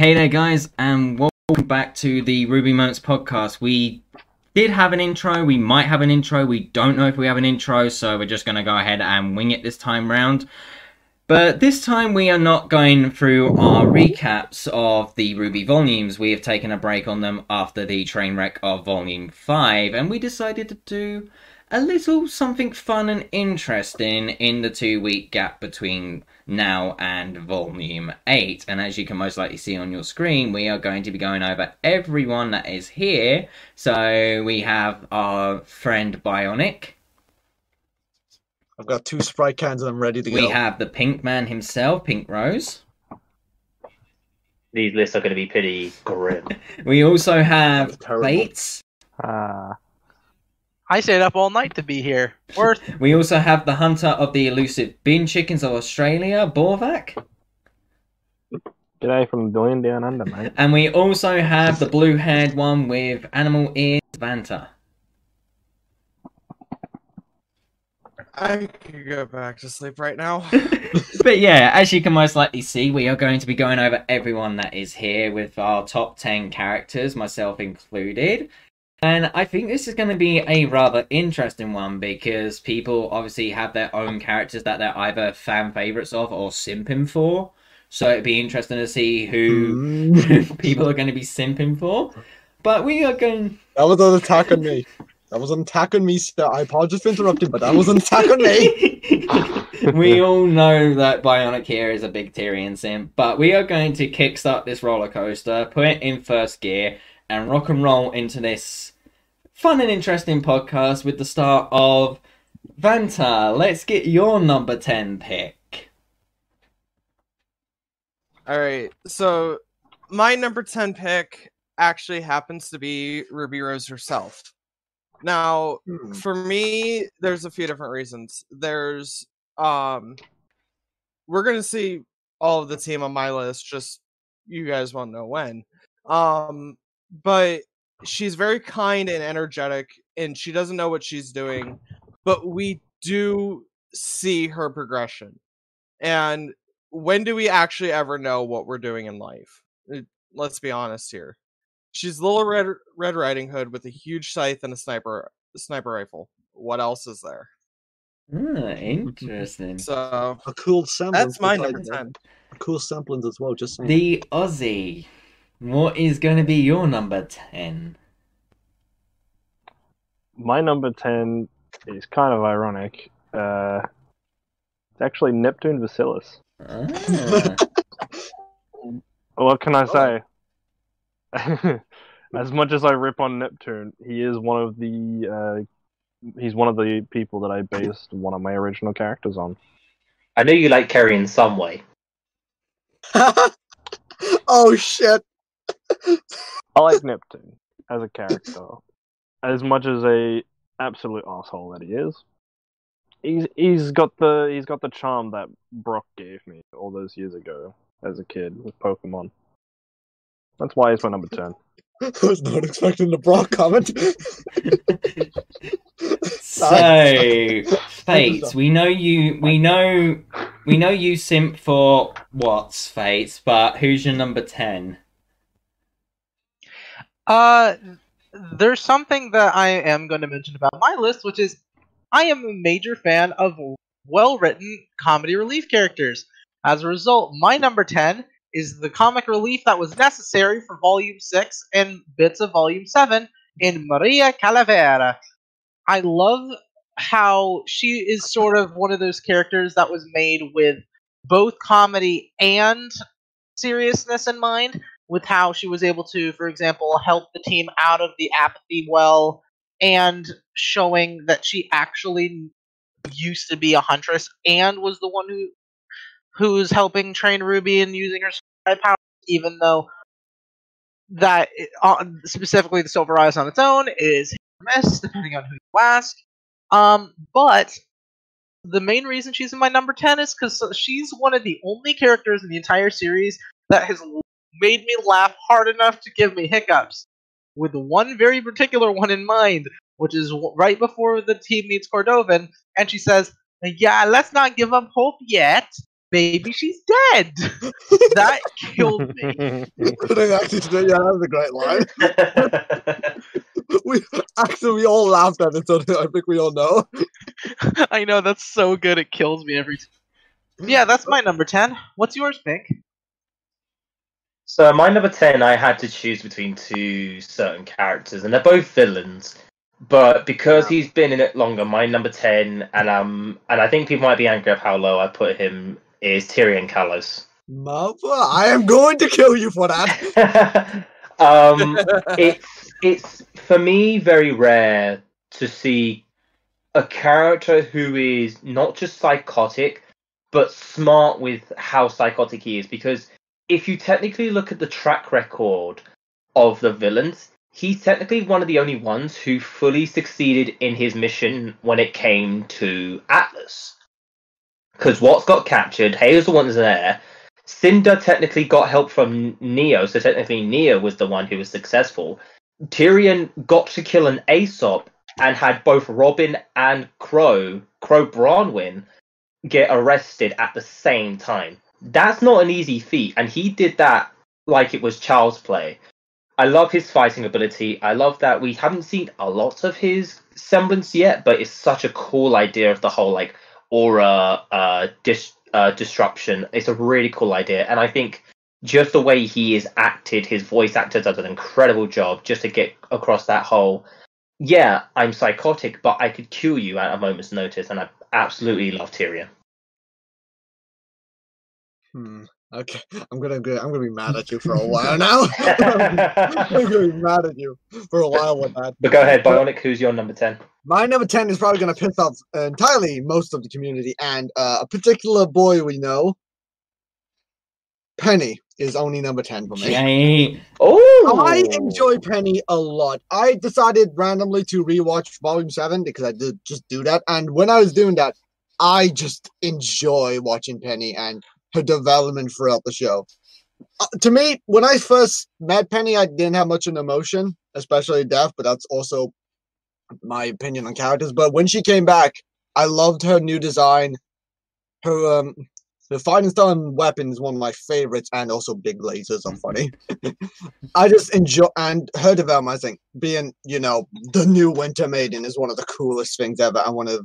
Hey there, guys, and welcome back to the RWBY Moments podcast. We did have an intro, we might have an intro, we don't know if we have an intro, so we're just going to go ahead and wing it this time round. But this time we are not going through our recaps of the RWBY volumes. We have taken a break on them after the train wreck of Volume 5, and we decided to do a little something fun and interesting in the two week gap between now and volume 8 and as you can most likely see on your screen we are going to be going over everyone that is here so we have our friend bionic I've got two Sprite cans and I'm ready to we go. We have the pink man himself pink rose These lists are going to be pretty grim. we also have That's terrible. Bates. Ah. I stayed up all night to be here. Worth. we also have the hunter of the elusive bin chickens of australia borvak g'day from Billion Down Under, mate. and we also have the blue haired one with animal ears vanta I could go back to sleep right now. but yeah, as you can most likely see, we are going to be going over everyone that is here with our top 10 characters, myself included. And I think this is going to be a rather interesting one because people obviously have their own characters that they're either fan favorites of or simping for. So it'd be interesting to see who Mm. people are going to be simping for. But we are going. that was an attack on me. That was an attack on me, sir. I apologize for interrupting, but that was an attack on me. we all know that Bionic here is a big Tyrian sim, but we are going to kickstart this roller coaster, put it in first gear, and rock and roll into this fun and interesting podcast with the start of Vanta. Let's get your number 10 pick. All right, so my number 10 pick actually happens to be Ruby Rose herself. Now, Hmm. for me, there's a few different reasons. There's, um, we're going to see all of the team on my list, just you guys won't know when. Um, but she's very kind and energetic, and she doesn't know what she's doing, but we do see her progression. And when do we actually ever know what we're doing in life? Uh, Let's be honest here. She's Little Red Red Riding Hood with a huge scythe and a sniper sniper rifle. What else is there? Ah, interesting. So A cool semblance. that's my besides number ten. A cool semblance as well, just saying. The Aussie. What is going to be your number 10? My number 10 is kind of ironic. Uh, it's actually Neptune Vasilias. Ah. What can I Oh. say? as much as I rip on Neptune, he is one of the uh, he's one of the people that I based one of my original characters on. I know you like Kerry in some way. oh shit! I like Neptune as a character, as much as a absolute asshole that he is. He's he's got the he's got the charm that Brock gave me all those years ago as a kid with Pokemon. That's why he's my number ten. I was not expecting the Brock comment. So, Fates, we know you. We know. We know you simp for what's Fates, but who's your number ten? Uh, there's something that I am going to mention about my list, which is I am a major fan of well-written comedy relief characters. As a result, my number 10 is the comic relief that was necessary for Volume 6 and bits of Volume 7 in Maria Calavera. I love how she is sort of one of those characters that was made with both comedy and seriousness in mind, with how she was able to, for example, help the team out of the apathy well and showing that she actually used to be a huntress and was the one who who's helping train Ruby and using her power, even though that uh, specifically the Silver Eyes on its own is miss, depending on who you ask. Um, but the main reason she's in my number 10 is because she's one of the only characters in the entire series that has made me laugh hard enough to give me hiccups. With one very particular one in mind, which is right before the team meets Cordovin, and she says, Yeah, let's not give up hope yet. baby, she's dead. that killed me. Actually, yeah, that was a great line. We actually we all laughed at it, so I think we all know. I know that's so good. It kills me every time. Yeah, that's my number ten. What's yours, Pink? So my number ten, I had to choose between two certain characters, and they're both villains. But because he's been in it longer, my number ten, and um, and I think people might be angry at how low I put him is Tyrian Callows. Mother, I am going to kill you for that. um, it's it's for me very rare to see a character who is not just psychotic, but smart with how psychotic he is. Because if you technically look at the track record of the villains, he's technically one of the only ones who fully succeeded in his mission when it came to Atlas. Because Watts got captured, Hayes the one that's there. Cinder technically got help from Neo, so technically Neo was the one who was successful. Tyrian got to kill an Ace Op and had both Robyn and Qrow, Qrow Branwen, get arrested at the same time. That's not an easy feat, and he did that like it was child's play. I love his fighting ability. I love that we haven't seen a lot of his semblance yet, but it's such a cool idea of the whole like aura uh, dis- uh, disruption. It's a really cool idea, and I think just the way he is acted, his voice actor does an incredible job just to get across that whole. Yeah, I'm psychotic, but I could cure you at a moment's notice, and I absolutely love Tyrian. Hmm. Okay, I'm gonna go, I'm gonna be mad at you for a while now. I'm gonna be mad at you for a while with that. But go ahead, Bionic. Who's your number ten? My number ten is probably gonna piss off entirely most of the community and uh, a particular boy we know. Penny is only number ten for me. Oh, I enjoy Penny a lot. I decided randomly to rewatch Volume Seven because I did just do that, and when I was doing that, I just enjoy watching Penny and her development throughout the show. Uh, to me, when I first met Penny, I didn't have much an emotion, especially death, but that's also my opinion on characters. But when she came back, I loved her new design. Her um the fighting style and weapon is one of my favorites, and also big lasers are funny. I just enjoy and her development. I think being you know the new Winter Maiden is one of the coolest things ever, and one of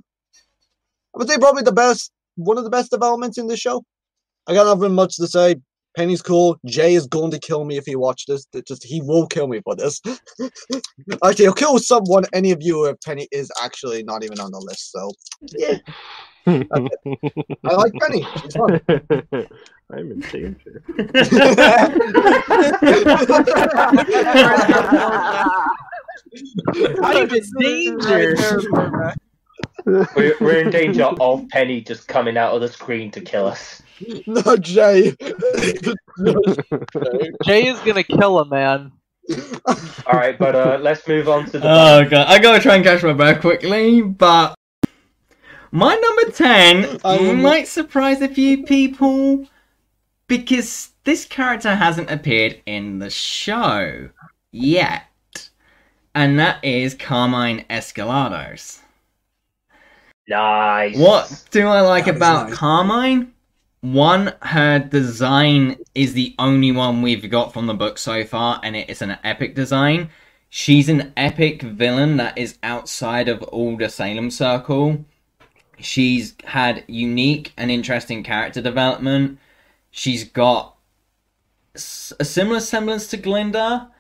I would say probably the best, one of the best developments in the show. I got nothing much to say. Penny's cool. Jay is going to kill me if he watched this. It Just he will kill me for this. Actually, he'll kill someone. Any of you if Penny is actually not even on the list. So yeah, I like Penny. She's fun. I'm in danger. I'm in danger. we're, we're in danger of Penny just coming out of the screen to kill us. no, Jay. Jay is gonna kill a man. All right, but uh, let's move on to the. Oh god, I gotta try and catch my breath quickly, but my number ten Um, might surprise a few people because this character hasn't appeared in the show yet, and that is Carmine Escalados. nice. What do I like That is about nice. Carmine? One, her design is the only one we've got from the book so far, and it is an epic design. She's an epic villain that is outside of all the Salem Circle. She's had unique and interesting character development. She's got a similar semblance to Glynda,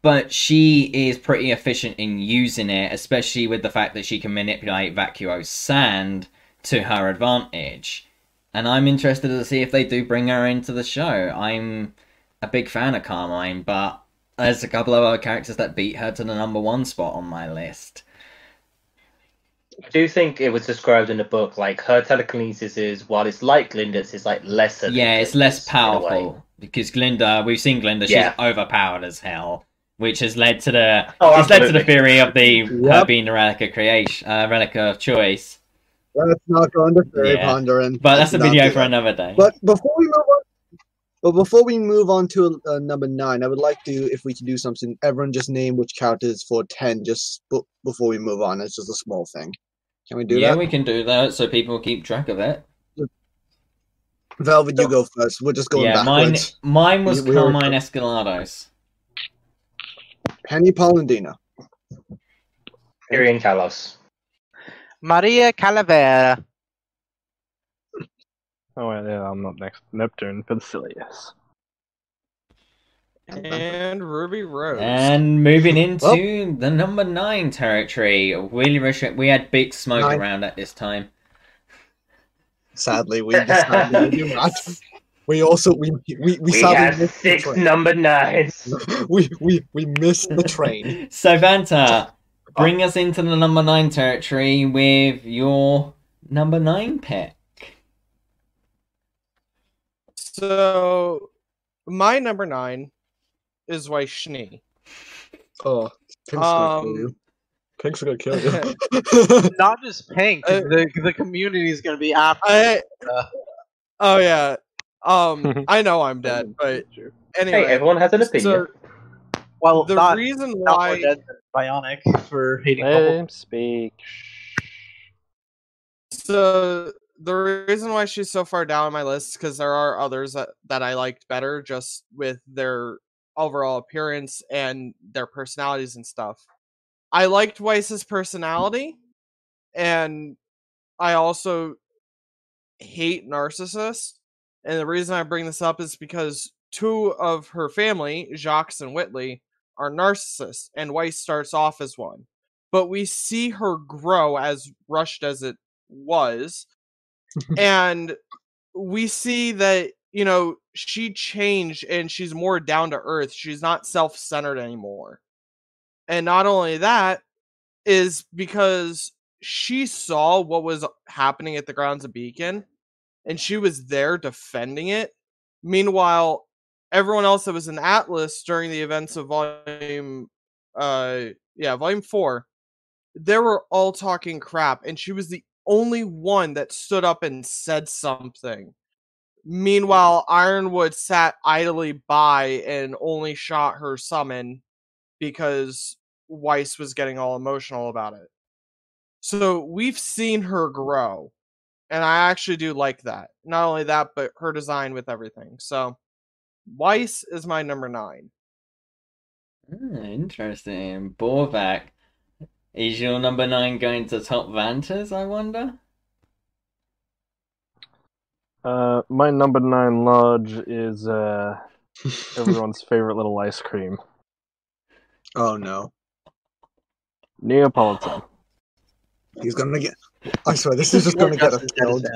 but she is pretty efficient in using it, especially with the fact that she can manipulate vacuo sand to her advantage. And I'm interested to see if they do bring her into the show. I'm a big fan of Carmine, but there's a couple of other characters that beat her to the number one spot on my list. I do think it was described in the book like her telekinesis is while it's like Glynda's, it's like lesser. than Yeah, it's less Glynda's, in a way. powerful because Glynda, we've seen Glynda, she's Yeah. overpowered as hell, which has led to the Oh, it's led to the theory of the her being the relic of creation, uh, relic of choice. Let's not go into theory Yeah. pondering. But that's a Let's not video for another day. But before we move on, but before we move on to uh, number nine, I would like to, if we can do something, everyone just name which characters for ten, just b- before we move on. It's just a small thing. Can we do yeah, that? we can do that so people keep track of it. Velvet, you go first. We're just going yeah, mine backwards. mine was We- we already- Carmine Escalados. Penny Polendina. Tyrian Callows. Maria Calavera. Oh wait, yeah, I'm not next. Neptune, Vasilias. And Ruby Rose. And moving into Well- the number nine territory, really wish it- we had Big Smoke Nine. around at this time. Sadly, we decided to do that. We also we we we, We sadly have missed the six train. number nines. we we we missed the train. So Vanta, bring us into the number nine territory with your number nine pick. So, my number nine is Weiss Schnee. Oh, Pink's gonna kill Um, you. Pink's gonna kill you. Not just Pink. Uh, the the community is going to be after. I. Uh. Oh yeah. Um, I know I'm dead, but anyway. Hey, everyone has an opinion. so well, the not, reason not more why dead than Bionic for hating Let Bumble. him speak. So the reason why she's so far down on my list is because there are others that, that I liked better just with their overall appearance and their personalities and stuff. I liked Weiss's personality, and I also hate narcissists. And the reason I bring this up is because two of her family, Jacques and Whitley, are narcissists, and Weiss starts off as one. But we see her grow as rushed as it was and we see that you know she changed and she's more down to earth. She's not self-centered anymore. And not only that is because she saw what was happening at the grounds of beacon and she was there defending it. Meanwhile everyone else that was in atlas during the events of volume uh yeah volume 4 they were all talking crap and she was the only one that stood up and said something. Meanwhile, Ironwood sat idly by and only shot her summon because Weiss was getting all emotional about it. So we've seen her grow. And I actually do like that. Not only that, but her design with everything. So Weiss is my number nine. Hmm, interesting. Borvak. Is your number nine going to top Vantas, I wonder? Uh, my number nine lodge is uh everyone's favorite little ice cream, oh no, Neapolitan. he's gonna get. I swear, this is just gonna get us Justice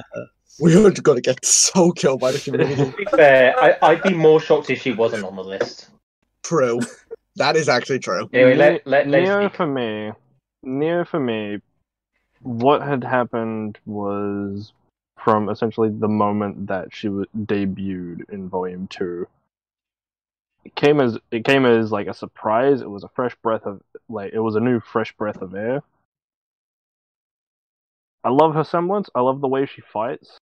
Dead killed. Santa. We're gonna get so killed by the community. to be fair, I, I'd be more shocked if she wasn't on the list. true. That is actually true. Anyway, let, let, let's Neo for me, Neo for me, what had happened was from essentially the moment that she was debuted in Volume Two. It came as it came as like a surprise. It was a fresh breath of like it was a new fresh breath of air. I love her semblance. I love the way she fights.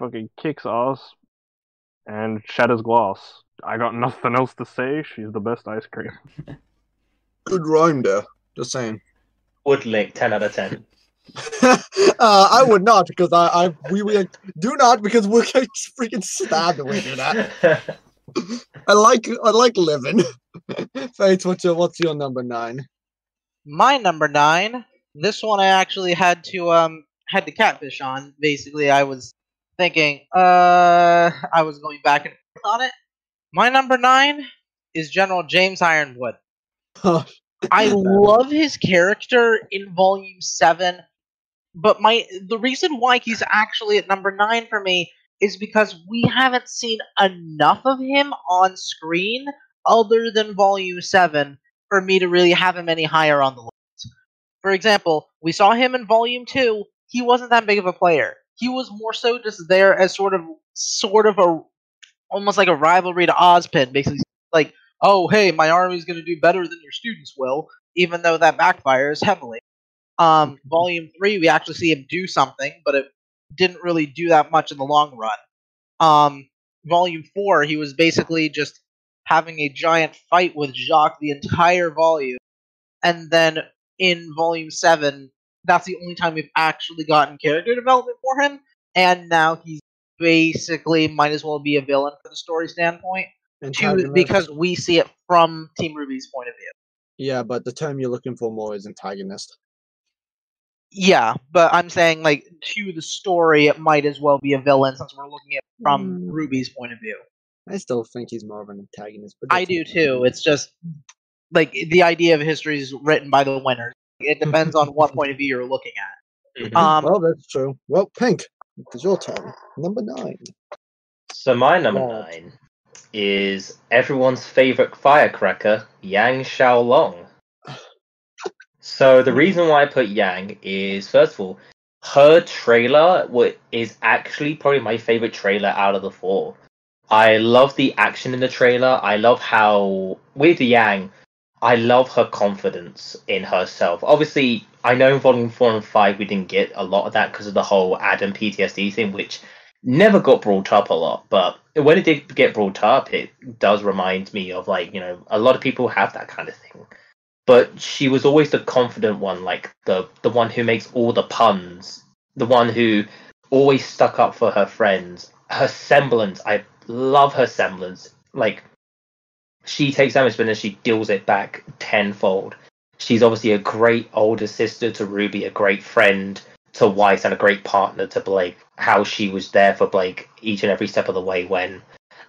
She fucking kicks ass and shatters glass. I got nothing else to say. She's the best ice cream. Good rhyme there. Just saying. Would link 10 out of 10. uh, I would not because I, I we, we do not because we're getting freaking stabbed when we do that. I like I like living. Faith, what's your what's your number nine? My number nine. This one I actually had to um had to catfish on. Basically, I was thinking, uh, I was going back and forth on it. My number nine is General James Ironwood. I love his character in Volume Seven, but my the reason why he's actually at number nine for me is because we haven't seen enough of him on screen other than Volume Seven for me to really have him any higher on the list. For example, we saw him in Volume Two. He wasn't that big of a player. He was more so just there as sort of sort of a almost like a rivalry to Ozpin, basically like oh, hey, my army's going to do better than your students will, even though that backfires heavily. Um, volume 3, we actually see him do something, but it didn't really do that much in the long run. Um, volume 4, he was basically just having a giant fight with Jacques the entire volume. And then in volume 7, that's the only time we've actually gotten character development for him, and now he's basically might as well be a villain for the story standpoint, to, because we see it from Team RWBY's point of view. yeah, but the term you're looking for more is antagonist. Yeah, but I'm saying like to the story, it might as well be a villain since we're looking at it from Mm. Ruby's point of view. I still think he's more of an antagonist. But I do too. It's just like the idea of history is written by the winners. It depends on what point of view you're looking at. Mhm. Um, well, that's true. Well, Pink, it's your turn. Number nine. So my number Right. nine is everyone's favorite firecracker, Yang Xiao Long. So the reason why I put Yang is first of all, her trailer is actually probably my favorite trailer out of the four. I love the action in the trailer. I love how with Yang, I love her confidence in herself. Obviously, I know in Volume Four and Five we didn't get a lot of that because of the whole Adam PTSD thing, which never got brought up a lot. But when it did get brought up, it does remind me of like you know a lot of people have that kind of thing. But she was always the confident one, like the the one who makes all the puns, the one who always stuck up for her friends. Her semblance, I love her semblance. Like she takes damage, but then she deals it back tenfold. She's obviously a great older sister to Ruby, a great friend to Weiss, and a great partner to Blake. How she was there for Blake each and every step of the way when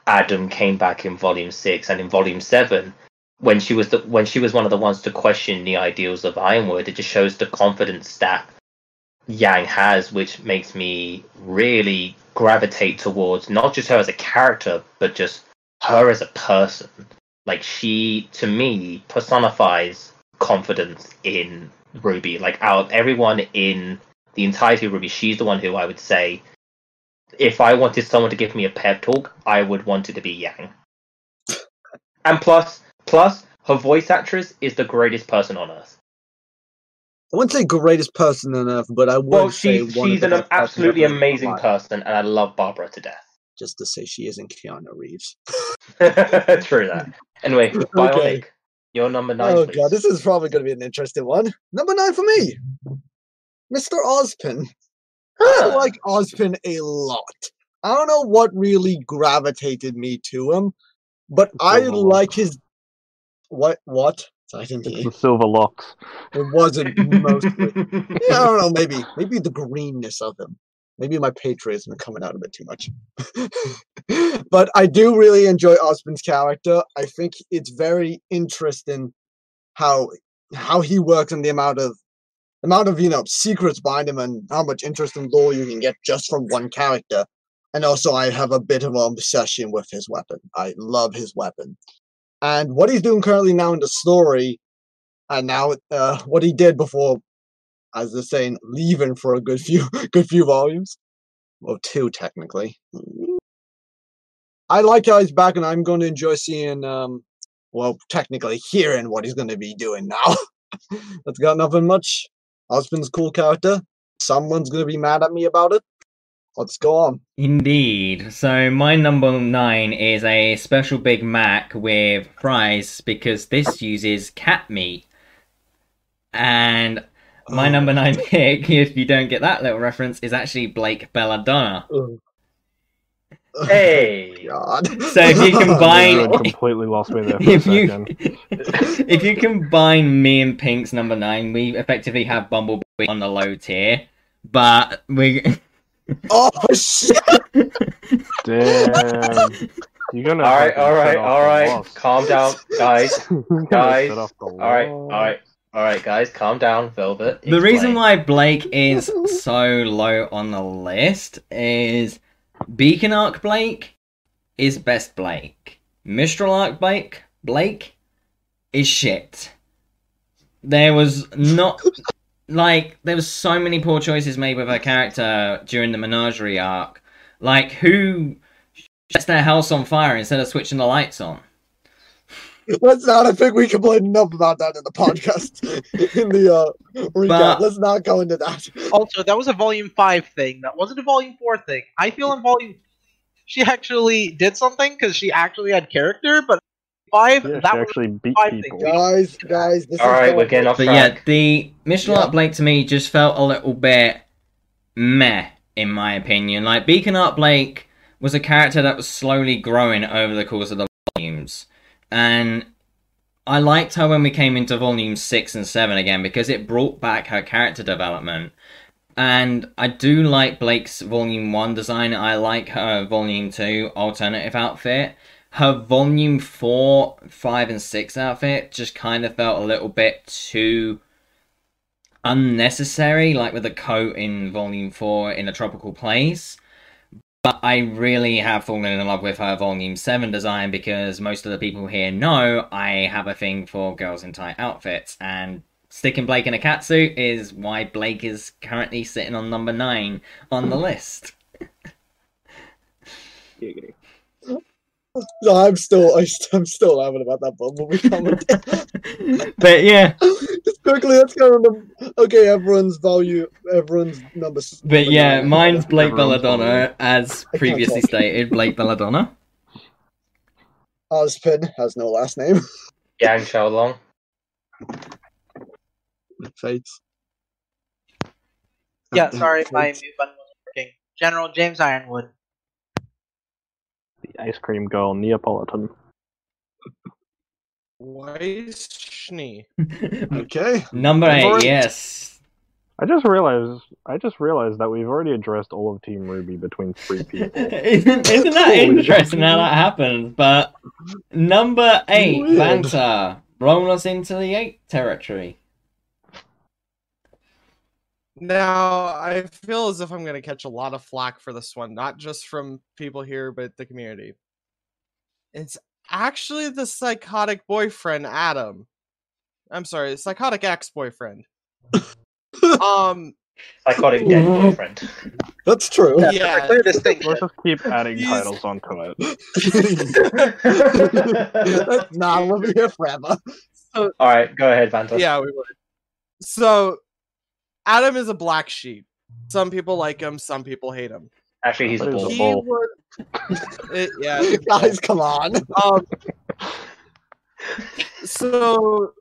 Adam came back in Volume Six and in Volume Seven, when she was the when she was one of the ones to question the ideals of Ironwood. It just shows the confidence that Yang has, which makes me really gravitate towards not just her as a character, but just her as a person. Like she, to me, personifies confidence in Ruby. Like out of everyone in the entirety of RWBY, she's the one who I would say, if I wanted someone to give me a pep talk, I would want it to be Yang. And plus, plus, her voice actress is the greatest person on earth. I wouldn't say greatest person on earth, but I would Well, say she's she's the an absolutely amazing person, and I love Barbara to death. Just to say she isn't Keanu Reeves. True that. Anyway, Bionic, Okay. your number nine. Oh please. god, this is probably going to be an interesting one. Number nine for me, Mr. Ozpin. I like Ozpin a lot. I don't know what really gravitated me to him, but I Silver like his. What? What? I didn't It's the silver locks. It wasn't mostly. Yeah, I don't know. Maybe, maybe the greenness of him. Maybe my patriotism is coming out a bit too much. but I do really enjoy Osmond's character. I think it's very interesting how how he works and the amount of amount of you know secrets behind him and how much interesting lore you can get just from one character. And also, I have a bit of an obsession with his weapon. I love his weapon, and what he's doing currently now in the story, and now uh, what he did before as they're saying, leaving for a good few good few volumes. Well, two technically. I like how he's back, and I'm going to enjoy seeing, um, well, technically hearing what he's going to be doing now. That's got nothing much. Husband's cool character. Someone's going to be mad at me about it. Let's go on. Indeed. So my number nine is a special Big Mac with fries because this uses cat meat. And my Oh. number nine pick, if you don't get that little reference, is actually Blake Belladonna. Oh. Oh Ugh. Hey. God. So if you combine- You completely lost me there for a If you if you combine me and Pink's number nine, we effectively have Bumblebee on the low tier. But we oh shit! Damn. You're gonna. All right, fucking all right, set off all the right. loss. Calm down, guys. You're gonna Guys. set off the All right, all loss. right, all right, guys. Calm down, Velvet. The reason why Blake is so low on the list is Beacon Arc Blake is best Blake. Mistral Arc Blake Blake is shit. There was not like there was so many poor choices made with her character during the menagerie arc. Like who sets their house on fire instead of switching the lights on? Let's not. I think we complained enough about that in the podcast. in the uh, recap. But- Let's not go into that. Also, that was a volume five thing. That wasn't a volume four thing. I feel in volume she actually did something because she actually had character, but five Yeah, that she was actually beat I think- people. Guys, guys, this All is right, we're getting off But track. yeah, the Mistral Yeah. Arc Blake to me just felt a little bit meh, in my opinion. Like Beacon Art Blake was a character that was slowly growing over the course of the volumes. And I liked her when we came into volume 6 and 7 again because it brought back her character development. And I do like Blake's volume 1 design. I like her volume 2 alternative outfit. Her volume 4, 5, and 6 outfit just kind of felt a little bit too unnecessary, like with the coat in volume 4 in a tropical place. But I really have fallen in love with her Volume 7 design because most of the people here know I have a thing for girls in tight outfits. And sticking Blake in a catsuit is why Blake is currently sitting on number 9 on the list. No, I'm still, I I'm still laughing about that Bumblebee comment. but yeah, quickly, let's go on the. Okay, everyone's value, everyone's numbers. but yeah, mine's Blake Everyone's Belladonna, as previously stated, Blake Belladonna. Ozpin has no last name. Yang Xiao Long. Fates. Yeah, Goddamn sorry, my Fates. mute button wasn't working. General James Ironwood. The ice cream girl Neapolitan. Weiss Schnee. Okay. Number Number 8, eight. yes. I just realized I just realized that we've already addressed all of Team RWBY between three people. isn't, isn't that interesting how that happens? But number eight, Weird. Vanta, roll us into the eight territory. Now, I feel as if I'm going to catch a lot of flack for this one, not just from people here, but the community. It's actually the psychotic boyfriend, Adam. I'm sorry, psychotic ex boyfriend. um, Psychotic dead boyfriend. That's true. Yeah, Yeah. for clear distinction. Let's just keep adding He's- titles onto it. nah, we'll be here forever. Alright, go ahead, Vanta. yeah, we would. So, Adam is a black sheep. Some people like him, some people hate him. Actually, he's a What is bull. He bull? would. It, yeah, Guys, come on. Um, so,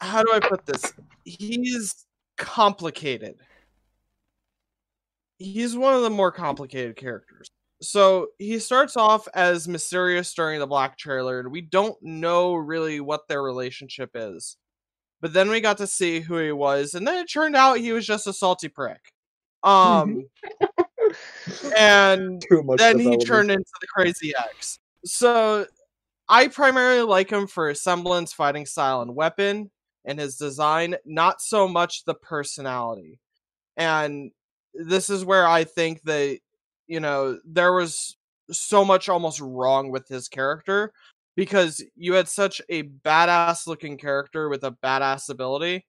how do I put this? He's complicated. He's one of the more complicated characters. So he starts off as mysterious during the Black trailer, and we don't know really what their relationship is. But then we got to see who he was, and then it turned out he was just a salty prick. Um, and then he turned into the crazy X. So I primarily like him for his semblance, fighting style, and weapon, and his design, not so much the personality. And this is where I think that, you know, there was so much almost wrong with his character because you had such a badass looking character with a badass ability,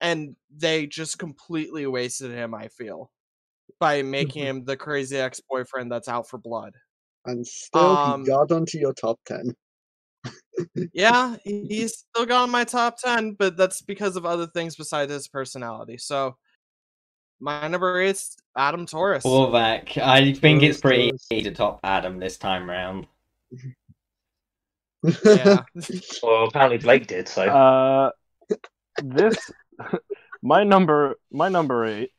and they just completely wasted him, I feel by making him the crazy ex boyfriend that's out for blood. And still, Um, he got onto your top 10. Yeah, he's still got in my top 10, but that's because of other things besides his personality. So, my number eight's Adam Taurus. Orvac, I think it's pretty Taurus. easy to top Adam this time round. yeah. Well, apparently Blake did, so. Uh, this my number my number eight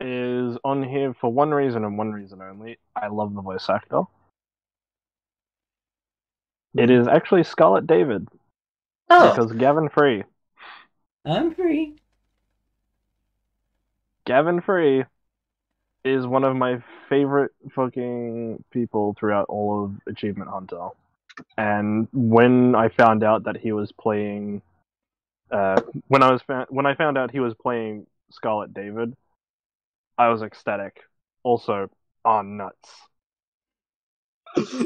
is on here for one reason and one reason only. I love the voice actor. It is actually Scarlet David oh, because Gavin Free. I'm free. Gavin Free is one of my favorite fucking people throughout all of Achievement Hunter. And when I found out that he was playing, uh, when I was fa- when I found out he was playing Scarlet David, I was ecstatic. Also, on nuts.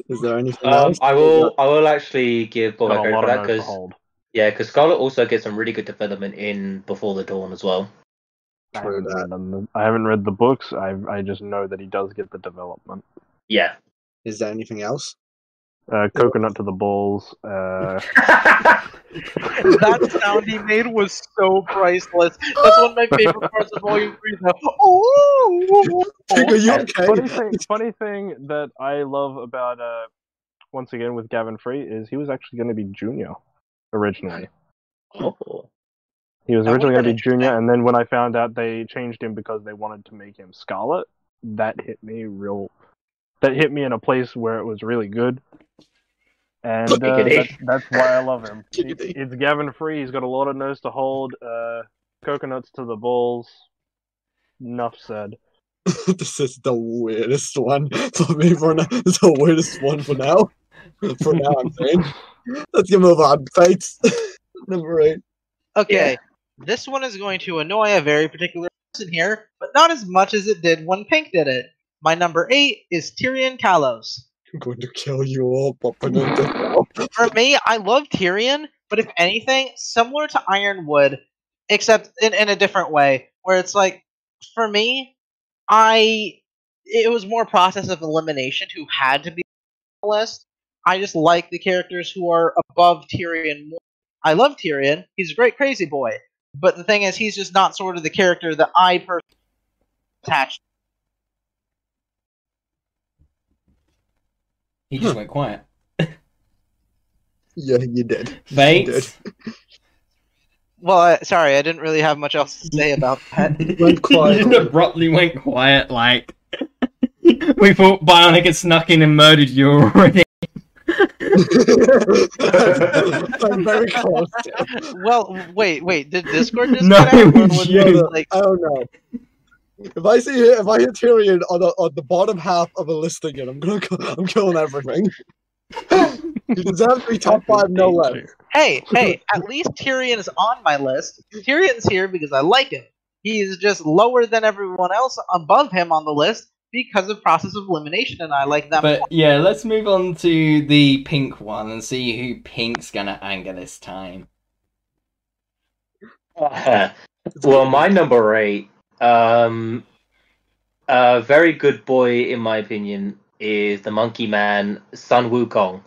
Is there anything um, else? I will. I will actually give Bob a a lot for that because yeah, because Scarlet also gets some really good development in Before the Dawn as well. I haven't, that. read. I haven't read the books. I I just know that he does get the development. Yeah. Is there anything else? Uh, coconut to the balls. Uh, that sound he made was so priceless. That's one of my favorite parts of Volume 3. The, oh, Are you and okay? funny thing, funny thing that I love about uh, once again with Gavin Free is he was actually going to be junior originally. oh. He was originally going to be junior, and then when I found out they changed him because they wanted to make him Scarlet, that hit me real that hit me in a place where it was really good. And uh, that, that's why I love him. It- it's Gavin Free. He's got a lot of nose to hold. Uh, coconuts to the balls. Enough said. this is the weirdest one for me for now. It's the weirdest one for now. For now, I'm saying. Let's get move on. Fates. Number eight. Okay, this one is going to annoy a very particular person here, but not as much as it did when Pink did it. My number eight is Tyrian Callows. I'm going to kill you all, For me, I love Tyrian, but if anything, similar to Ironwood, except in, in a different way, where it's like, for me, I it was more process of elimination who had to be on the list. I just like the characters who are above Tyrian more. I love Tyrian; he's a great crazy boy. But the thing is, he's just not sort of the character that I personally attached. He just went quiet. Yeah, you did. Fate. Well, I, sorry, I didn't really have much else to say about that. Went quiet. Just abruptly went quiet, like we thought Bionic had snuck in and murdered you already. I'm very close. Well, wait, wait, did Discord just No, connect, or was you- it like I don't know. If I see if I hear Tyrian on the on the bottom half of a list again, I'm gonna I'm killing everything. he deserves to be top five, no less. Hey, hey, at least Tyrian is on my list. Tyrian's here because I like him. He's just lower than everyone else above him on the list because of process of elimination, and I like that. But more. yeah, let's move on to the pink one and see who Pink's gonna anger this time. well, my number eight, um, a very good boy in my opinion, is the Monkey Man Sun Wukong.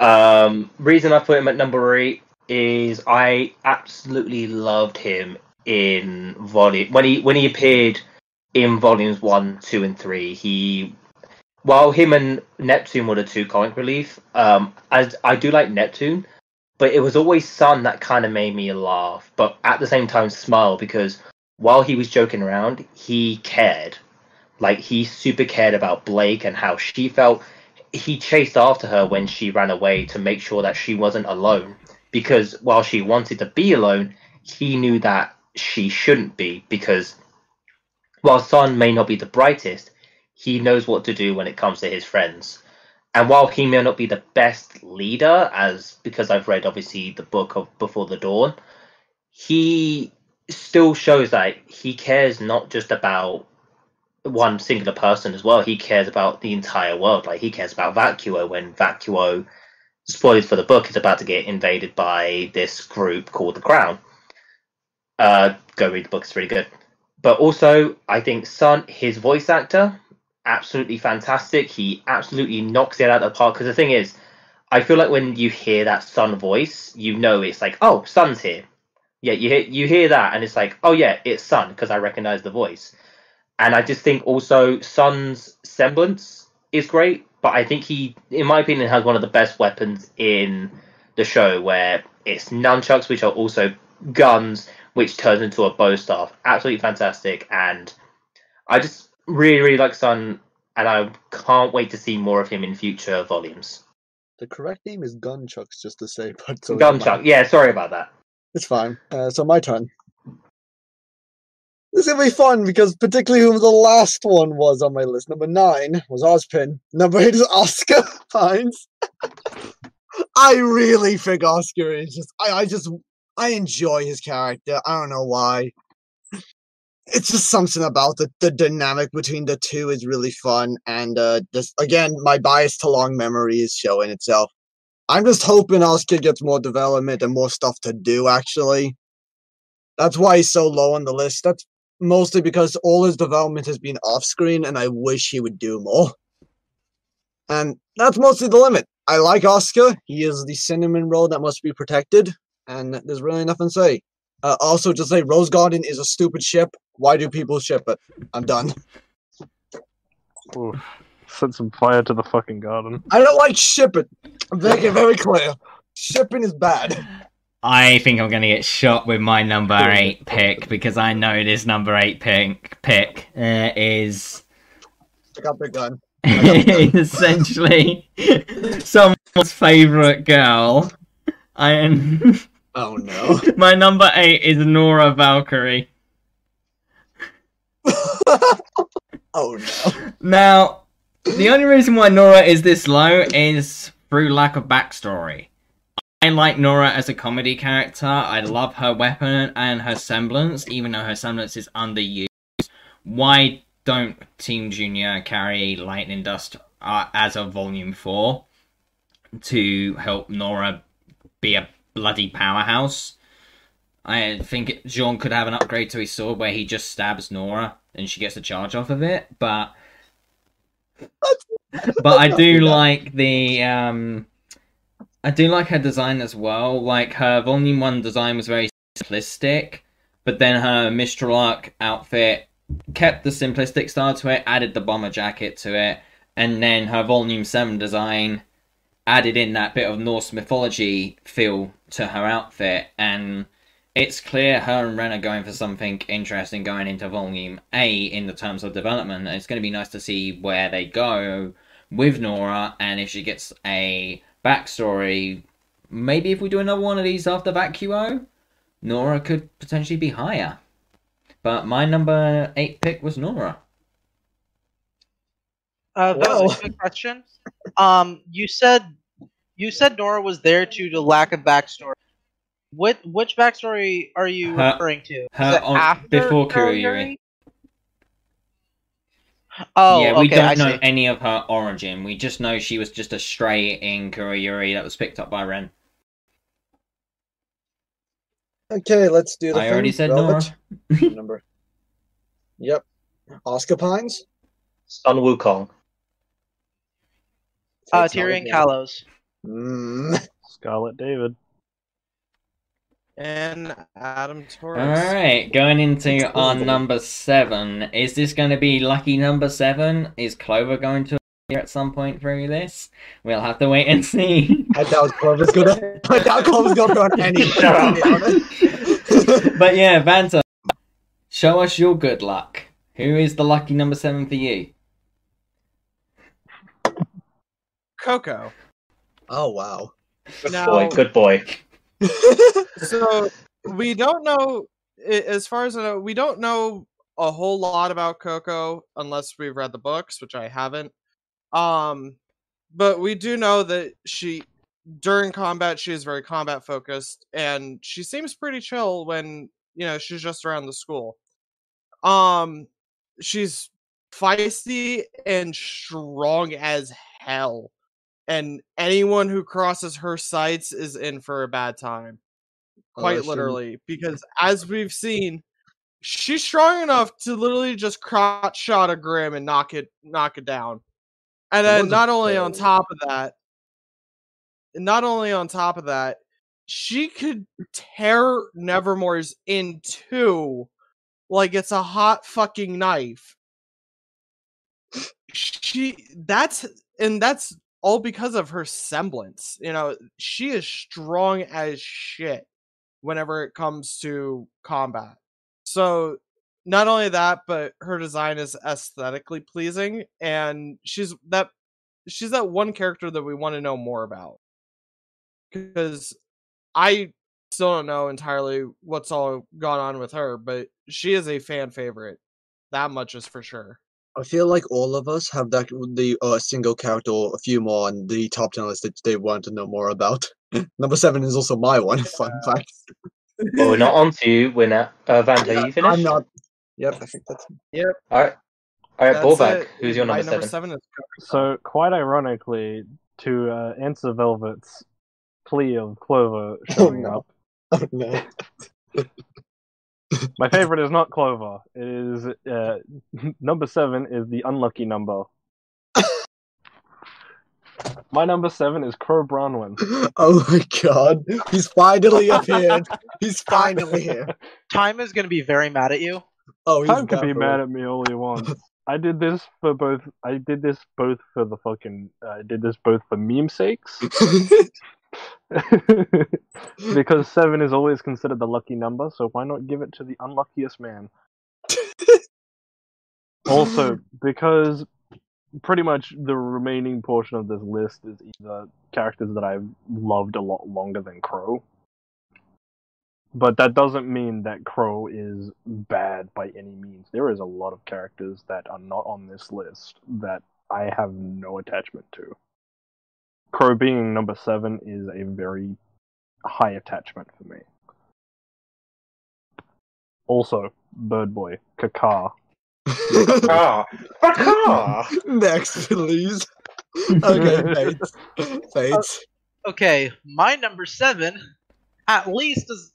Um, reason I put him at number eight is I absolutely loved him in volume when he when he appeared in volumes one, two, and three. He while him and Neptune were the two comic relief, um, I I do like Neptune but it was always Sun that kind of made me laugh, but at the same time smile because while he was joking around, he cared. Like he super cared about Blake and how she felt. He chased after her when she ran away to make sure that she wasn't alone. Because while she wanted to be alone, he knew that she shouldn't be. Because while Sun may not be the brightest, he knows what to do when it comes to his friends. And while he may not be the best leader, as because I've read obviously the book of Before the Dawn, he still shows that he cares not just about one singular person as well. He cares about the entire world. Like he cares about Vacuo when Vacuo, spoilers for the book, is about to get invaded by this group called the Crown. Uh, go read the book; it's really good. But also, I think Sun, his voice actor, absolutely fantastic. He absolutely knocks it out of the park. Because the thing is, I feel like when you hear that Sun voice, you know it's like, oh, Sun's here. Yeah, you hear you hear that, and it's like, oh yeah, it's Sun because I recognize the voice. And I just think also Sun's semblance is great, but I think he, in my opinion, has one of the best weapons in the show, where it's nunchucks, which are also guns, which turns into a bow staff. Absolutely fantastic, and I just really, really like Sun, and I can't wait to see more of him in future volumes. The correct name is Gunchucks, just to say, but so Gunchuck, yeah, sorry about that. It's fine. Uh, so my turn. This is gonna be fun because particularly who the last one was on my list. Number nine was Ozpin. Number eight is Oscar Pines. I really think Oscar is just I, I just I enjoy his character. I don't know why. It's just something about the, the dynamic between the two is really fun and uh just again my bias to long memory is showing itself. I'm just hoping Oscar gets more development and more stuff to do, actually. That's why he's so low on the list. That's mostly because all his development has been off screen, and I wish he would do more. And that's mostly the limit. I like Oscar. He is the cinnamon roll that must be protected, and there's really nothing to say. Uh, also, just say Rose Garden is a stupid ship. Why do people ship it? I'm done. Oof. Set some fire to the fucking garden. I don't like shipping. Make it very clear. Shipping is bad. I think I'm gonna get shot with my number eight pick because I know this number eight pick pick uh, is I got the gun. essentially someone's favorite girl. I am. Oh no. my number eight is Nora Valkyrie. oh no. Now, the only reason why Nora is this low is through lack of backstory. I like Nora as a comedy character. I love her weapon and her semblance, even though her semblance is underused. Why don't Team Junior carry Lightning Dust uh, as a Volume 4 to help Nora be a bloody powerhouse? I think Jaune could have an upgrade to his sword where he just stabs Nora and she gets a charge off of it, but but I do like the um I do like her design as well. Like her volume one design was very simplistic, but then her Mistral Arc outfit kept the simplistic style to it, added the bomber jacket to it, and then her volume seven design added in that bit of Norse mythology feel to her outfit and it's clear her and Ren are going for something interesting going into Volume A in the terms of development. It's going to be nice to see where they go with Nora and if she gets a backstory. Maybe if we do another one of these after Vacuo, Nora could potentially be higher. But my number eight pick was Nora. Uh, that was a good question. Um, you said you said Nora was there due to lack of backstory. What which backstory are you Her- referring to? Is her it on- after before Kuroyuri? Kuroyuri. Oh, yeah, we okay, don't I know see. any of her origin. We just know she was just a stray in Kuroyuri that was picked up by Ren. Okay, let's do the I already said Velvet. Nora. Number. Yep. Oscar Pines. Sun Wukong. Uh, Tyrian again. Callows. Mm. Scarlet David. And Adam Taurus. All right, going into It's our number seven. Is this going to be lucky number seven? Is Clover going to appear at some point through this? We'll have to wait and see. I doubt Clover's gonna. I doubt Clover's gonna be on any. Shut up. to be honest. but yeah, Vanta, show us your good luck. Who is the lucky number seven for you? Coco. oh wow. Good Now- boy. Good boy. So we don't know, as far as I know, we don't know a whole lot about Coco unless we've read the books, which I haven't. Um, but we do know that she, during combat, she is very combat focused, and she seems pretty chill when you know she's just around the school. Um, she's feisty and strong as hell and anyone who crosses her sights is in for a bad time. Oh, quite literally because as we've seen she's strong enough to literally just crotch shot a Grimm and knock it knock it down. And then wasn't only on top of that not only on top of that she could tear nevermore's in two like it's a hot fucking knife. She that's and that's all because of her semblance you know she is strong as shit whenever it comes to combat. So not only that but her design is aesthetically pleasing and she's that she's that one character that we want to know more about. Because i still don't know entirely what's all gone on with her but she is a fan favorite that much is for sure I feel like all of us have that the uh, single character or a few more on the top ten list that they want to know more about. Number seven is also my one. Fun fact. Well, we're not on to you. We're not. Uh, Vanta, you finished? I'm not. Yep, I think that's. Yep. All right. All right, That's Bullback. Who's your My number, seven? seven is So, quite ironically, to uh, answer Velvet's plea of Clover showing no. up, Oh no. my favorite is not Clover. It is uh, number seven is the unlucky number. my number seven is Qrow Branwen. Oh my god. He's finally appeared. He's finally here. Time is going to be very mad at you. Oh, he's Time can be mad at me all he wants. I did this for both. I did this both for the fucking. I did this both for meme sakes, because seven is always considered the lucky number. So why not give it to the unluckiest man? Also, because pretty much the remaining portion of this list is either characters that I've loved a lot longer than Qrow. But that doesn't mean that Qrow is bad by any means. There is a lot of characters that are not on this list that I have no attachment to. Qrow being number seven is a very high attachment for me. Also, Bird Boy, Kakar. Ah, ah. Next, please. Okay, Fates. Fates. Okay, my number seven, at least is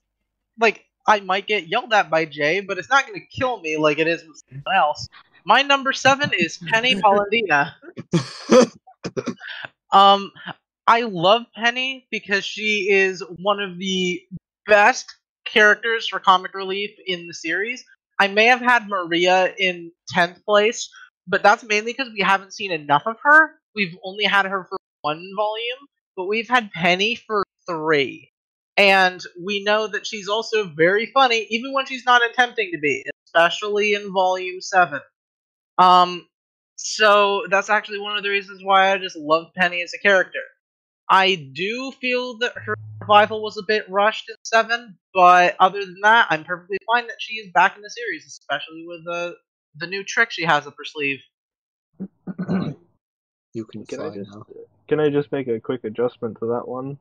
like I might get yelled at by Jay, but it's not going to kill me like it is with someone else. My number seven is Penny Polendina. Um, I love Penny because she is one of the best characters for comic relief in the series. I may have had Maria in 10th place, but that's mainly because we haven't seen enough of her. We've only had her for one volume, but we've had Penny for three. And we know that she's also very funny, even when she's not attempting to be, especially in volume 7. Um, so that's actually one of the reasons why I just love Penny as a character. I do feel that her revival was a bit rushed in seven, but other than that, I'm perfectly fine that she is back in the series, especially with the the new trick she has up her sleeve. You can Can I just now. can I just make a quick adjustment to that one?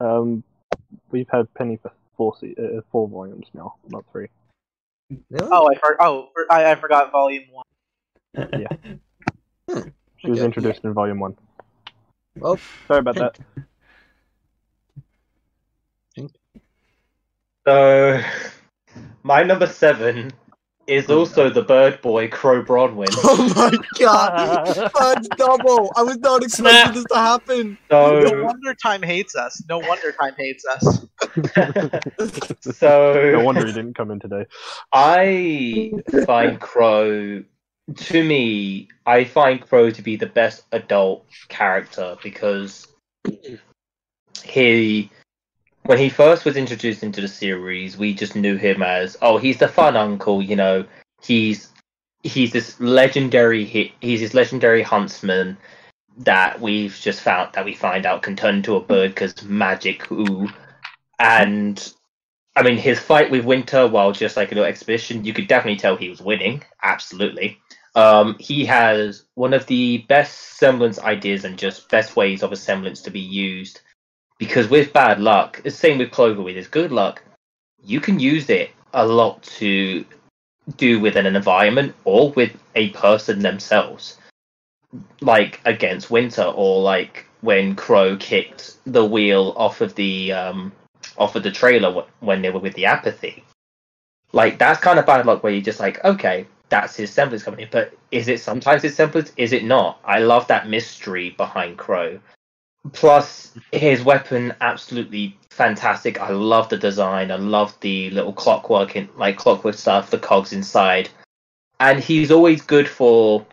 Um, we've had Penny for four se- uh, four volumes now, not three. Really? Oh, I for- oh for- I, I forgot volume one. Hmm. She was Okay, introduced in volume one. Well, Sorry about that. So, my number seven is also the bird boy, Qrow Branwen. Oh my god! Fudge double! I was not expecting this to happen. No wonder Time hates us. No wonder Time hates us. so No wonder he didn't come in today. I find Qrow, to me, I find Qrow to be the best adult character because he, when he first was introduced into the series, we just knew him as, oh, he's the fun uncle, you know, he's he's this legendary hit, he's this legendary huntsman that we've just found that we find out can turn into a bird because magic ooh and I mean, his fight with Winter, while just like a little exhibition, you could definitely tell he was winning. Absolutely. Um, he has one of the best semblance ideas and just best ways of a semblance to be used. Because with bad luck, the same with Clover with his good luck, you can use it a lot to do with an environment or with a person themselves. Like against Winter, or like when Qrow kicked the wheel off of the um, off of the trailer when they were with the apathy. Like that's kind of bad luck where you're just like, okay, that's his semblance in, but is it sometimes his semblance? Is it not? I love that mystery behind Qrow. Plus, his weapon absolutely fantastic. I love the design. I love the little clockwork in like clockwork stuff, the cogs inside, and he's always good for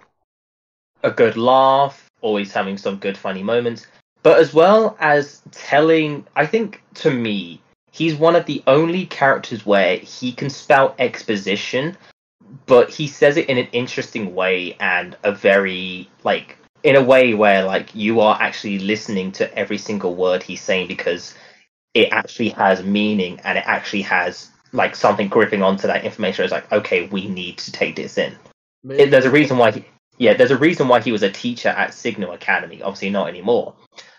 a good laugh. Always having some good funny moments but as well as telling i think to me he's one of the only characters where he can spout exposition but he says it in an interesting way and a very like in a way where like you are actually listening to every single word he's saying because it actually has meaning and it actually has like something gripping onto that information. It's like okay we need to take this in. There's a reason why he, yeah there's a reason why he was a teacher at signal academy. Obviously not anymore.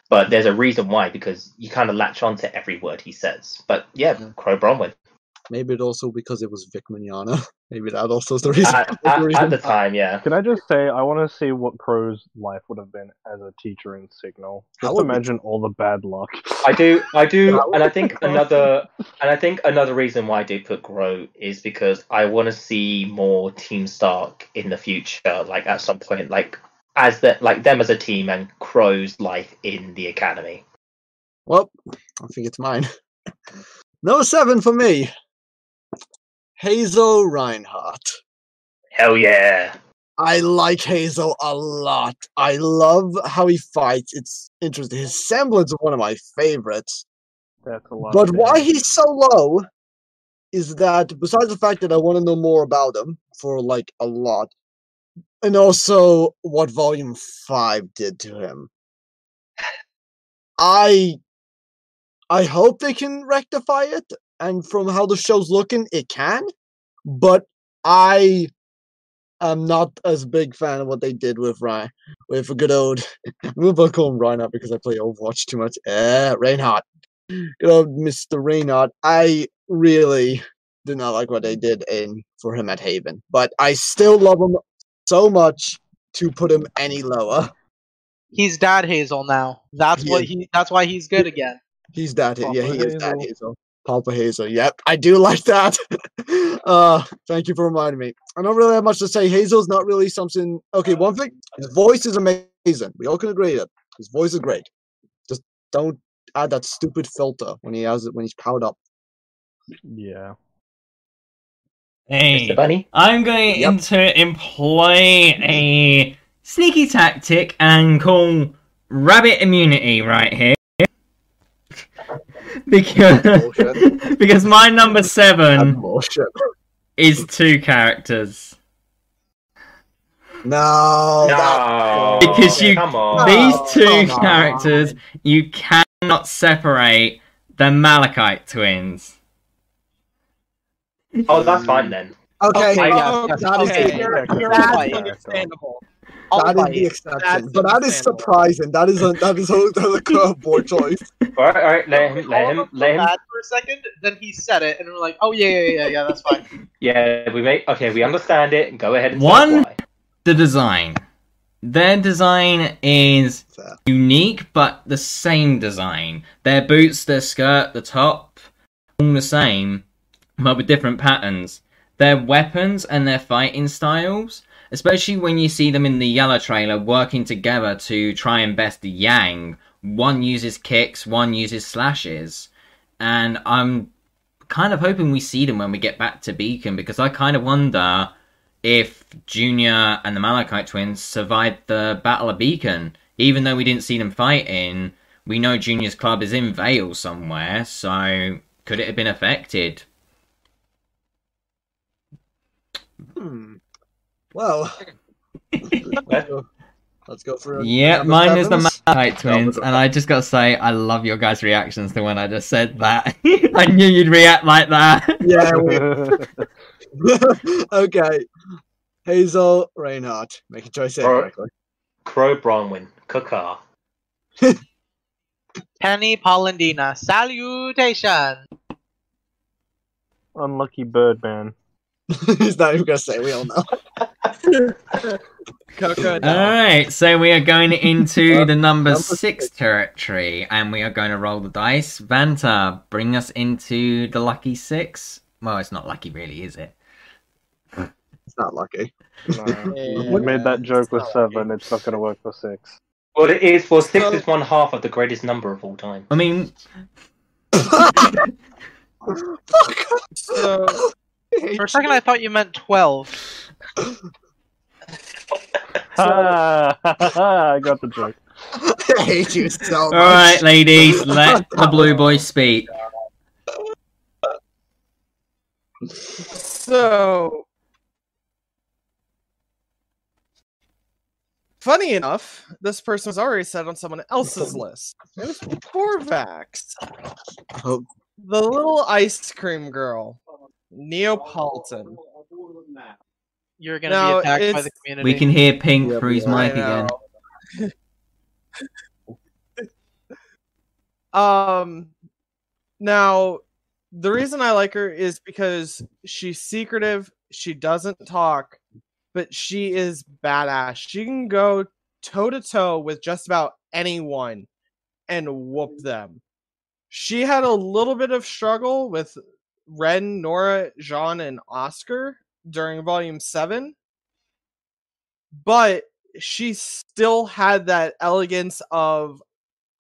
But there's a reason why because you kind of latch on to every word he says. But yeah Yeah. Qrow Branwen Maybe it also because it was Vic Mignogna. Maybe that also is the reason. at, at, at the time yeah Can I just say, I want to see what Qrow's life would have been as a teacher in Signal. That Just would be- imagine all the bad luck. I do, I do, and I think another, and I think another reason why I did put Qrow is because I want to see more Team STRQ in the future, like at some point, like as the like them as a team and Qrow's life in the academy. Well, I think it's mine. No seven for me. Hazel Reinhardt. Hell yeah! I like Hazel a lot. I love how he fights. It's interesting. His semblance is one of my favorites. That's a lot. But why he's so low is that besides the fact that I want to know more about him for like a lot, and also what Volume Five did to him. I I hope they can rectify it, and from how the show's looking, it can. But I am not as big fan of what they did with Ryan, with a good old. I'm gonna call him Reinhardt because I play Overwatch too much. Eh, Reinhardt, good old Mister Reinhardt. I really did not like what they did in for him at Haven, but I still love him so much to put him any lower. He's Dad Hazel now. That's He what is. he. That's why he's good again. He's that. yeah, he is that Hazel. Hazel. Papa Hazel. Yep, I do like that. uh, thank you for reminding me. I don't really have much to say. Hazel's not really something. Okay, one thing. His voice is amazing. We all can agree that his voice is great. Just don't add that stupid filter when he has it when he's powered up. Yeah. Hey, Mr. Bunny. I'm going Yep. to employ a sneaky tactic and call rabbit immunity right here. because because my number seven is two characters. No. No, Because you- come on. These Oh, two come characters, you cannot separate the Malachite twins. Oh, that's fine then. okay. Okay, yeah, oh, yes, that is okay. the- You're, you're that's understandable. That is the exception, That's but that is surprising. That is a that is a, that is a curveball choice. All right, all right. Let him, let him, of us let him. felt for a second. Then he said it, and we're like, "Oh yeah, yeah, yeah, yeah, that's fine." Yeah, we make. Okay, we understand it. Go ahead and One- The design. Their design is unique, but the same design. Their boots, their skirt, the top, all the same, but with different patterns. Their weapons and their fighting styles, especially when you see them in the yellow trailer working together to try and best Yang. One uses kicks, one uses slashes. And I'm kind of hoping we see them when we get back to Beacon because I kind of wonder if Junior and the Malachite twins survived the Battle of Beacon. Even though we didn't see them fighting, we know Junior's club is in Vale somewhere, so could it have been affected? Hmm. Well, let's go, let's go for Yeah, number mine is the sevens. Malachite twins, and I just gotta say, I love your guys' reactions to when I just said that. I knew you'd react like that. Yeah. we- okay. Hazel Reinhardt. make a choice say Right. Qrow Branwen, Kakar. Penny Polendina, salutation. Unlucky Birdman. He's not even gonna say. We all know. Alright, so we are going into the number number six six. territory, and we are going to roll the dice. Vanta, bring us into the lucky six. Well, it's not lucky, really, is it? It's not lucky. No. Yeah, We made that joke it's with seven. lucky. It's not going to work for six. Well, it is. Well, six So- is one half of the greatest number of all time. I mean, So, For a second, I thought you meant twelve. Ah, I got the joke. I hate you so much. alright, ladies, let the blue boy speak. so funny enough, this person was already set on someone else's list. It was Corvax, Oh, the little ice cream girl, Neopolitan. You're gonna No, be attacked by the community. We can hear Pink Yeah, through his we mic again. Um, now the reason I like her is because she's secretive. She doesn't talk, but she is badass. She can go toe to toe with just about anyone and whoop them. She had a little bit of struggle with Ren, Nora, Jaune, and Oscar during Volume Seven, but she still had that elegance of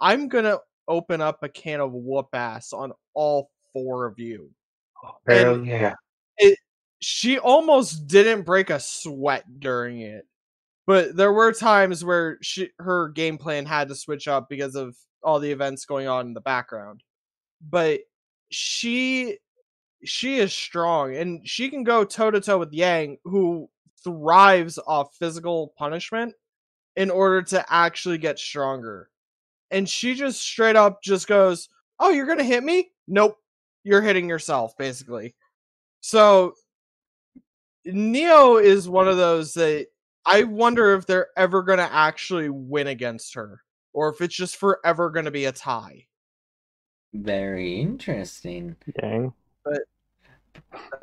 I'm gonna open up a can of whoop ass on all four of you. Hell And- yeah. She almost didn't break a sweat during it. But there were times where she her game plan had to switch up because of all the events going on in the background. But she she is strong and she can go toe to toe with Yang, who thrives off physical punishment in order to actually get stronger. And she just straight up just goes, "Oh, you're going to hit me?" Nope. You're hitting yourself basically. So Neo is one of those that I wonder if they're ever going to actually win against her or if it's just forever going to be a tie. Very interesting. Yang.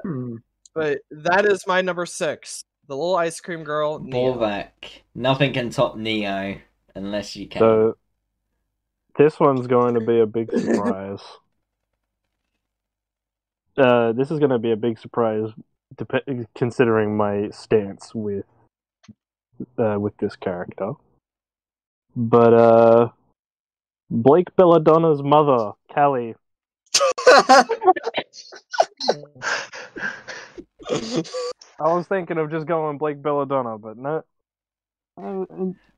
Hmm. But that is my number 6. The little ice cream girl, Neo. Borvak. Nothing can top Neo unless you can. So this one's going to be a big surprise. uh, this is going to be a big surprise, dep- considering my stance with uh, with this character. But uh, Blake Belladonna's mother, Kali. I was thinking of just going Blake Belladonna, but no.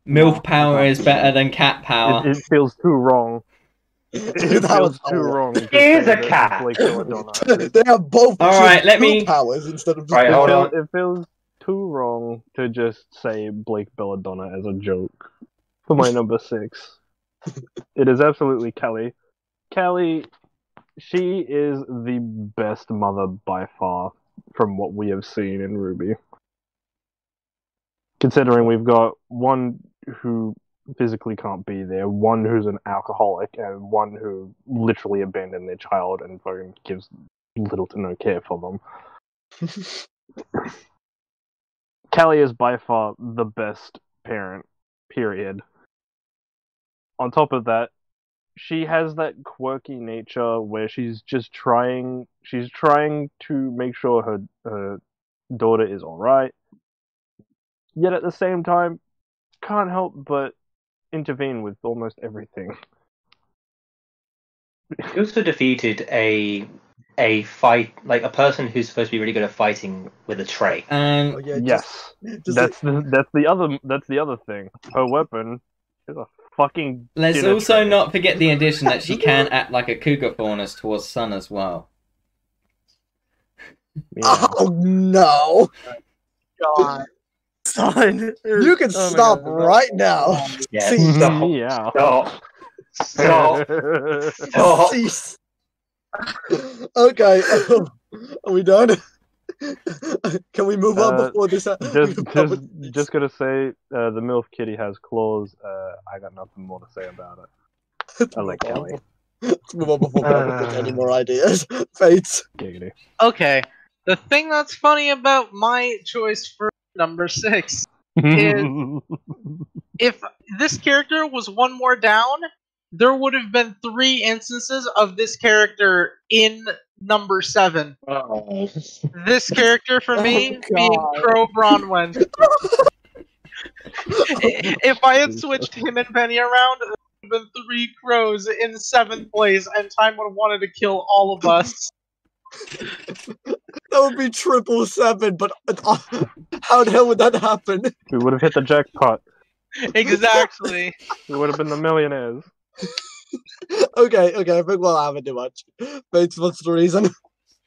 MILF power is better than cat power. It, it feels too wrong. It Dude, that was too wrong. to He is a that cat. Blake they have both All just right, let me- powers instead of just Right, It, hold feel- on. it feels too wrong to just say Blake Belladonna as a joke for my number six. it is absolutely Kelly. Kelly, she is the best mother by far from what we have seen in RWBY. Considering we've got one who physically can't be there, one who's an alcoholic, and one who literally abandoned their child and fucking gives little to no care for them. Kali is by far the best parent, period. On top of that, she has that quirky nature where she's just trying she's trying to make sure her her daughter is alright. Yet at the same time, can't help but intervene with almost everything. She also defeated a a fight like a person who's supposed to be really good at fighting with a tray. And Oh, yeah, yes. just That's the that's the other that's the other thing. Her weapon is a fucking let's also tray. not forget the addition that she can act like a cougar faunus towards Sun as well. Yeah. Oh no! God. Son, You can Oh stop God. right now. Yeah, See, stop, yeah. stop, stop, stop. Cease. okay, are we done? Can we move on Uh, before this? just just just gonna say uh, the MILF kitty has claws. Uh, I got nothing more to say about it. I like Kelly. Let's move on before we Uh. get any more ideas. Fates. Giggity. Okay. The thing that's funny about my choice for number six, is if this character was one more down, there would have been three instances of this character in number seven. This character for me Oh, being Qrow Branwen. if I had switched him and Penny around, there would have been three Qrows in seventh place, and Time would have wanted to kill all of us. That would be triple seven, but uh, how the hell would that happen? we would have hit the jackpot. exactly. We would have been the millionaires. Okay, okay, I think we'll have it too much. Fates, what's the reason?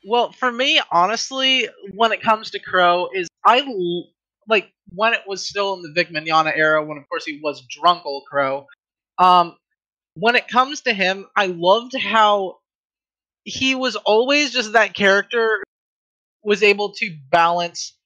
Well, for me, honestly, when it comes to Qrow, is I like when it was still in the Vic Mignogna era, when of course he was Drunkle Qrow. Um, when it comes to him, I loved how he was always just that character was able to balance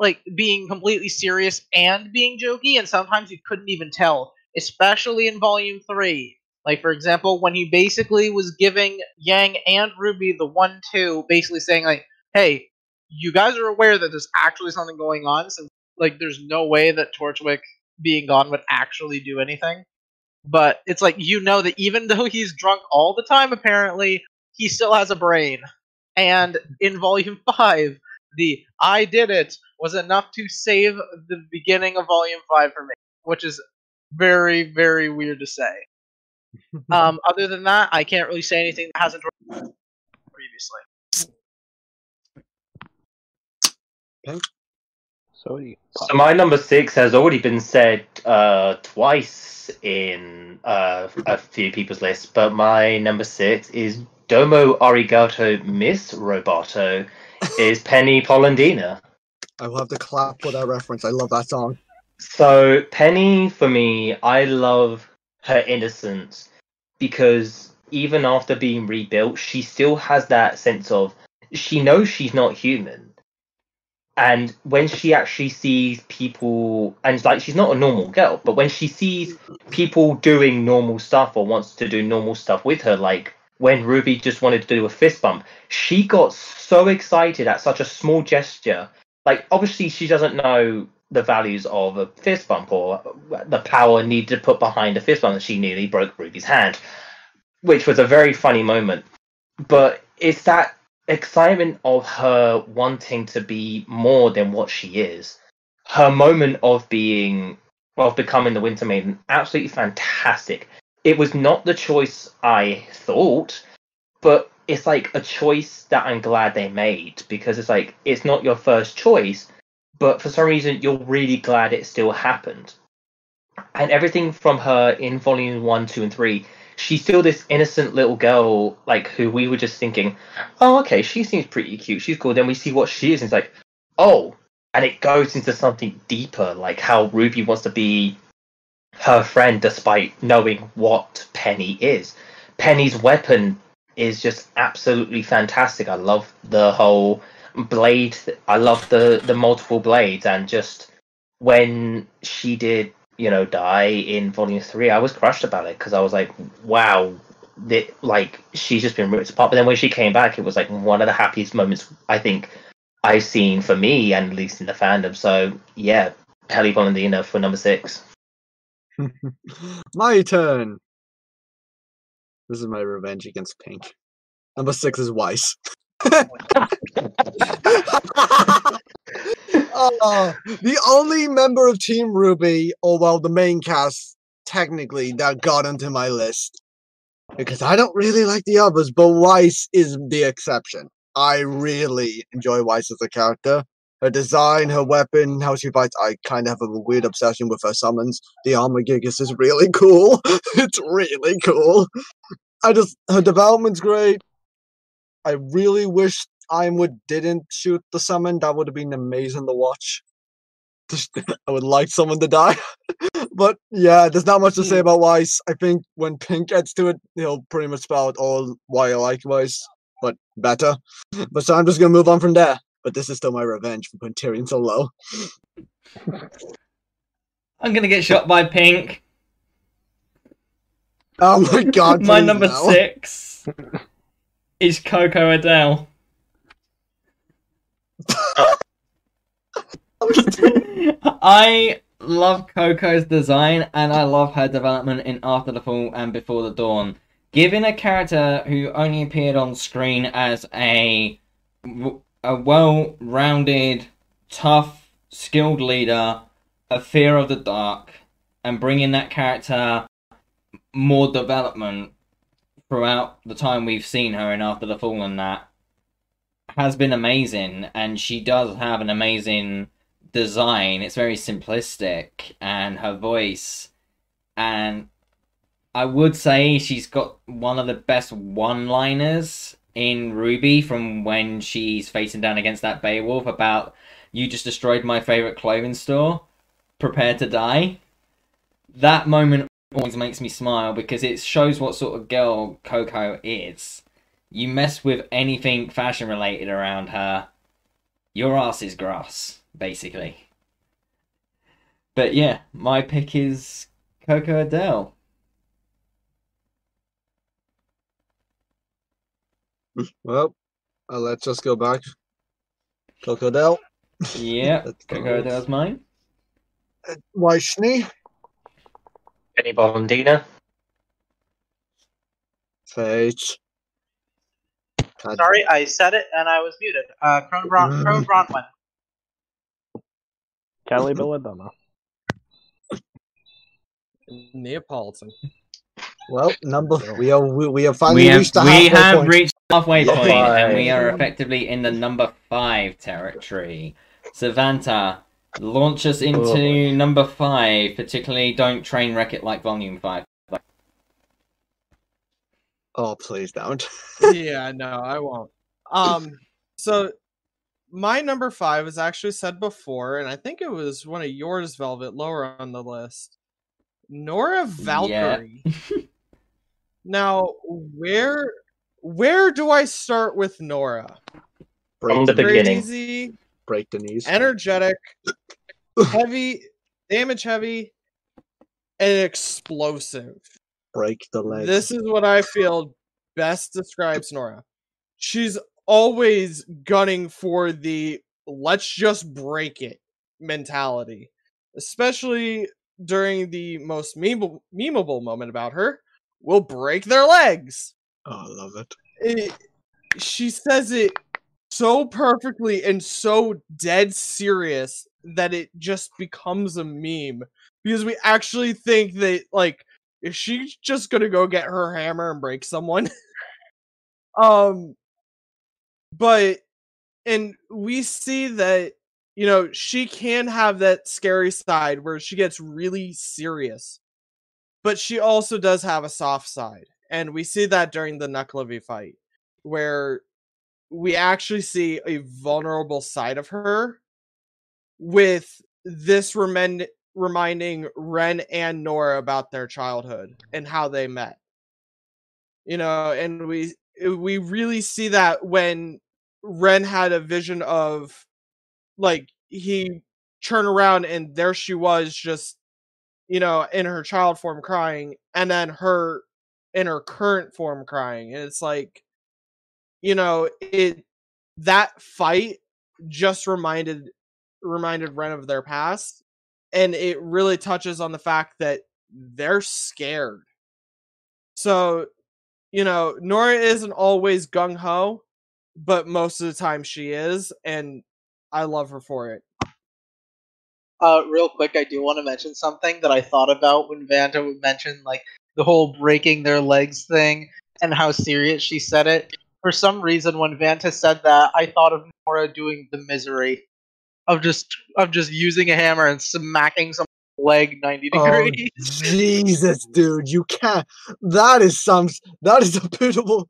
like being completely serious and being jokey, and sometimes you couldn't even tell, especially in Volume Three. Like for example, when he basically was giving Yang and Ruby the one two, basically saying like, "Hey, you guys are aware that there's actually something going on, since like there's no way that Torchwick being gone would actually do anything." But it's like you know that even though he's drunk all the time, apparently he still has a brain. And in Volume Five, the "I did it" was enough to save the beginning of Volume Five for me, which is very, very weird to say. Um, other than that, I can't really say anything that hasn't previously. So So my number six has already been said uh, twice in uh, a few people's lists, but my number six is Domo Arigato Miss Roboto is Penny Polendina. I will have to clap for that reference. I love that song. So Penny, for me, I love her innocence because even after being rebuilt, she still has that sense of she knows she's not human. And when she actually sees people, and like she's not a normal girl, but when she sees people doing normal stuff or wants to do normal stuff with her, like when Ruby just wanted to do a fist bump, she got so excited at such a small gesture. Like, obviously, she doesn't know the values of a fist bump or the power needed to put behind a fist bump that she nearly broke Ruby's hand, which was a very funny moment. But it's that excitement of her wanting to be more than what she is. Her moment of being, of becoming the Winter Maiden, absolutely fantastic. It was not the choice I thought, but it's like a choice that I'm glad they made because it's like it's not your first choice, but for some reason you're really glad it still happened. And everything from her in volume one, two, and three, she's still this innocent little girl, like who we were just thinking, oh, okay, she seems pretty cute, she's cool. Then we see what she is, and it's like, oh, and it goes into something deeper, like how Ruby wants to be her friend despite knowing what Penny is. Penny's weapon is just absolutely fantastic. I love the whole blade. I love the the multiple blades and just when she did, you know, die in volume 3, I was crushed about it because I was like, wow, that like she's just been ripped apart. But then when she came back, it was like one of the happiest moments I think I've seen for me and at least in the fandom. So yeah, Heli Valentina for number 6. my turn. This is my revenge against Pink. Number six is Weiss. uh, the only member of Team RWBY, or well, the main cast, technically, that got onto my list. Because I don't really like the others, but Weiss is the exception. I really enjoy Weiss as a character. Her design, her weapon, how she fights. I kind of have a weird obsession with her summons. The Arma Gigas is really cool. it's really cool. I just her development's great. I really wish Ironwood didn't shoot the summon. That would have been amazing to watch. I would like someone to die. but yeah, there's not much to say hmm. about Weiss. I think when Pink gets to it, he'll pretty much spell out all why I like Weiss, but better. But so I'm just gonna move on from there. But this is still my revenge for putting Tyrian so low. I'm gonna get shot by Pink. Oh my god. My number six is Coco Adele. I love Coco's design and I love her development in After the Fall and Before the Dawn. Given a character who only appeared on screen as a a well-rounded, tough, skilled leader, a fear of the dark, and bringing that character more development throughout the time we've seen her in After the Fall and that has been amazing and she does have an amazing design. It's very simplistic and her voice and I would say she's got one of the best one-liners in RWBY from when she's facing down against that Beowolf about you just destroyed my favorite clothing store. Prepare to die. That moment always makes me smile because it shows what sort of girl Coco is. You mess with anything fashion related around her, your ass is grass, basically. But yeah, my pick is Coco Adele. Well, uh, let's just go back. Crocodile. Yeah, Let's. Coco Adele's mine. Weissney. Penny Valentina. Fage. God, Sorry, I said it and I was muted. Uh, Crone, Bron- Crone Branwen. Kelly Belladonna. Neopolitan. Well, number we are we, we have finally We have, reached the we halfway have point. reached halfway point, and we are effectively in the number five territory. Savanta, launch us into Oh, number five. Particularly, don't train wreck it like Volume Five. Oh, please don't. yeah, no, I won't. Um, so my number five was actually said before, and I think it was one of yours, Velvet, lower on the list. Nora Valkyrie. now, where where do I start with Nora? From the the, beginning. Crazy, break the knees. energetic, heavy, damage heavy, and explosive. break the legs. This is what I feel best describes Nora. She's always gunning for the let's just break it mentality, especially during the most memeable, memeable moment about her. We'll break their legs. oh, I love it. It, she says it so perfectly and so dead serious that it just becomes a meme. Because we actually think that like is she just gonna go get her hammer and break someone? Um but and we see that you know she can have that scary side where she gets really serious but she also does have a soft side. And we see that during the Nuckelavee fight where we actually see a vulnerable side of her with this remind, reminding Ren and Nora about their childhood and how they met. You know, and we we really see that when Ren had a vision of like he turned around and there she was just you know in her child form crying and then her in her current form crying and it's like you know it that fight just reminded reminded Ren of their past and it really touches on the fact that they're scared so you know Nora isn't always gung ho but most of the time she is and I love her for it Uh, real quick, I do want to mention something that I thought about when Vanta mentioned like the whole breaking their legs thing and how serious she said it. For some reason, when Vanta said that, I thought of Nora doing the misery of just of just using a hammer and smacking some leg ninety Oh, degrees. Jesus, dude, you can't. That is some. That is a beautiful.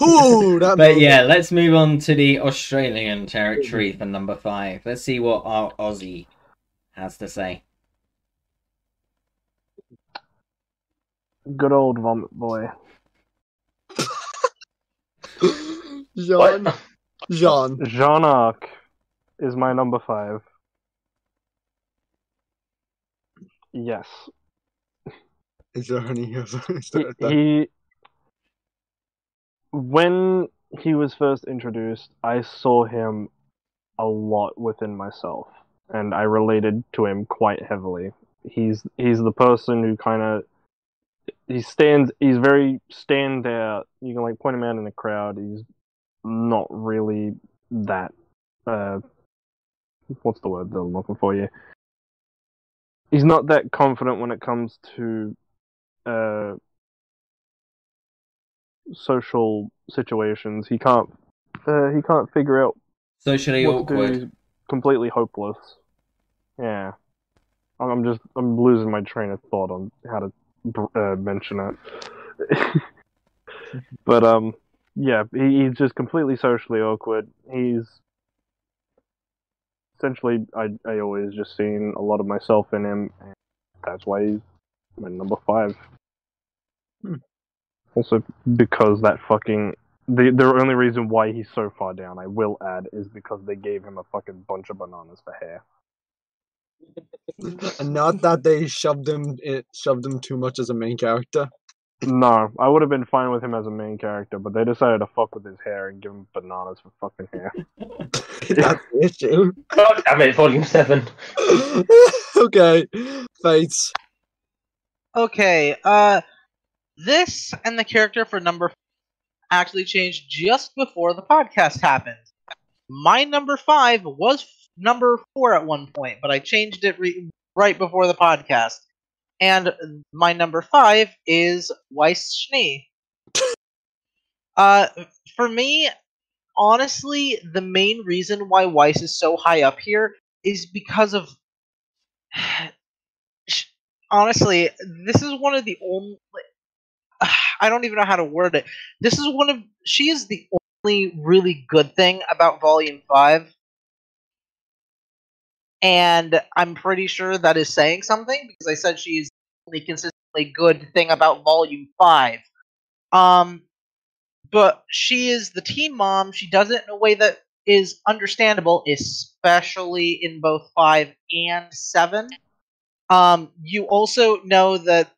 Ooh, that. But movie. yeah, let's move on to the Australian territory for number five. Let's see what our Aussie has to say. Good old vomit boy. Jaune, What? Jaune. Jaune Arc is my number five. Yes. Is there any other? Is He, there, that- he when he was first introduced, I saw him a lot within myself, and I related to him quite heavily. He's he's the person who kind of he stands. He's very stand out. You can like point him out in the crowd. He's not really that. Uh, what's the word that I'm looking for you? He's not that confident when it comes to uh, social situations. He can't uh, he can't figure out Socially what to do. awkward. Completely hopeless. Yeah, I'm I'm just I'm losing my train of thought on how to uh, mention it. but um, yeah, he, he's just completely socially awkward. He's essentially I I always just seen a lot of myself in him, and that's why he's my number five. Hmm. Also, because that fucking the the only reason why he's so far down, I will add, is because they gave him a fucking bunch of bananas for hair. and not that they shoved him, it shoved him too much as a main character. No, I would have been fine with him as a main character, but they decided to fuck with his hair and give him bananas for fucking hair. That's the issue. God damn it, Volume 7. okay, fates. Okay, uh, this and the character for number f- actually changed just before the podcast happened. My number five was f- number four at one point, but I changed it re- right before the podcast. And my number five is Weiss Schnee. uh, for me, honestly, the main reason why Weiss is so high up here is because of honestly, this is one of the only. I don't even know how to word it. This is one of. She is the only really good thing about Volume 5 and I'm pretty sure that is saying something because I said she is the only consistently good thing about Volume Five. Um, but she is the team mom. She does it in a way that is understandable, especially in both five and seven. Um, you also know that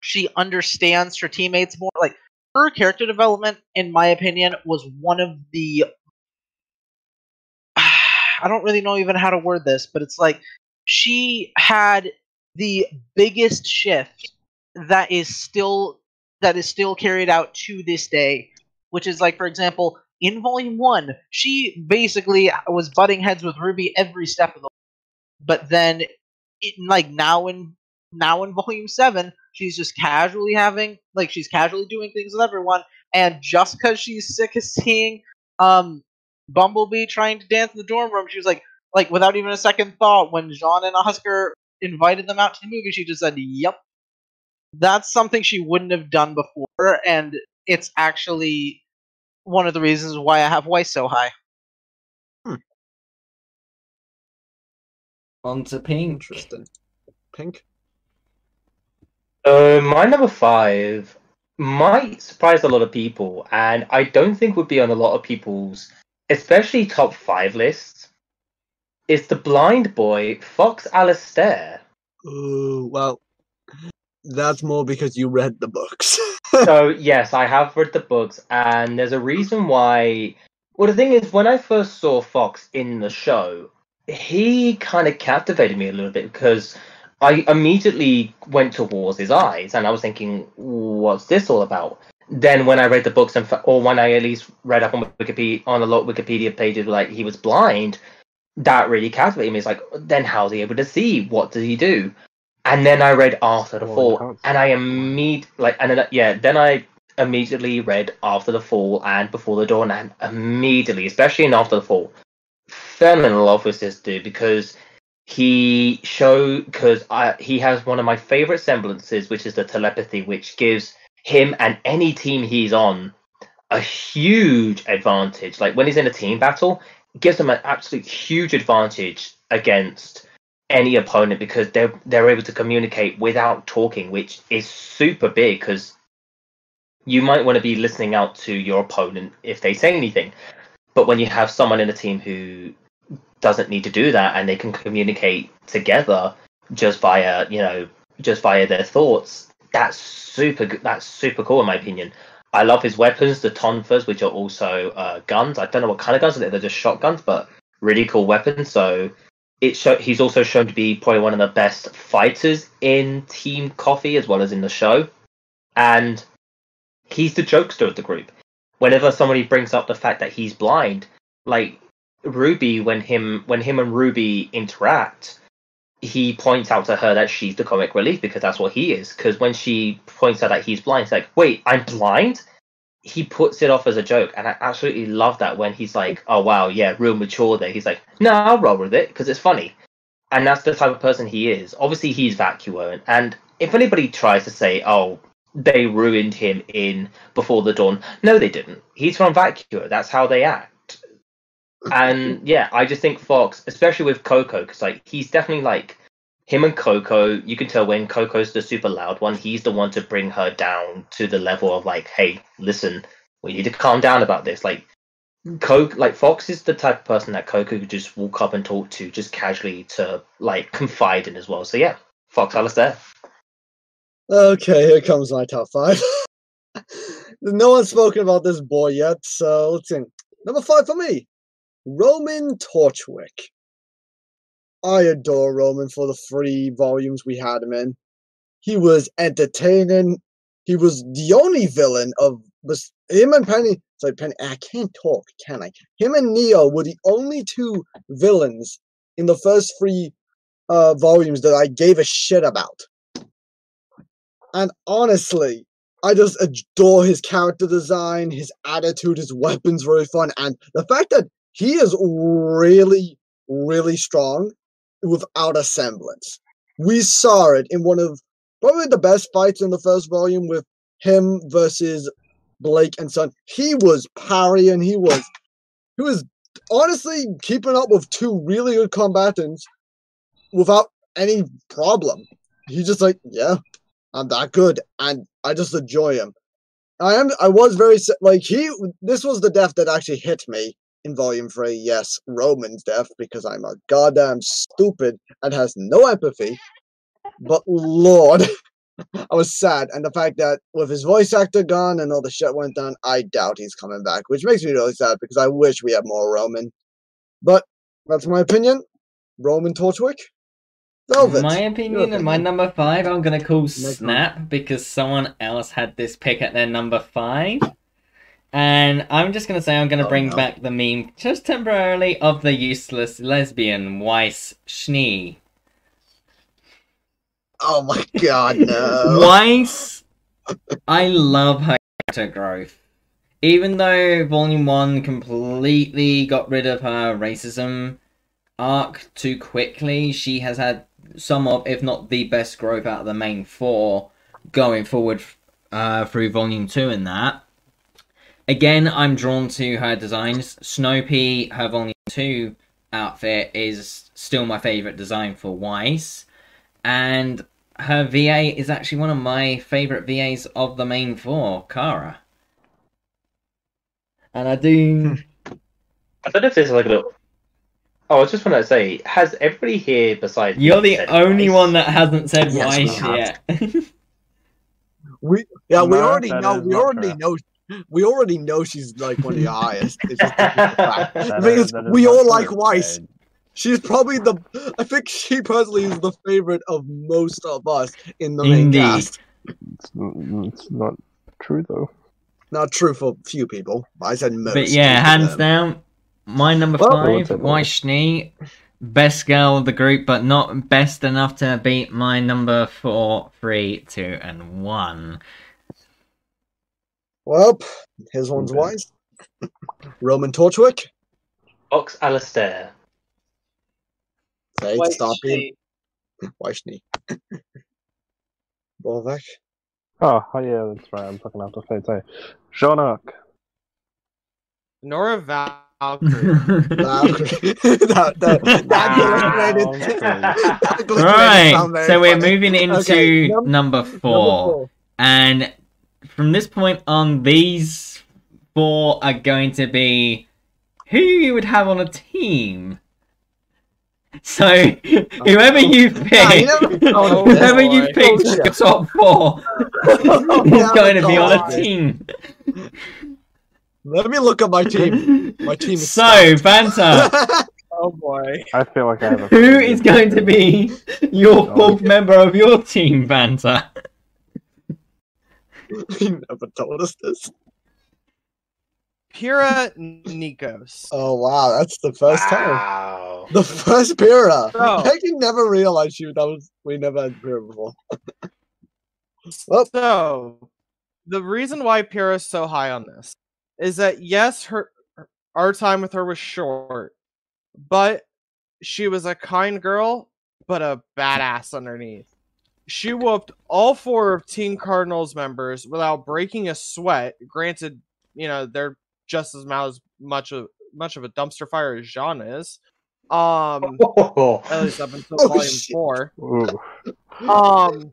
she understands her teammates more. Like her character development, in my opinion, was one of the. I don't really know even how to word this, but it's like she had the biggest shift that is still that is still carried out to this day which is like for example in volume 1 she basically was butting heads with ruby every step of the way. But then it, like now in now in volume 7 she's just casually having like she's casually doing things with everyone and just because she's sick of seeing um bumblebee trying to dance in the dorm room she was like like without even a second thought when jaune and oscar invited them out to the movie she just said yep that's something she wouldn't have done before and it's actually one of the reasons why i have weiss so high hmm. On to Pink. Interesting. Pink. So my number five might surprise a lot of people, and I don't think would be on a lot of people's, especially top five lists. Is the blind boy Fox Alistair? Ooh, well, that's more because you read the books. so yes, I have read the books, and there's a reason why. Well, the thing is, when I first saw Fox in the show, he kind of captivated me a little bit because I immediately went towards his eyes, and I was thinking, "What's this all about?" Then, when I read the books, and or when I at least read up on Wikipedia on a lot of Wikipedia pages, like he was blind, that really captivated me. It's like, then how's he able to see? What does he do? And then I read After the Oh, Fall, and I immediately like, and then yeah, then I immediately read After the Fall and Before the Dawn, and immediately, especially in After the Fall, fell in love with this dude because he show because he has one of my favorite semblances, which is the telepathy, which gives him and any team he's on a huge advantage. Like when he's in a team battle, gives him an absolute huge advantage against any opponent because they're they're able to communicate without talking, which is super big because you might want to be listening out to your opponent if they say anything. But when you have someone in a team who doesn't need to do that and they can communicate together just via, you know, just via their thoughts, that's super. That's super cool in my opinion. I love his weapons, the tonfas, which are also uh, guns. I don't know what kind of guns they're. They're just shotguns, but really cool weapons. So it show, he's also shown to be probably one of the best fighters in Team CFVY as well as in the show, and he's the jokester of the group. Whenever somebody brings up the fact that he's blind, like Ruby, when him when him and Ruby interact, he points out to her that she's the comic relief because that's what he is. Because when she points out that he's blind, it's like, wait, I'm blind. He puts it off as a joke, and I absolutely love that when he's like, "Oh wow, yeah, real mature." There, he's like, "No, I'll roll with it because it's funny," and that's the type of person he is. Obviously, he's vacuous, and if anybody tries to say, "Oh, they ruined him in Before the Dawn," no, they didn't. He's from Vacuo. That's how they act. And yeah, I just think Fox, especially with Coco, because like he's definitely like him and Coco. You can tell when Coco's the super loud one, he's the one to bring her down to the level of like, hey, listen, we need to calm down about this. Like, Coco, like Fox is the type of person that Coco could just walk up and talk to, just casually to like confide in as well. So yeah, Fox Alistair. Okay, here comes my top five. no one's spoken about this boy yet, so let's see. Number five for me, Roman Torchwick. I adore Roman for the three volumes we had him in. He was entertaining. He was the only villain of was him and Penny. Sorry, Penny. I can't talk, can I? Him and Neo were the only two villains in the first three uh, volumes that I gave a shit about. And honestly, I just adore his character design, his attitude, his weapons really fun, and the fact that he is really, really strong without a semblance. We saw it in one of probably the best fights in the first volume with him versus Blake and Sun. He was parrying, he was he was honestly keeping up with two really good combatants without any problem. He's just like, yeah, I'm that good, and I just enjoy him. I am. I was very like he. This was the death that actually hit me in Volume Three. Yes, Roman's death because I'm a goddamn stupid and has no empathy. But Lord, I was sad, and the fact that with his voice actor gone and all the shit went down, I doubt he's coming back, which makes me really sad because I wish we had more Roman. But that's my opinion. Roman Torchwick, Velvet. My opinion and my number five, I'm gonna call one. Snap because someone else had this pick at their number five. And I'm just gonna say I'm gonna Oh, bring no. back the meme just temporarily of the useless lesbian Weiss Schnee. Oh my god, no. Weiss, I love her character growth. Even though Volume 1 completely got rid of her racism arc too quickly, she has had some of, if not the best growth out of the main four going forward uh, through Volume 2 and that. Again, I'm drawn to her designs. Snowpea, her Volume 2 outfit, is still my favourite design for Weiss and her VA is actually one of my favorite VAs of the main four, Kara. And I do. Hmm. I don't know if there's like a little. Oh, I just want to say, has everybody here besides You're the only Weiss? one that hasn't said Yes, we Weiss have. yet. We yeah, we already know. We already true. know. We already know she's like one of the highest. It's just a different fact. That The thing is- is, that is we all like Weiss. Jade. She's probably the. I think she personally is the favorite of most of us in the main cast. It's, n- it's not true though. Not true for few people. I said most. but yeah, hands them. down, my number Well, five, say Weiss Schnee, best girl of the group, but not best enough to beat my number four, three, two, and one. Well, his one's Okay. wise. Roman Torchwick. Ox Alistair. Say, Wait, stop being she- Weiss Schnee. Bolvek. Oh, oh yeah, that's right. I'm fucking after Fate. Hey. Jaune Arc. Nora Valkyrie. that, that, that, that illustrated right, so we're moving into Okay, num- number Number four. And from this point on, these four are going to be who you would have on a team. So, whoever you Nah, pick, you Oh, whoever you pick Oh, the top four is going to be on a team. Let me look at my team. My team is So, stacked. Banter, Oh boy. I feel like I have a. who is going to be your oh. fourth member of your team, Banter? You never told us this. Pyrrha Nikos. Oh wow, that's the first time. The first Pyrrha. Oh. I actually never realized you that was we never had Pyrrha before. well, So, the reason why Pyrrha is so high on this is that yes, her our time with her was short, but she was a kind girl, but a badass underneath. She whooped all four of Teen Cardinals members without breaking a sweat. Granted, you know they're just as much of much of a dumpster fire as Jaune is. Um, at least up until Oh, volume shit. four. Ooh. Um,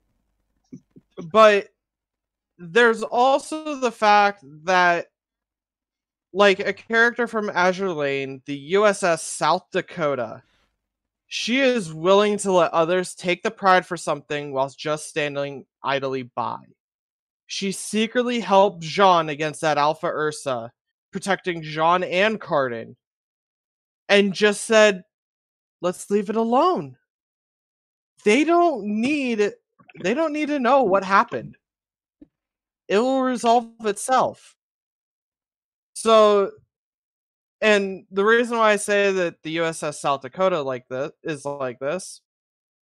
but there's also the fact that, like, a character from Azur Lane, the USS South Dakota, she is willing to let others take the pride for something whilst just standing idly by. She secretly helped Jaune against that Alpha Ursa, protecting Jaune and Cardin, and just said, let's leave it alone. They don't need they don't need to know what happened. It will resolve itself. So and the reason why i say that the uss south dakota like this is like this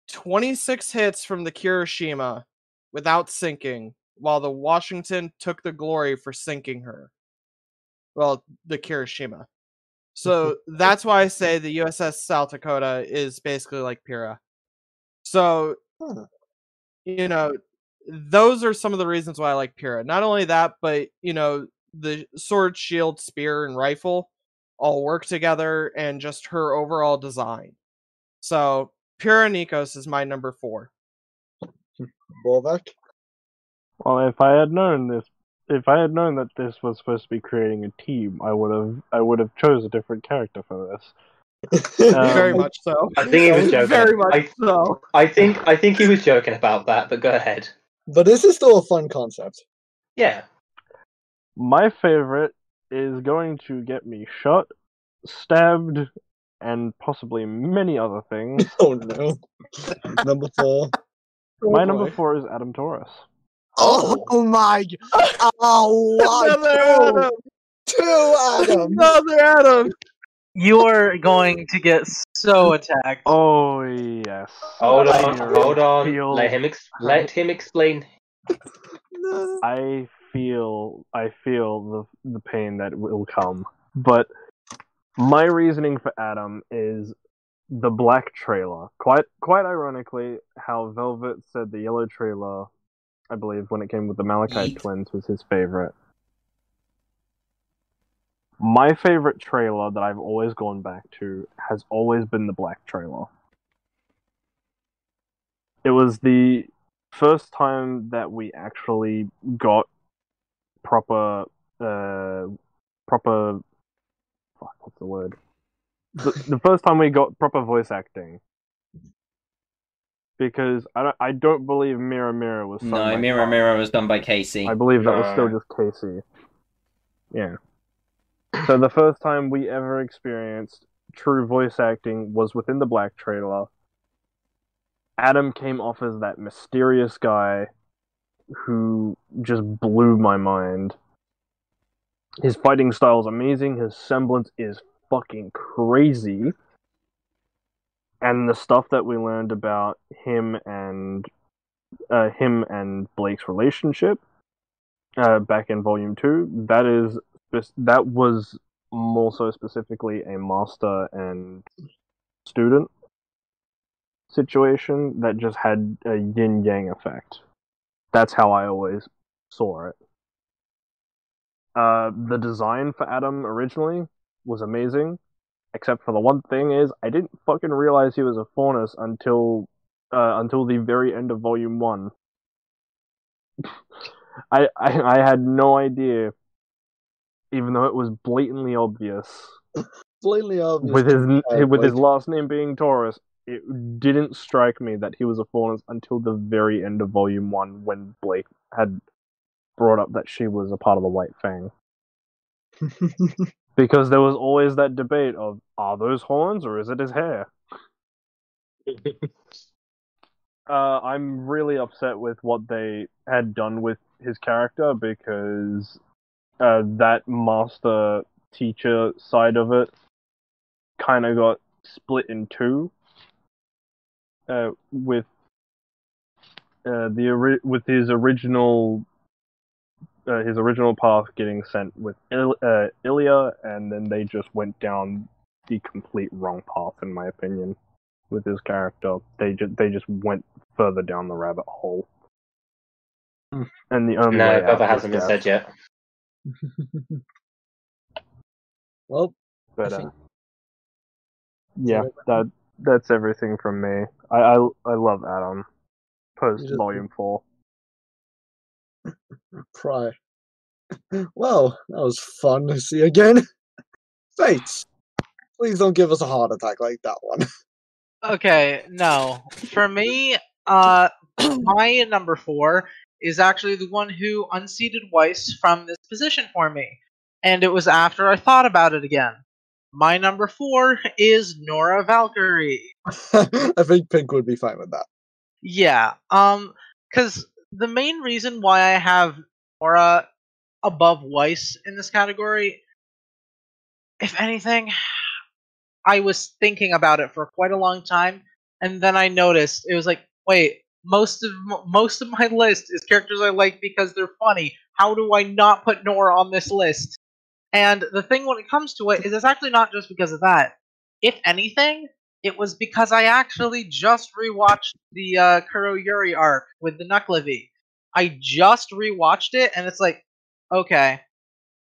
26 hits from the kirishima without sinking while the washington took the glory for sinking her well the kirishima mm-hmm. so that's why i say the uss south dakota is basically like Pyrrha. so, you know, those are some of the reasons why I like Pyrrha. Not only that, but you know, the sword, shield, spear, and rifle all work together, and just her overall design. So, Pyrrha Nikos is my number four. Bolvek. Well, if I had known this, if I had known that this was supposed to be creating a team, I would have, I would have chose a different character for this. Very Um, much so. I think he was joking. Very much I, so. I think I think he was joking about that, but go ahead. But this is still a fun concept. Yeah. My favorite is going to get me shot, stabbed, and possibly many other things. Oh no. Number four. Oh, my Oh, number four is Adam Taurus. Oh, my! g- Oh, Another what? Adam. Two, two Adam. Another Adam. You are going to get so attacked. Oh yes. Hold on, hold on. feel- Let him ex- let him explain. No. I feel I feel the the pain that will come. But my reasoning for Adam is the black trailer. Quite quite ironically, how Velvet said the yellow trailer, I believe, when it came with the Malachite Yeet. twins was his favorite. My favorite trailer that I've always gone back to has always been the black trailer. It was the first time that we actually got proper uh proper fuck what's the word the, the first time we got proper voice acting because I don't, I don't believe Mirror Mirror was No, by Mirror Carl. Mirror was done by Casey. I believe that was still just Casey. Yeah. So the first time we ever experienced true voice acting was within the Black trailer. Adam came off as that mysterious guy who just blew my mind. His fighting style is amazing, his semblance is fucking crazy. And the stuff that we learned about him and uh, him and Blake's relationship uh, back in Volume Two. That is that was more so specifically a master and student situation that just had a yin yang effect. That's how I always saw it. Uh, the design for Adam originally was amazing, except for the one thing is I didn't fucking realize he was a Faunus until uh, until the very end of Volume One. I, I I had no idea, even though it was blatantly obvious Blatantly obvious. with his uh, with his last name being Taurus. It didn't strike me that he was a Faunus until the very end of Volume One, when Blake had brought up that she was a part of the White Fang. Because there was always that debate of are those horns or is it his hair? Uh, I'm really upset with what they had done with his character because uh, that master teacher side of it kind of got split in two. Uh, with uh, the ori- with his original uh, his original path getting sent with Il- uh, Ilia, and then they just went down the complete wrong path, in my opinion with his character. They just they just went further down the rabbit hole. Hmm. And the only No, way Bubba hasn't been said yet. well, But uh, yeah, that that's everything from me. I I, I love Adam. Post just- volume four. Pry. Well, that was fun to see again. Fates. Please don't give us a heart attack like that one. Okay, no. For me, uh, my number four is actually the one who unseated Weiss from this position for me. And it was after I thought about it again. My number four is Nora Valkyrie. I think Pink would be fine with that. Yeah, um, because the main reason why I have Nora above Weiss in this category, if anything, I was thinking about it for quite a long time, and then I noticed it was like, wait, most of most of my list is characters I like because they're funny. How do I not put Nora on this list? And the thing when it comes to it is it's actually not just because of that. If anything, it was because I actually just rewatched the uh, Kuroyuri arc with the Nuckelavee. I just rewatched it, and it's like, okay,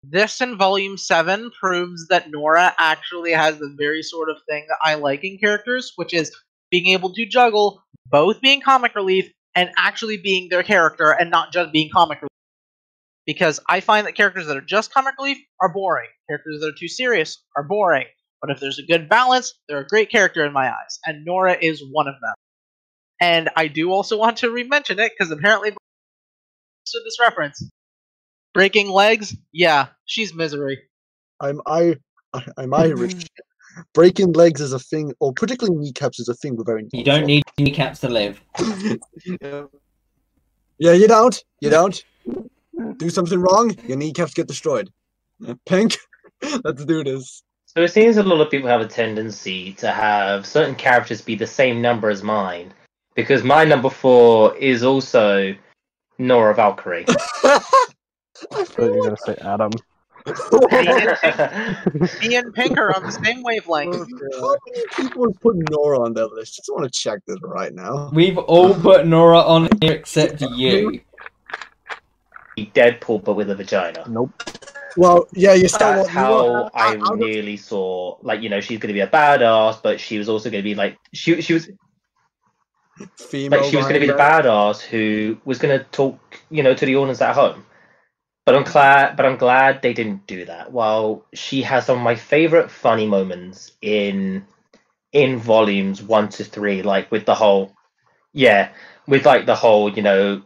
this in Volume 7 proves that Nora actually has the very sort of thing that I like in characters, which is being able to juggle both being comic relief and actually being their character and not just being comic relief. Because I find that characters that are just comic relief are boring. Characters that are too serious are boring. But if there's a good balance, they're a great character in my eyes. And Nora is one of them. And I do also want to re-mention it because apparently to this reference. Breaking legs, yeah, she's misery. I'm I I'm Irish. Breaking legs is a thing, or particularly kneecaps is a thing we're very. You don't need kneecaps to live. Yeah, you don't. You don't. Do something wrong, your kneecaps get destroyed. Pink, let's do this. So it seems a lot of people have a tendency to have certain characters be the same number as mine, because my number four is also Nora Valkyrie. I I thought you feel were gonna say Adam. Me and Pink are on the same wavelength. Oh, how many people have put Nora on their list? Just want to check this right now. We've all put Nora on here except you. Deadpool, but with a vagina. Nope. Well, yeah, you still That's want you want- how I out of- nearly saw. Like, you know, she's going to be a badass, but she was also going to be like she she was female. like she was going to be the badass who was going to talk, you know, to the audience at home. But I'm glad, but I'm glad they didn't do that. While she has some of my favorite funny moments in in volumes one to three, like with the whole, yeah, with like the whole, you know,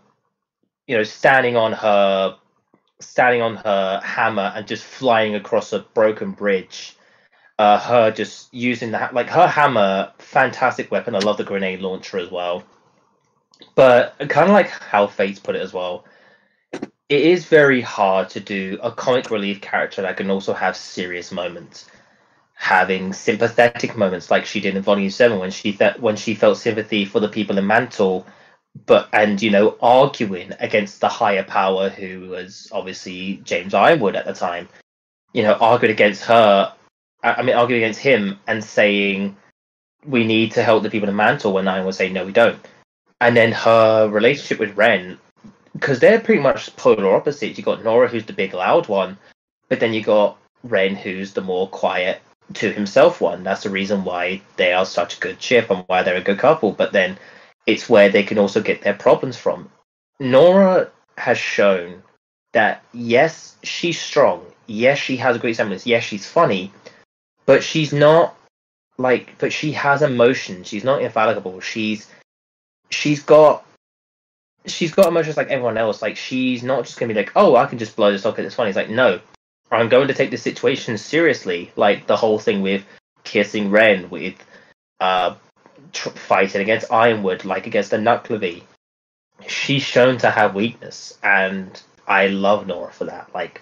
you know, standing on her, standing on her hammer and just flying across a broken bridge. Uh, her just using that, like her hammer, fantastic weapon. I love the grenade launcher as well. But kind of like how Fates put it as well, it is very hard to do a comic relief character that can also have serious moments, having sympathetic moments like she did in Volume Seven when she fe- when she felt sympathy for the people in Mantle, but and you know arguing against the higher power who was obviously James Ironwood at the time, you know arguing against her, I mean arguing against him and saying we need to help the people in Mantle when Ironwood say no we don't, and then her relationship with Ren because they're pretty much polar opposites. You got Nora, who's the big loud one, but then you got Ren, who's the more quiet to himself one. That's the reason why they are such a good chip and why they're a good couple. But then it's where they can also get their problems from. Nora has shown that yes, she's strong. Yes, she has a great semblance. Yes, she's funny, but she's not like. But she has emotions. She's not infallible. She's she's got she's got emotions like everyone else. Like she's not just gonna be like, oh, I can just blow this because it's funny. It's like, no, I'm going to take this situation seriously. Like the whole thing with kissing Ren, with uh, tr- fighting against Ironwood, like against the Nuckelavee. She's shown to have weakness, and I love Nora for that. Like,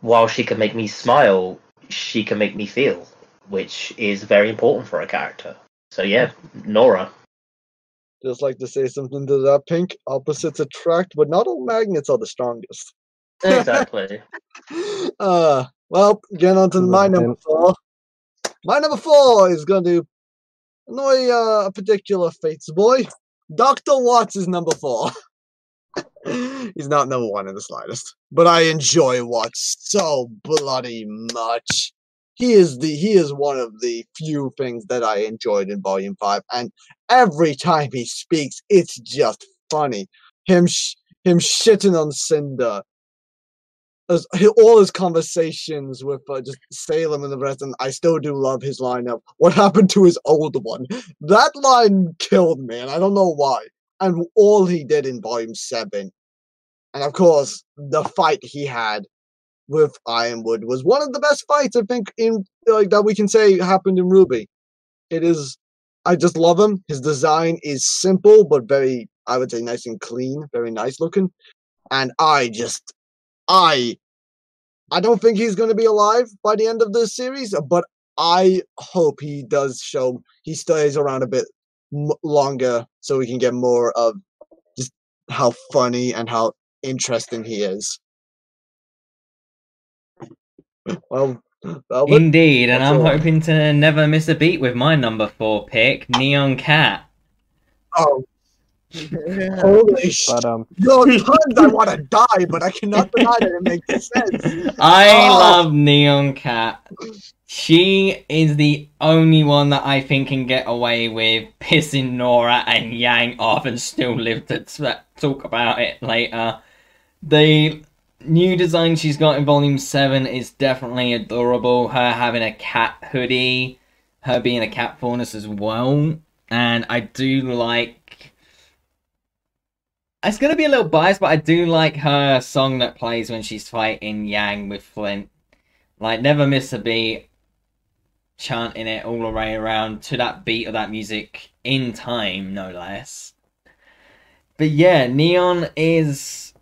while she can make me smile, she can make me feel, which is very important for a character. So yeah, Nora. Just like to say something to that pink. Opposites attract, but not all magnets are the strongest. Exactly. Uh, well, getting on to my number four. My number four is going to uh, a particular Fates boy. Dr. Watts is number four. He's not number one in the slightest, but I enjoy Watts so bloody much. He is the he is one of the few things that I enjoyed in Volume Five, and every time he speaks, it's just funny. Him sh- him shitting on Cinder, all his conversations with uh, just Salem and the rest, and I still do love his line of "What happened to his older one?" That line killed me, and I don't know why. And all he did in Volume Seven, and of course the fight he had with Ironwood was one of the best fights I think in like that we can say happened in RWBY. It is. I just love him. His design is simple but very, I would say, nice and clean, very nice looking. And I just, I I don't think he's going to be alive by the end of this series, but I hope he does show he stays around a bit m- longer so we can get more of just how funny and how interesting he is. Well, Indeed, and I'm hoping to never miss a beat with my number four pick, Neon Katt. oh, Holy shit. But um, Yo, tons I want to die, but I cannot deny that it makes sense. I Oh. love Neon Katt. She is the only one that I think can get away with pissing Nora and Yang off and still live to t- talk about it later. The new design she's got in Volume 7 is definitely adorable. Her having a cat hoodie, her being a cat faunus as well. And I do like. It's gonna be a little biased, but I do like her song that plays when she's fighting Yang with Flynt. Like, never miss a beat, chanting it all the way around to that beat of that music in time, no less. But yeah, Neon is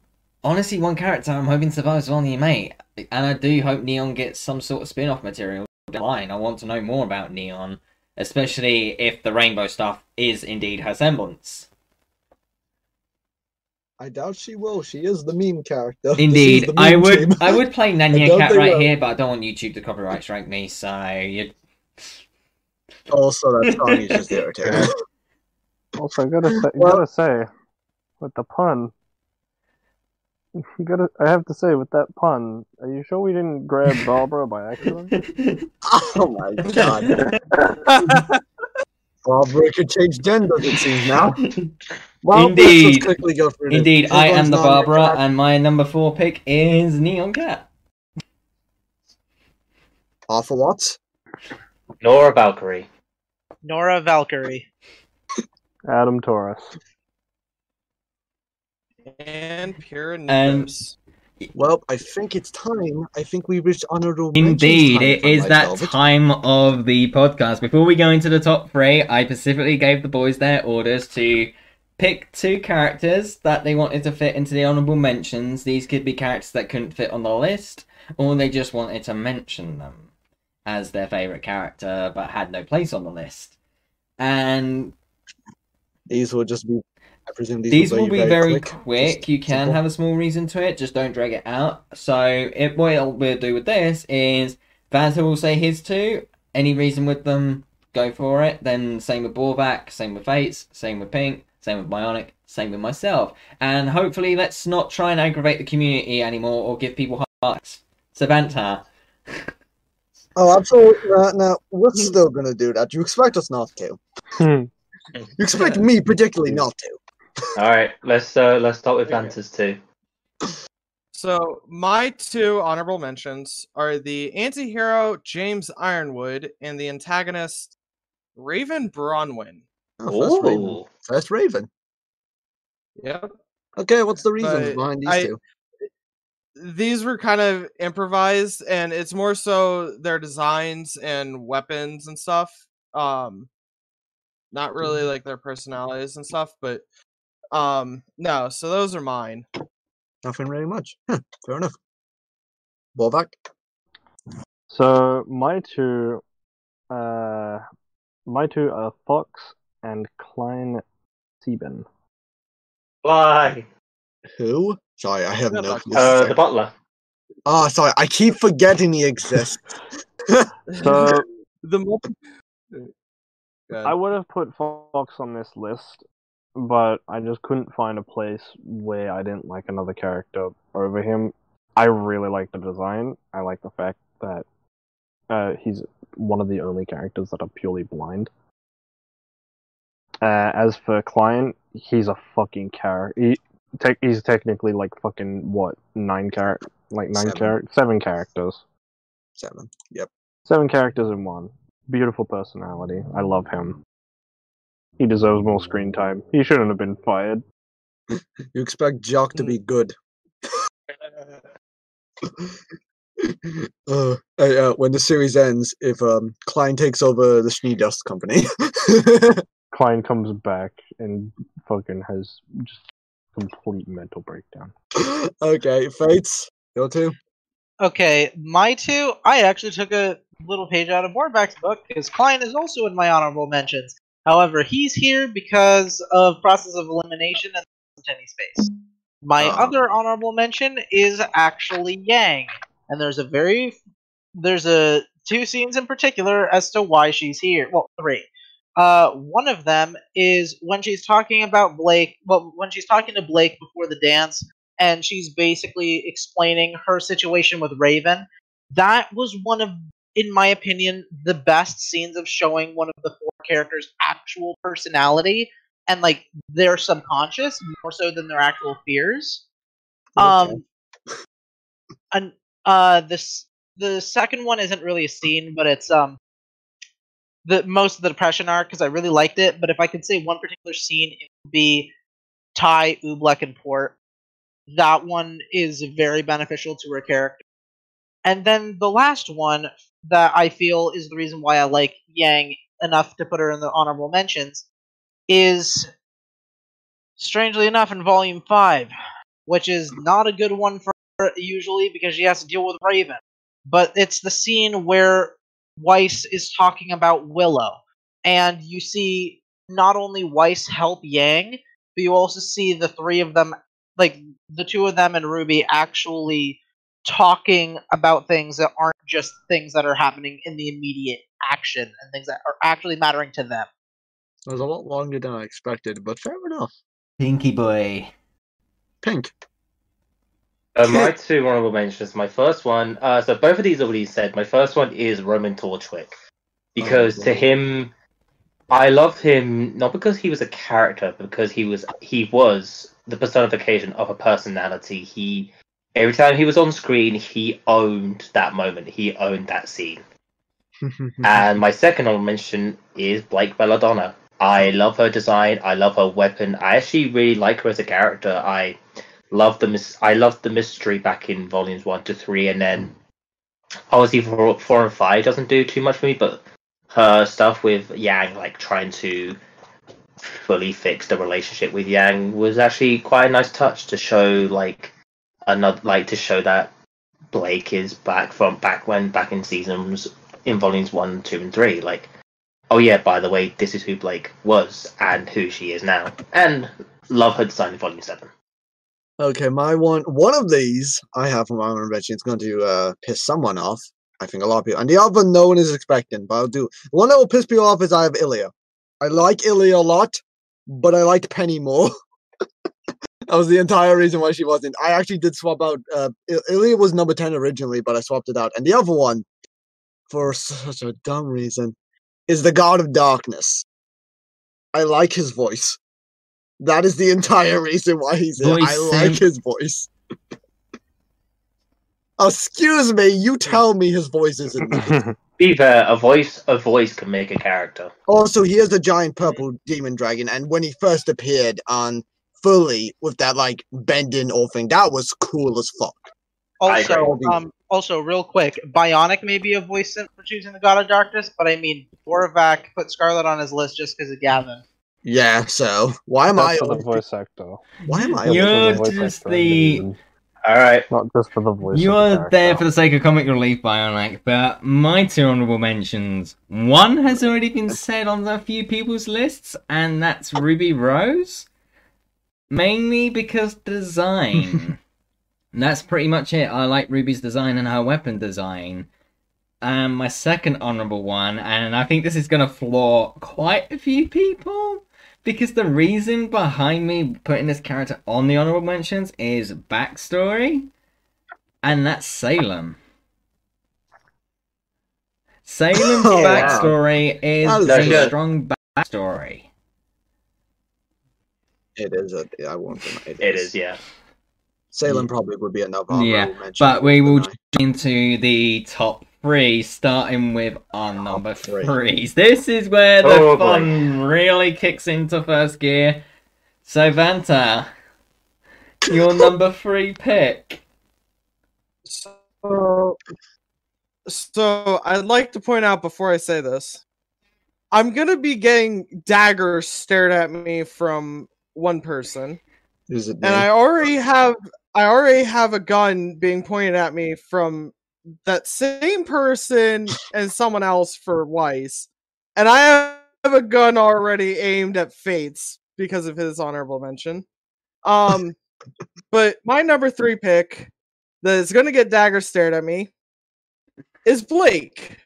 honestly one character I'm hoping survives Volume 8. And I do hope Neon gets some sort of spin off material line. I want to know more about Neon, especially if the rainbow stuff is indeed her semblance. I doubt she will. She is the meme character. Indeed, the I would team. I would play Nyan Cat right will. here, but I don't want YouTube to copyright strike me, so you Also, that song is just irritating. also gotta say, Well- gotta say, with the pun, you gotta. I have to say, with that pun, are you sure we didn't grab Barbara by accident? oh my god. Barbara could change genders, it seems now. Well, let's Indeed. just quickly go through. Indeed, I am the Barbara, yet and my number four pick is Neon Katt. Arthur Watts? Nora Valkyrie. Nora Valkyrie. Adam Taurus. And pure Nibs. Well, I think it's time. I think we reached honorable mentions Indeed, it is that salvage. time of the podcast. Before we go into the top three, I specifically gave the boys their orders to pick two characters that they wanted to fit into the honorable mentions. These could be characters that couldn't fit on the list, or they just wanted to mention them as their favorite character but had no place on the list. And These will just be. I presume these, these will be very quick. quick. You can simple. have a small reason to it, just don't drag it out. So it, what we'll do with this is Vanta will say his two. Any reason with them, go for it. Then same with Borvac, same with Fates, same with Pink, same with Bionic, same with myself. And hopefully, let's not try and aggravate the community anymore or give people hearts. So Vanta, Oh, absolutely. Uh, now, we're still gonna do that. You expect us not to. Hmm. You expect me particularly not to. All right, let's uh, let's start with Vanta's two. So my two honorable mentions are the anti-hero James Ironwood and the antagonist Raven Branwen. Oh, first Raven. Ooh. First Raven. Yep. Okay, what's the reasons But behind these I- two? These were kind of improvised, and it's more so their designs and weapons and stuff. Um, not really like their personalities and stuff, but um, no. So those are mine. Nothing really much. Huh, fair enough. Borvac. So my two, uh, my two are Fox and Klein Sieben. Why? Who? Sorry, I have Yeah, no clue. Uh, the butler. Oh, sorry, I keep forgetting he exists. So the mo- I would have put Fox on this list, but I just couldn't find a place where I didn't like another character over him. I really like the design. I like the fact that uh, he's one of the only characters that are purely blind. Uh, as for Klein, he's a fucking character. He, te- he's technically like fucking what nine character, like nine character, seven characters. Seven. Yep. Seven characters in one. Beautiful personality. I love him. He deserves more screen time. He shouldn't have been fired. You expect Jock to be good. uh, hey, uh, when the series ends, if um, Klein takes over the Schnee Dust Company. Klein comes back and fucking has just complete mental breakdown. okay, Fates, go to. Okay, my two, I actually took a little page out of Warback's book because Klein is also in my honorable mentions. However, he's here because of process of elimination and any space. My Ah. other honorable mention is actually Yang, and there's a very there's a two scenes in particular as to why she's here. Well, three. Uh, one of them is when she's talking about Blake. Well, when she's talking to Blake before the dance, and she's basically explaining her situation with Raven. That was one of, in my opinion, the best scenes of showing one of the four characters' actual personality and like their subconscious more so than their actual fears. Um, and uh, this the second one isn't really a scene, but it's um the most of the depression arc because I really liked it. But if I could say one particular scene, it would be Tai, Oobleck, and Port. That one is very beneficial to her character. And then the last one that I feel is the reason why I like Yang enough to put her in the honorable mentions is strangely enough in volume 5, which is not a good one for her usually because she has to deal with Raven. But it's the scene where Weiss is talking about Willow, and you see not only Weiss help Yang, but you also see the three of them, like the two of them and Ruby, actually talking about things that aren't just things that are happening in the immediate action and things that are actually mattering to them. It was a lot longer than I expected, but fair enough. Pinky boy. Pink. Uh, my two honorable mentions. My first one, uh, so both of these already said. My first one is Roman Torchwick because Oh, to him, I love him not because he was a character, but because he was he was the personification of a personality. He every time he was on screen, he owned that moment. He owned that scene. And my second honorable mention is Blake Belladonna. I love her design. I love her weapon. I actually really like her as a character. I love the mis- I loved the mystery back in volumes one to three, and then obviously four, four and five doesn't do too much for me, but her stuff with Yang, like trying to fully fix the relationship with Yang, was actually quite a nice touch to show like another like to show that Blake is back from back when back in seasons in volumes one, two, and three. Like, oh yeah, by the way, this is who Blake was and who she is now, and love her design in volume seven. Okay, my one one of these I have from my own mention. It's going to uh, piss someone off. I think a lot of people, and the other no one is expecting, but I'll do. One that will piss people off is I have Ilia. I like Ilia a lot, but I like Penny more. that was the entire reason why she wasn't. I actually did swap out. Uh, Il- Ilia was number ten originally, but I swapped it out. And the other one, for such a dumb reason, is the God of Darkness. I like his voice. That is the entire reason why he's in. I Voice like his voice. Excuse me, you tell me his voice isn't. good. Be fair, a voice a voice can make a character. also, he is a giant purple demon dragon, and when he first appeared on fully with that like bending or thing, that was cool as fuck. Also, um, also real quick, Bionic may be a voice synth for choosing the God of Darkness, but I mean, Borovac put Scarlet on his list just because of Gavin. Yeah, so why am I? That's for the voice actor. Why am I? You're only- For the voice just actor the- reason. All right, Not just for the voice. You're there for the sake of comic relief, Bionic, but my two honorable mentions. One has already been said on a few people's lists, and that's Ruby Rose. Mainly because design. And that's pretty much it. I like Ruby's design and her weapon design. And my second honorable one, and I think this is going to floor quite a few people, because the reason behind me putting this character on the honorable mentions is backstory, and that's Salem. Salem's Oh, wow. backstory is a strong backstory. It is a. I won't deny it. it is. Yeah, Salem probably would be another. Yeah, honorable mention, But we will jump into the top three, starting with our number three. threes. This is where the Oh, boy. fun really kicks into first gear. So, Vanta, your number three pick. So, so I'd like to point out before I say this, I'm gonna be getting daggers stared at me from one person, Is it? and I already have I already have a gun being pointed at me from that same person and someone else for Weiss, and I have a gun already aimed at Fates because of his honorable mention. Um, but my number three pick that is going to get dagger stared at me is Blake.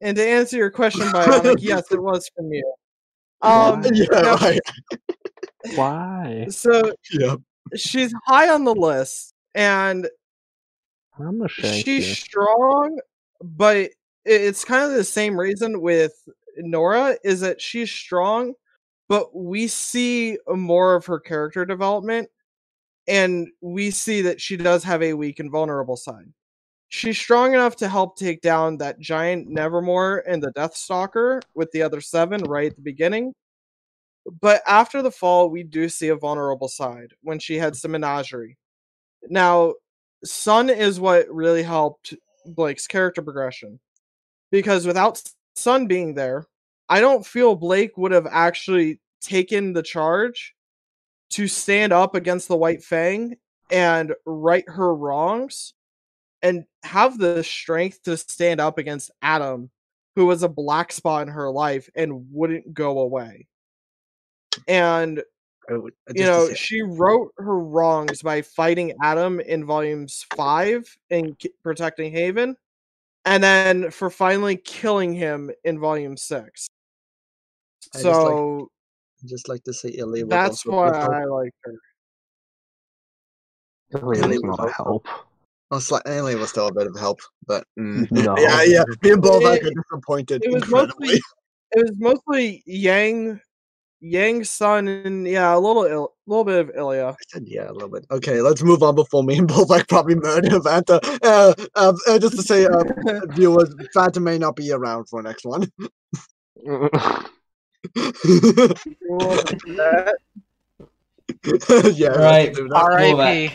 And to answer your question, Bionic, yes, it was from you. Um, yeah, now- right. Why? so Yep. she's high on the list, and I'm a she's you. strong, but it's kind of the same reason with Nora is that she's strong, but we see more of her character development, and we see that she does have a weak and vulnerable side. She's strong enough to help take down that giant Nevermore and the Deathstalker with the other seven right at the beginning. But after the fall, we do see a vulnerable side when she heads to Menagerie. Now, Sun is what really helped Blake's character progression. Because without Sun being there, I don't feel Blake would have actually taken the charge to stand up against the White Fang and right her wrongs and have the strength to stand up against Adam, who was a black spot in her life and wouldn't go away. And I would- you know, she wrote her wrongs by fighting Adam in volumes five and k- protecting Haven, and then for finally killing him in volume six. I just like- So I'd just like to say Ilia was that's also why help. I like her. Really Really not was a help. Sli- Ilia was still a bit of help, but mm. No. yeah, yeah. Me and Bolvac It- are disappointed It was mostly it was mostly Yang, Yang's son, and yeah, a little Il- little bit of Ilia. I said yeah, a little bit. Okay, let's move on before me and Bolvac probably murder Vanta. Uh, uh, uh, just to say, uh, viewers, Vanta may not be around for next one. yeah, Right. let's do that. R.I.P.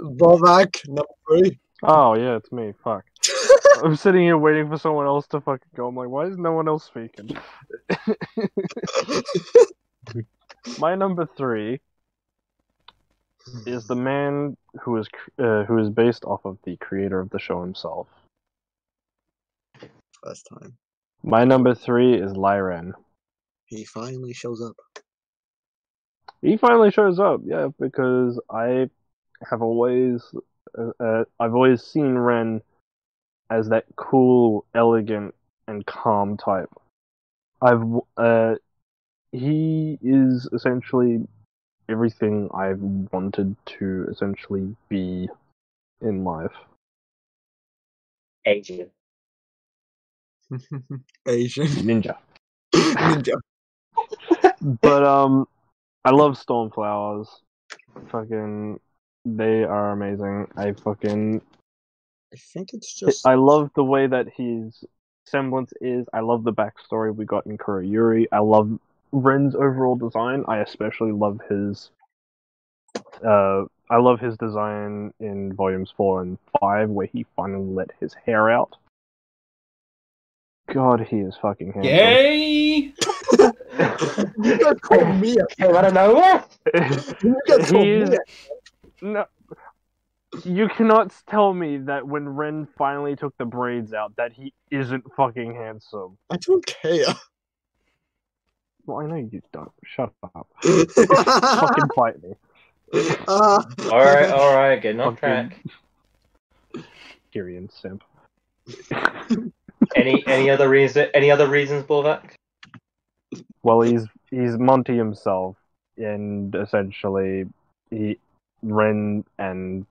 Bolvac, number three. Oh yeah, it's me. Fuck. I'm sitting here waiting for someone else to fucking go. I'm like, why is no one else speaking? My number three is the man who is uh, who is based off of the creator of the show himself. First time. My number three is Lie Ren. He finally shows up. He finally shows up, yeah, because I have always, uh, uh, I've always seen Ren as that cool, elegant, and calm type. I've, uh, he is essentially everything I've wanted to essentially be in life. Asian. Asian Ninja. ninja. But um, I love Stormflowers. Fucking, they are amazing. I fucking I think it's just. I love the way that his semblance is. I love the backstory we got in Kuroyuri. I love Ren's overall design. I especially love his. Uh, I love his design in volumes four and five, where he finally let his hair out. God, he is fucking handsome. Yay! you guys call me a. Came out of nowhere. You guys call he me is a. no. You cannot tell me that when Ren finally took the braids out, that he isn't fucking handsome. I don't care. Well, I know you don't. Shut up. fucking fight me. uh, All right, all right, getting off Fucking- track. Tyrian simp. Any any other reason? Any other reasons, Bulvac? Well, he's he's Monty himself, and essentially, he Ren and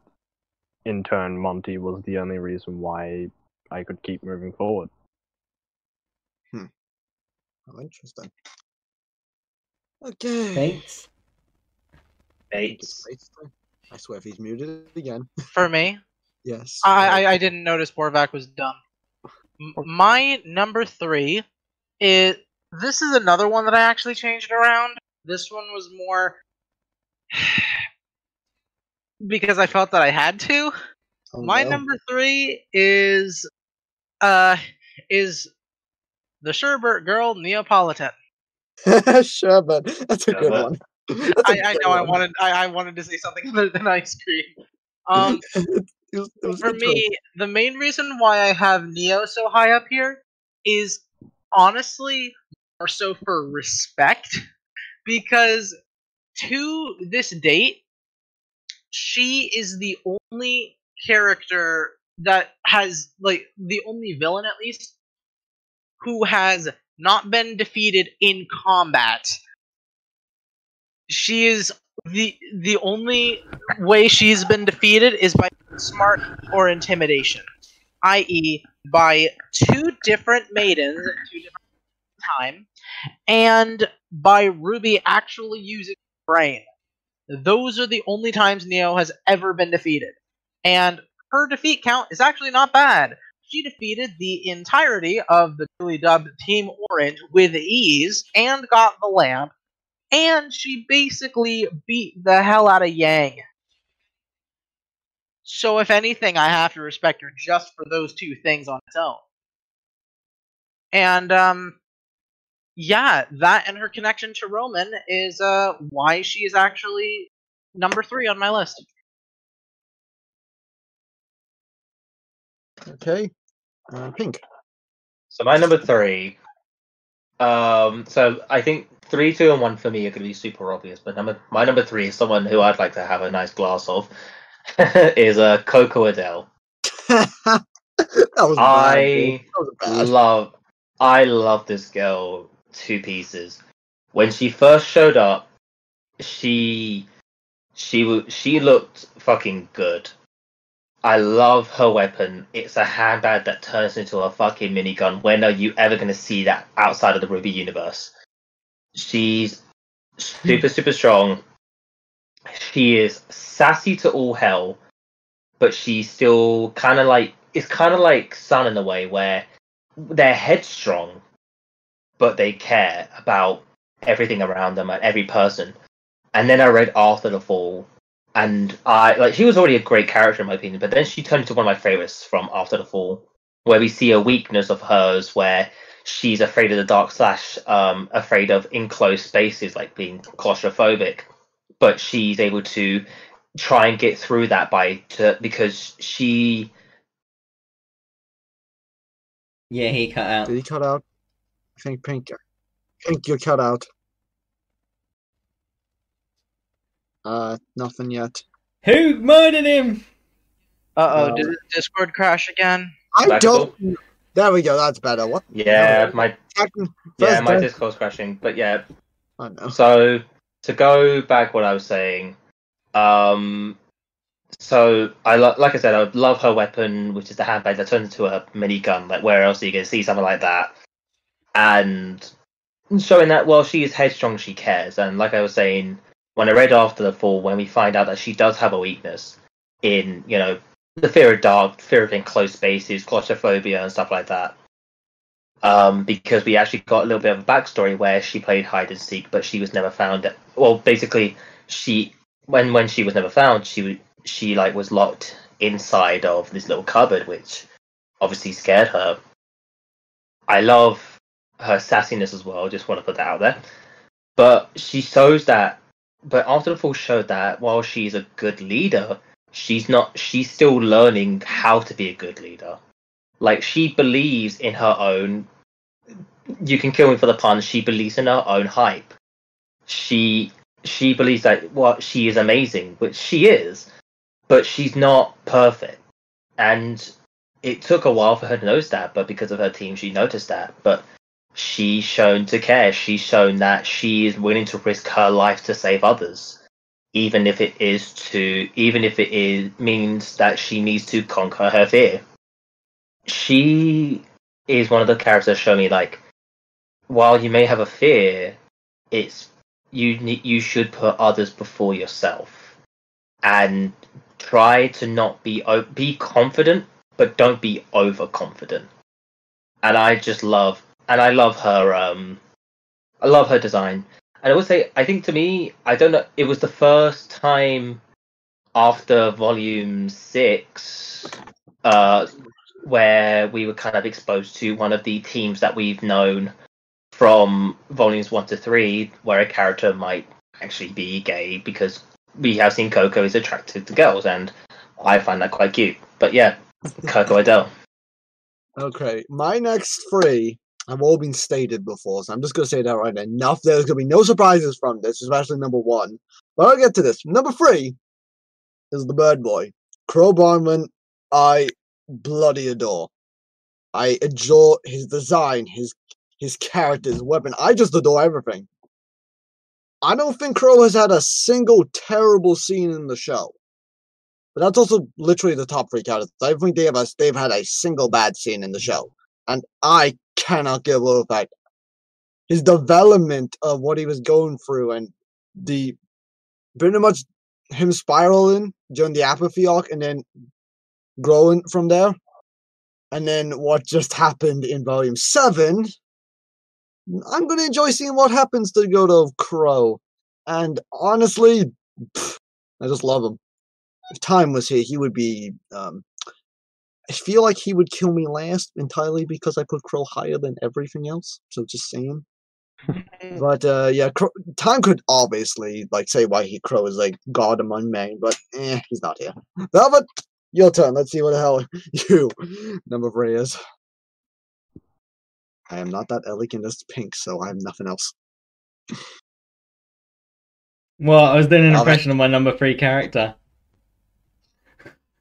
in turn Monty was the only reason why I could keep moving forward. oh, interesting. Okay. Thanks. Bates. I swear if he's muted again. For me, Yes. I, I, I didn't notice Borvac was done. Oh. My number three is this is another one that I actually changed around. This one was more because I felt that I had to. Oh, My no. number three is uh is the Sherbert girl Neopolitan. Sherbet. That's a good Sherbet. one. That's a I, I good know I wanted I, I wanted to say something other than ice cream. Um It was- it was for good choice. me, the main reason why I have Neo so high up here is honestly more so for respect because to this date, she is the only character that has like the only villain at least who has not been defeated in combat. She is the the only way she's been defeated is by smart or intimidation, i.e., by two different maidens at two different time, and by Ruby actually using brain. Those are the only times Neo has ever been defeated, and her defeat count is actually not bad. She defeated the entirety of the newly dubbed Team Orange with ease and got the lamp and she basically beat the hell out of Yang. So, if anything, I have to respect her just for those two things on its own. And, um, yeah, that and her connection to Roman is uh, why she is actually number three on my list. Okay. Uh, pink. So my number three. Um, so I think three, two, and one for me are going to be super obvious. But number my number three is someone who I'd like to have a nice glass of. is uh, Coco Adele. that was I bad. That was bad. love, I love this girl two pieces. When she first showed up, she, she she looked fucking good. I love her weapon. It's a handbag that turns into a fucking minigun. When are you ever going to see that outside of the RWBY universe? She's super, super strong. She is sassy to all hell, but she's still kind of like it's kind of like Sun in a way where they're headstrong, but they care about everything around them and every person. And then I read After the Fall, and I like she was already a great character in my opinion, but then she turned into one of my favorites from After the Fall, where we see a weakness of hers where she's afraid of the dark slash um afraid of enclosed spaces like being claustrophobic but she's able to try and get through that by to, because she Yeah, he cut out. Did he cut out? I think pink. Pink, you cut out. Uh, nothing yet. Who murdered him? Uh oh, Uh, did the Discord crash again? I Back don't. There we go. That's better. What? yeah No. my yeah my death- Discord crashing but yeah Oh no. So to go back, what I was saying, um, so I lo- like I said, I love her weapon, which is the handbag that turns into a mini gun. Like where else are you going to see something like that? And showing that while she is headstrong, she cares. And like I was saying, when I read after the fall, when we find out that she does have a weakness in, you know, the fear of dark, fear of enclosed spaces, claustrophobia, and stuff like that um, because we actually got a little bit of a backstory where she played hide and seek, but she was never found. Well, basically, she when when she was never found, she she like was locked inside of this little cupboard, which obviously scared her. I love her sassiness as well. Just want to put that out there. But she shows that. But after the fall showed that while she's a good leader, she's not. She's still learning how to be a good leader. Like she believes in her own you can kill me for the pun. She believes in her own hype. She she believes that what she is amazing, which she is, but she's not perfect. And it took a while for her to notice that, but because of her team, she noticed that. But she's shown to care. She's shown that she is willing to risk her life to save others, even if it is to even if it is means that she needs to conquer her fear. She is one of the characters show me like while you may have a fear, it's you need you should put others before yourself, and try to not be be confident, but don't be overconfident. And I just love, and I love her. Um, I love her design, and I would say I think to me, I don't know. It was the first time after Volume Six, uh, where we were kind of exposed to one of the teams that we've known from volumes one to three, where a character might actually be gay because we have seen Coco is attracted to girls, and I find that quite cute. But yeah, Coco Adele. Okay, my next three have all been stated before, so I'm just gonna say that right. Enough. There's gonna be no surprises from this, especially number one. But I'll get to this. Number three is the Bird Boy, Qrow Branwen. I bloody adore. I adore his design, his his character, his weapon. I just adore everything. I don't think Qrow has had a single terrible scene in the show. But that's also literally the top three characters. I don't think they have a, they've had a single bad scene in the show. And I cannot get over the fact his development of what he was going through and the pretty much him spiraling during the apathy arc and then growing from there. And then what just happened in volume seven. I'm gonna enjoy seeing what happens to Goto Qrow. And honestly, pff, I just love him. If time was here, he would be um I feel like he would kill me last entirely because I put Qrow higher than everything else. So just saying. But uh, yeah, Qrow, time could obviously like say why he Qrow is like god among men, but eh, he's not here. Velvet, your turn. Let's see what the hell you number three is. I am not that elegant as pink, so I have nothing else. Well, I was doing an impression of my number three character.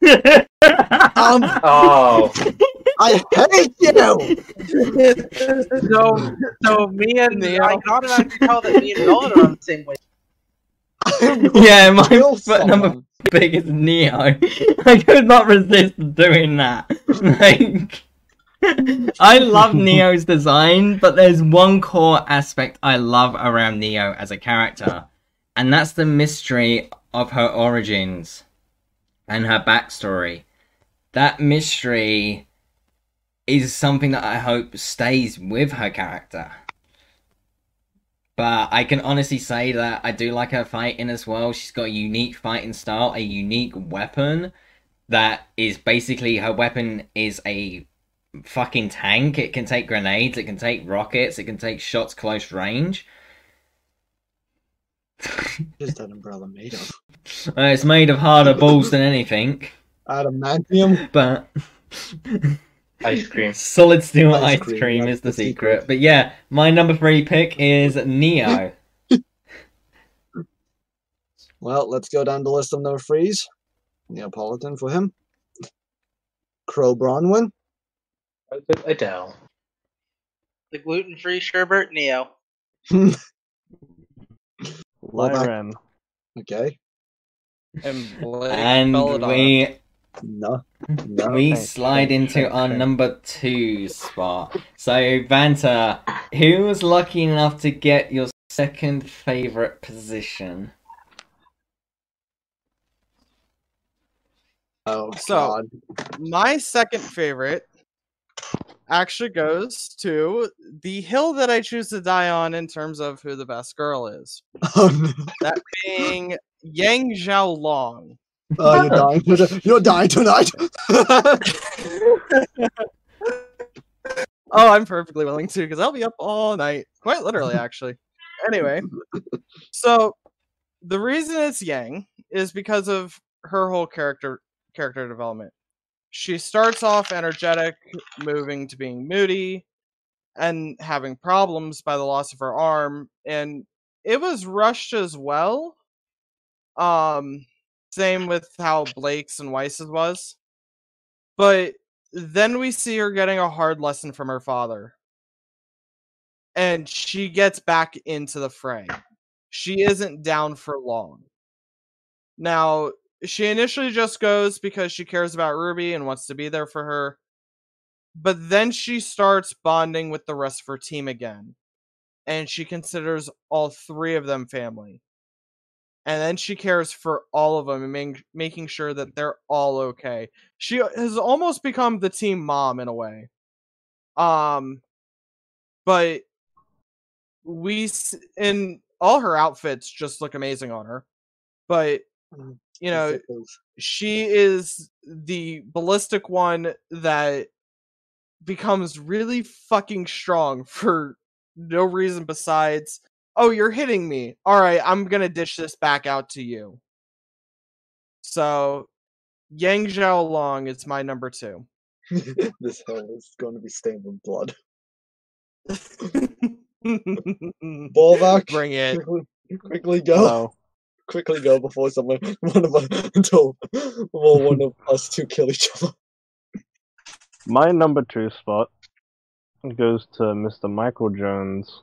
Um, Oh, I hate you. So, so me and Neo. I can automatically tell that me and Nolan are on the same way. Yeah, my kill f- number someone. big is Neo. I could not resist doing that. Like, I love Neo's design, but there's one core aspect I love around Neo as a character, and that's the mystery of her origins and her backstory. That mystery is something that I hope stays with her character. But I can honestly say that I do like her fighting as well. She's got a unique fighting style, a unique weapon that is basically her weapon is a fucking tank. It can take grenades, it can take rockets, it can take shots close range. What is that umbrella made of? Uh, it's made of harder balls than anything, Adamantium. but ice cream. solid steel Ice ice, cream, cream, is the, the secret. secret. But yeah, my number three pick is Neo. Well, let's go down the list of number threes. Neopolitan for him. Qrow Branwen. Adele. The gluten-free sherbet Neo. Well, that- Lie Ren. Okay. And Blake and Belladonna. we No. No. we Thanks, slide into thanks, our number two spot. So Vanta, who was lucky enough to get your second favorite position? Oh, So- God. My second favorite actually goes to the hill that I choose to die on in terms of who the best girl is. Oh, no. That being Yang Xiao Long. Oh, you're dying. tonight. You're dying tonight. Oh, I'm perfectly willing to because I'll be up all night. Quite literally, actually. Anyway, so the reason it's Yang is because of her whole character character development. She starts off energetic, moving to being moody, and having problems by the loss of her arm, and it was rushed as well. Um, same with how Blake's and Weiss's was, but then we see her getting a hard lesson from her father. And she gets back into the fray. She isn't down for long. Now, she initially just goes because she cares about Ruby and wants to be there for her. But then she starts bonding with the rest of her team again. And she considers all three of them family. And then she cares for all of them and making sure that they're all okay she has almost become the team mom in a way. Um, but we and all her outfits just look amazing on her. But Mm, you know, she is the ballistic one that becomes really fucking strong for no reason besides, oh, you're hitting me. All right, I'm gonna dish this back out to you. So, Yang Xiao Long is my number two. this hell is going to be stained with blood. Bolvac, Bring it. quickly, quickly go. Hello. Quickly go before someone, one of us, until well, one of us two kill each other. My number two spot goes to Mr. Michael Jones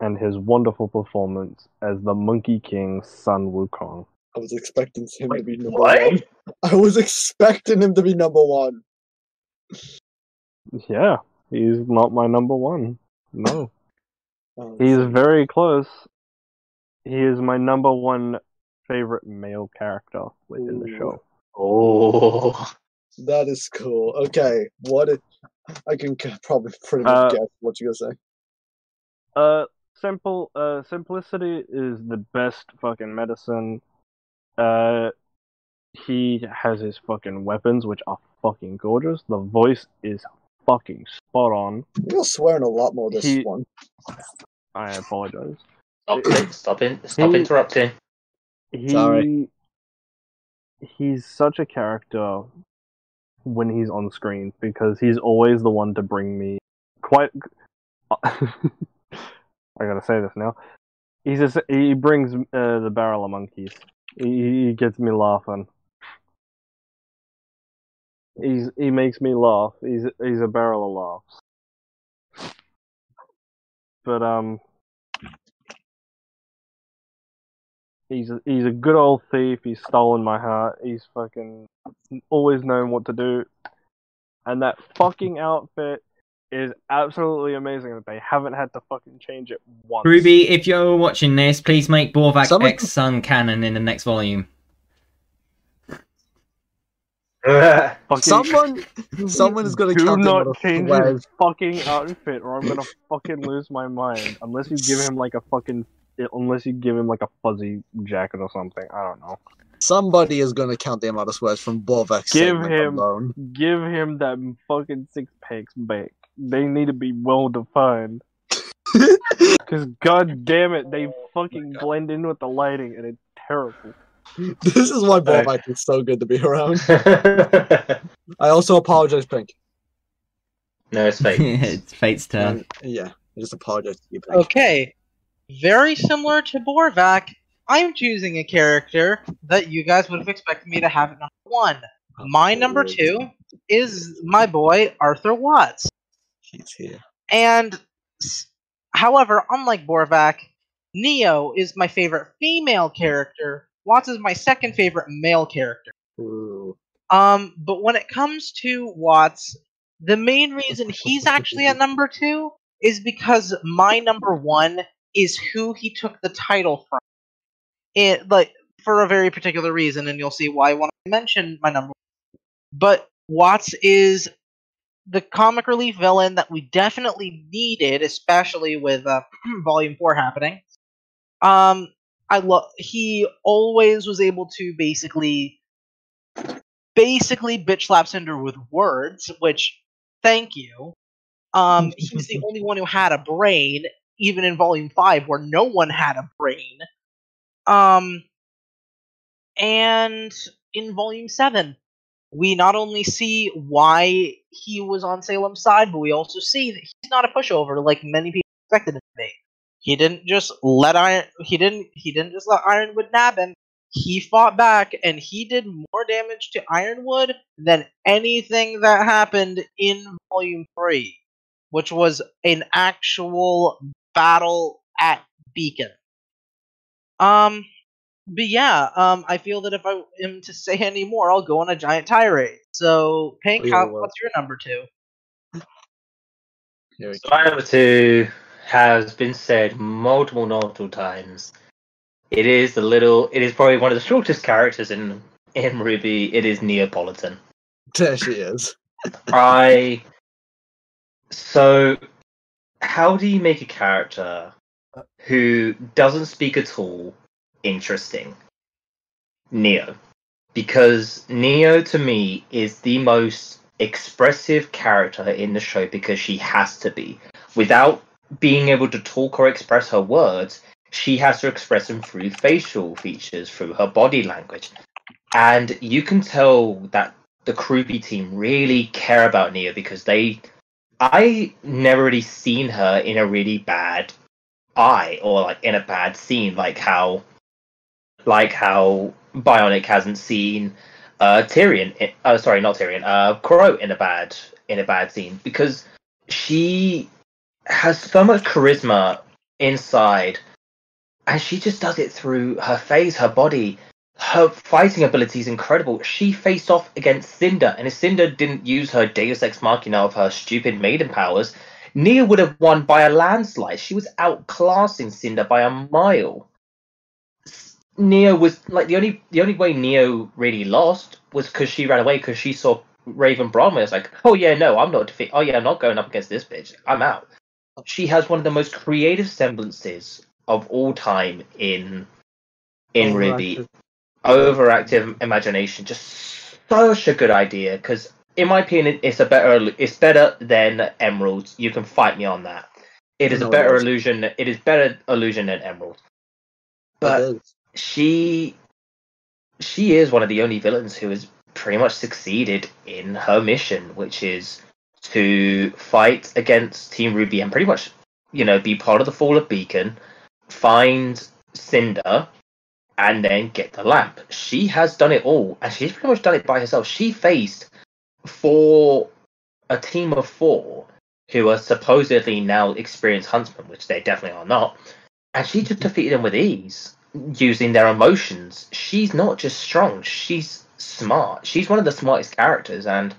and his wonderful performance as the Monkey King Sun Wukong. I was expecting him to be number what? one. I was expecting him to be number one. Yeah, he's not my number one. No. Oh, He's very close. He is my number one favorite male character within the show. Oh, that is cool. Okay, what? It, I can probably pretty much Uh, guess what you're gonna say. Uh, simple. Uh, simplicity is the best fucking medicine. Uh, he has his fucking weapons, which are fucking gorgeous. The voice is fucking spot on. You're swearing a lot more this he- one. I apologize. stop it! Stop it! Stop He- interrupting. He, Sorry. He's such a character when he's on screen because he's always the one to bring me quite. I gotta say this now. He's a, he brings uh, the barrel of monkeys. He, he gets me laughing. He's he makes me laugh. He's he's a barrel of laughs. But um, he's a, he's a good old thief. He's stolen my heart. He's fucking always known what to do. And that fucking outfit is absolutely amazing that they haven't had to fucking change it once. Ruby, if you're watching this, please make Borvak Someone- X Sun canon in the next volume. Someone, someone is gonna do count him not change thread. his fucking outfit, or I'm gonna fucking lose my mind. Unless you give him like a fucking, unless you give him like a fuzzy jacket or something. I don't know. Somebody is gonna count the amount of swears from Borvek's Give him- alone. Give him that fucking six packs back. They need to be well defined. Cause god damn it, they oh fucking blend in with the lighting and it's terrible. This is why Borvek is so good to be around. I also apologize, Pink. No, it's fake. it's Fate's turn. And, yeah, I just apologize to you, Pink. Okay, very similar to Borvak, I'm choosing a character that you guys would have expected me to have at number one. My number two is my boy Arthur Watts. He's here. And however, unlike Borvak, Neo is my favorite female character. Watts is my second favorite male character. Ooh. Um, but when it comes to Watts, the main reason he's actually at number two is because my number one is who he took the title from. It like for a very particular reason, and you'll see why when I mention my number. But Watts is the comic relief villain that we definitely needed, especially with uh, Volume Four happening. Um, I love. He always was able to basically basically bitch slap Cinder with words, which thank you. Um, he was the only one who had a brain, even in Volume Five, where no one had a brain. Um, and in Volume Seven, we not only see why he was on Salem's side, but we also see that he's not a pushover like many people expected him to be. He didn't just let Iron. He didn't. He didn't just let Ironwood nab him he fought back and he did more damage to Ironwood than anything that happened in Volume 3, which was an actual battle at Beacon. Um, but yeah, um, I feel that if I am to say any more, I'll go on a giant tirade. So, Pink, how, what's your number two? Here we So go. my number two has been said multiple, multiple times. It is the little. It is probably one of the shortest characters in in RWBY. It is Neopolitan. There she is. I. So, how do you make a character who doesn't speak at all interesting? Neo. Because Neo to me is the most expressive character in the show because she has to be. Without being able to talk or express her words, she has to express them through facial features, through her body language. And you can tell that the CRWBY team really care about Neo because they I never really seen her in a really bad eye or like in a bad scene like how like how Bionic hasn't seen uh Tyrian uh sorry not Tyrian uh Qrow in a bad in a bad scene because she has so much charisma inside, and she just does it through her face, her body. Her fighting ability is incredible. She faced off against Cinder, and if Cinder didn't use her Deus Ex Machina of her stupid maiden powers, Nia would have won by a landslide. She was outclassing Cinder by a mile. Neo was like the only the only way Neo really lost was because she ran away because she saw Raven Branwen. It's like, oh yeah, no, I'm not defeat. Oh yeah, I'm not going up against this bitch. I'm out. She has one of the most creative semblances of all time in in oh, RWBY. Overactive imagination, just such a good idea. Because in my opinion, it's a better it's better than Emeralds. You can fight me on that. It is No, a better it illusion. It is better illusion than Emerald. But she she is one of the only villains who has pretty much succeeded in her mission, which is to fight against Team RWBY and pretty much, you know, be part of the fall of Beacon, find Cinder, and then get the lamp. She has done it all, and she's pretty much done it by herself. She faced for a team of four who are supposedly now experienced huntsmen, which they definitely are not, and she just defeated them with ease using their emotions. She's not just strong; she's smart. She's one of the smartest characters, and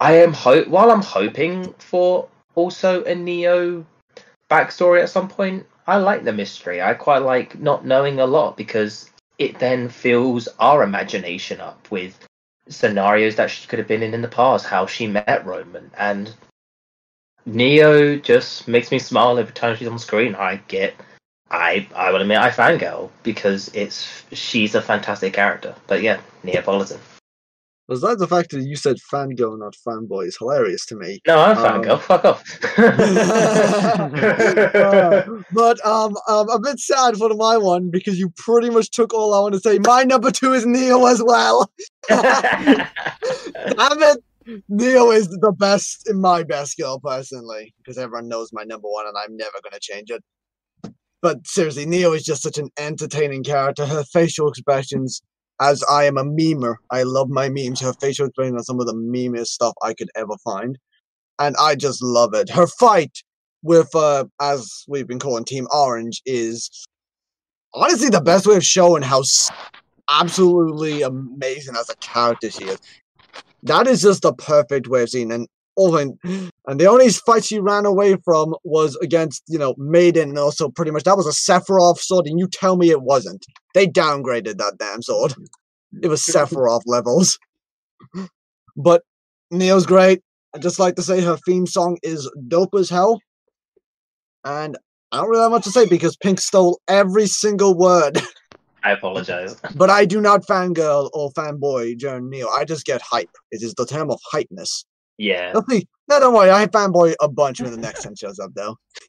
I am ho- while I'm hoping for also a Neo backstory at some point. I like the mystery. I quite like not knowing a lot because it then fills our imagination up with scenarios that she could have been in in the past, how she met Roman, and Neo just makes me smile every time she's on screen. I get I I will admit I fangirl because it's she's a fantastic character. But yeah, Neopolitan. Besides the fact that you said fangirl, not fanboy, is hilarious to me. No, I'm Um, fangirl. Fuck off. Uh, but um, um, a bit sad for my one because you pretty much took all I want to say. My number two is Neo as well. Damn it! Neo is the best in my best girl personally because everyone knows my number one and I'm never gonna change it. But seriously, Neo is just such an entertaining character. Her facial expressions, as I am a memer, I love my memes. Her facial expressions are some of the memest stuff I could ever find, and I just love it. Her fight with, uh, as we've been calling Team Orange, is honestly the best way of showing how absolutely amazing as a character she is. That is just the perfect way of seeing oh and, the only fight she ran away from was against, you know, Maiden and also pretty much that was a Sephiroth sword, and you tell me it wasn't. They downgraded that damn sword. It was Sephiroth levels. But Neo's great. I just like to say her theme song is dope as hell. And I don't really have much to say because Pink stole every single word. I apologize. But I do not fangirl or fanboy during Neo. I just get hype. It is the term of hypeness. Yeah. No, don't worry. I fanboy a bunch when the next time shows up, though.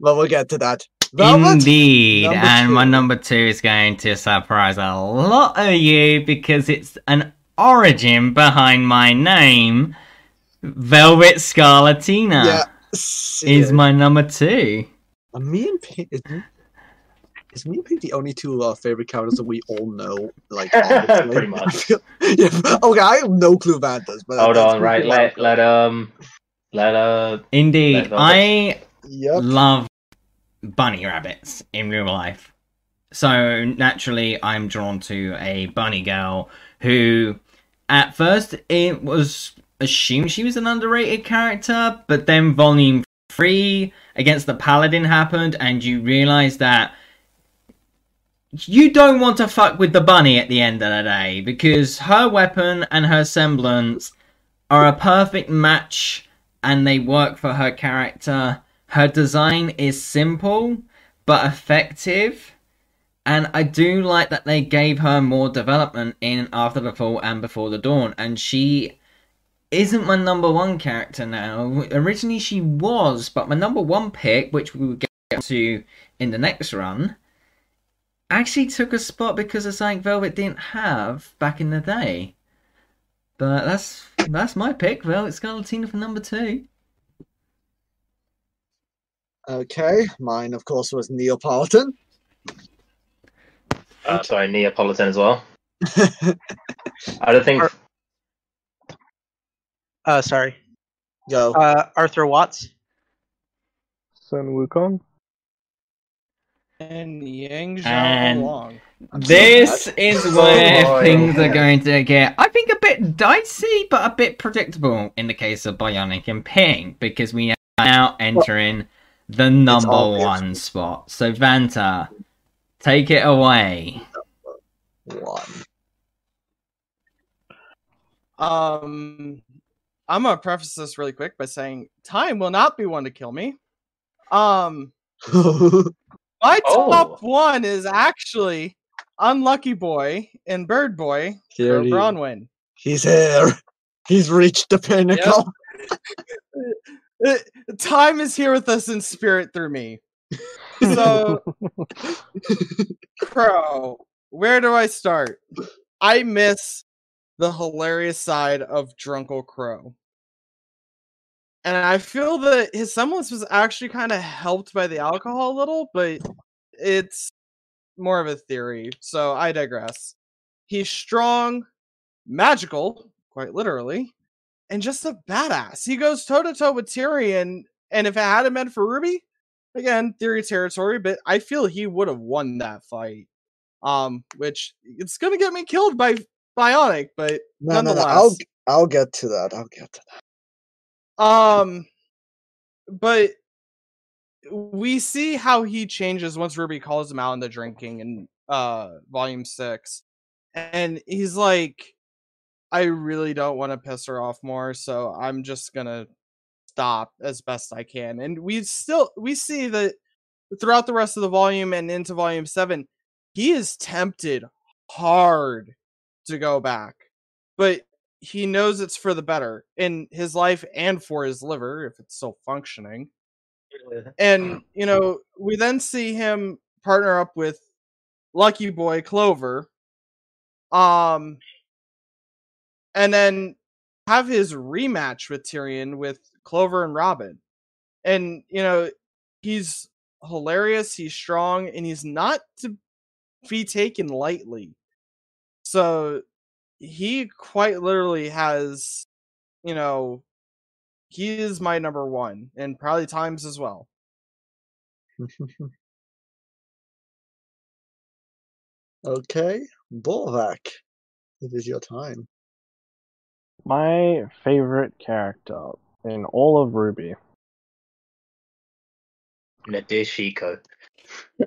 but we'll get to that. Velvet? Indeed, number and my number two is going to surprise a lot of you because it's an origin behind my name. Velvet Scarlatina Yeah. is my number two. Me and. Is, is me the only two of our favorite characters that we all know? Like, obviously? Pretty much. Yeah, okay, I have no clue about this, but Hold on, right? Let well. let um let uh Indeed, Let I Yep. love bunny rabbits in real life. So naturally, I'm drawn to a bunny girl who, at first, it was assumed she was an underrated character, but then Volume 3 against the Paladin happened, and you realize that you don't want to fuck with the bunny at the end of the day because her weapon and her semblance are a perfect match and they work for her character. Her design is simple but effective, and I do like that they gave her more development in After the Fall and Before the Dawn, and she isn't my number one character now. Originally she was, but my number one pick, which we will get to in the next run, actually took a spot because of something Velvet didn't have back in the day. But that's that's my pick, Velvet Scarlatina for number two. Okay, mine, of course, was Neopolitan. uh, sorry Neopolitan as well. I don't think Or- Uh, sorry. Go. Uh, Arthur Watts. Sun Wukong. And Yang And- Xiao Long. This is where boy. things are going to get, I think, a bit dicey, but a bit predictable in the case of Bionic and Ping, because we are now entering the number one spot. So, Vanta, take it away. One. Um, I'm gonna preface this really quick by saying time will not be one to kill me. Um, my Oh. top one is actually Unlucky Boy and Bird Boy Here for he- Branwen. He's here. He's reached the pinnacle. Uh, Time is here with us in spirit through me. So, Qrow, where do I start? I miss the hilarious side of Drunkle Qrow. And I feel that his semblance was actually kind of helped by the alcohol a little, but it's more of a theory. So I digress. He's strong, magical, quite literally, and just a badass. He goes toe to toe with Tyrian, and if it hadn't been for Ruby, again, theory territory, but I feel he would have won that fight. Um, which it's gonna get me killed by Bionic, but No, no, no. nonetheless. I'll I'll get to that. I'll get to that. Um, but we see how he changes once Ruby calls him out in the drinking in uh volume six, and he's like, "I really don't want to piss her off more, so I'm just gonna stop as best I can." And we still we see that throughout the rest of the volume and into volume seven, he is tempted hard to go back, but he knows it's for the better in his life and for his liver if it's still functioning. And you know, we then see him partner up with Lucky Boy Clover. Um and then have his rematch with Tyrian with Clover and Robyn. And you know, he's hilarious, he's strong, and he's not to be taken lightly. So he quite literally has, you know, he is my number one, and probably times as well. okay, Bolvac, it is your time. My favorite character in all of RWBY. Nadeshiko.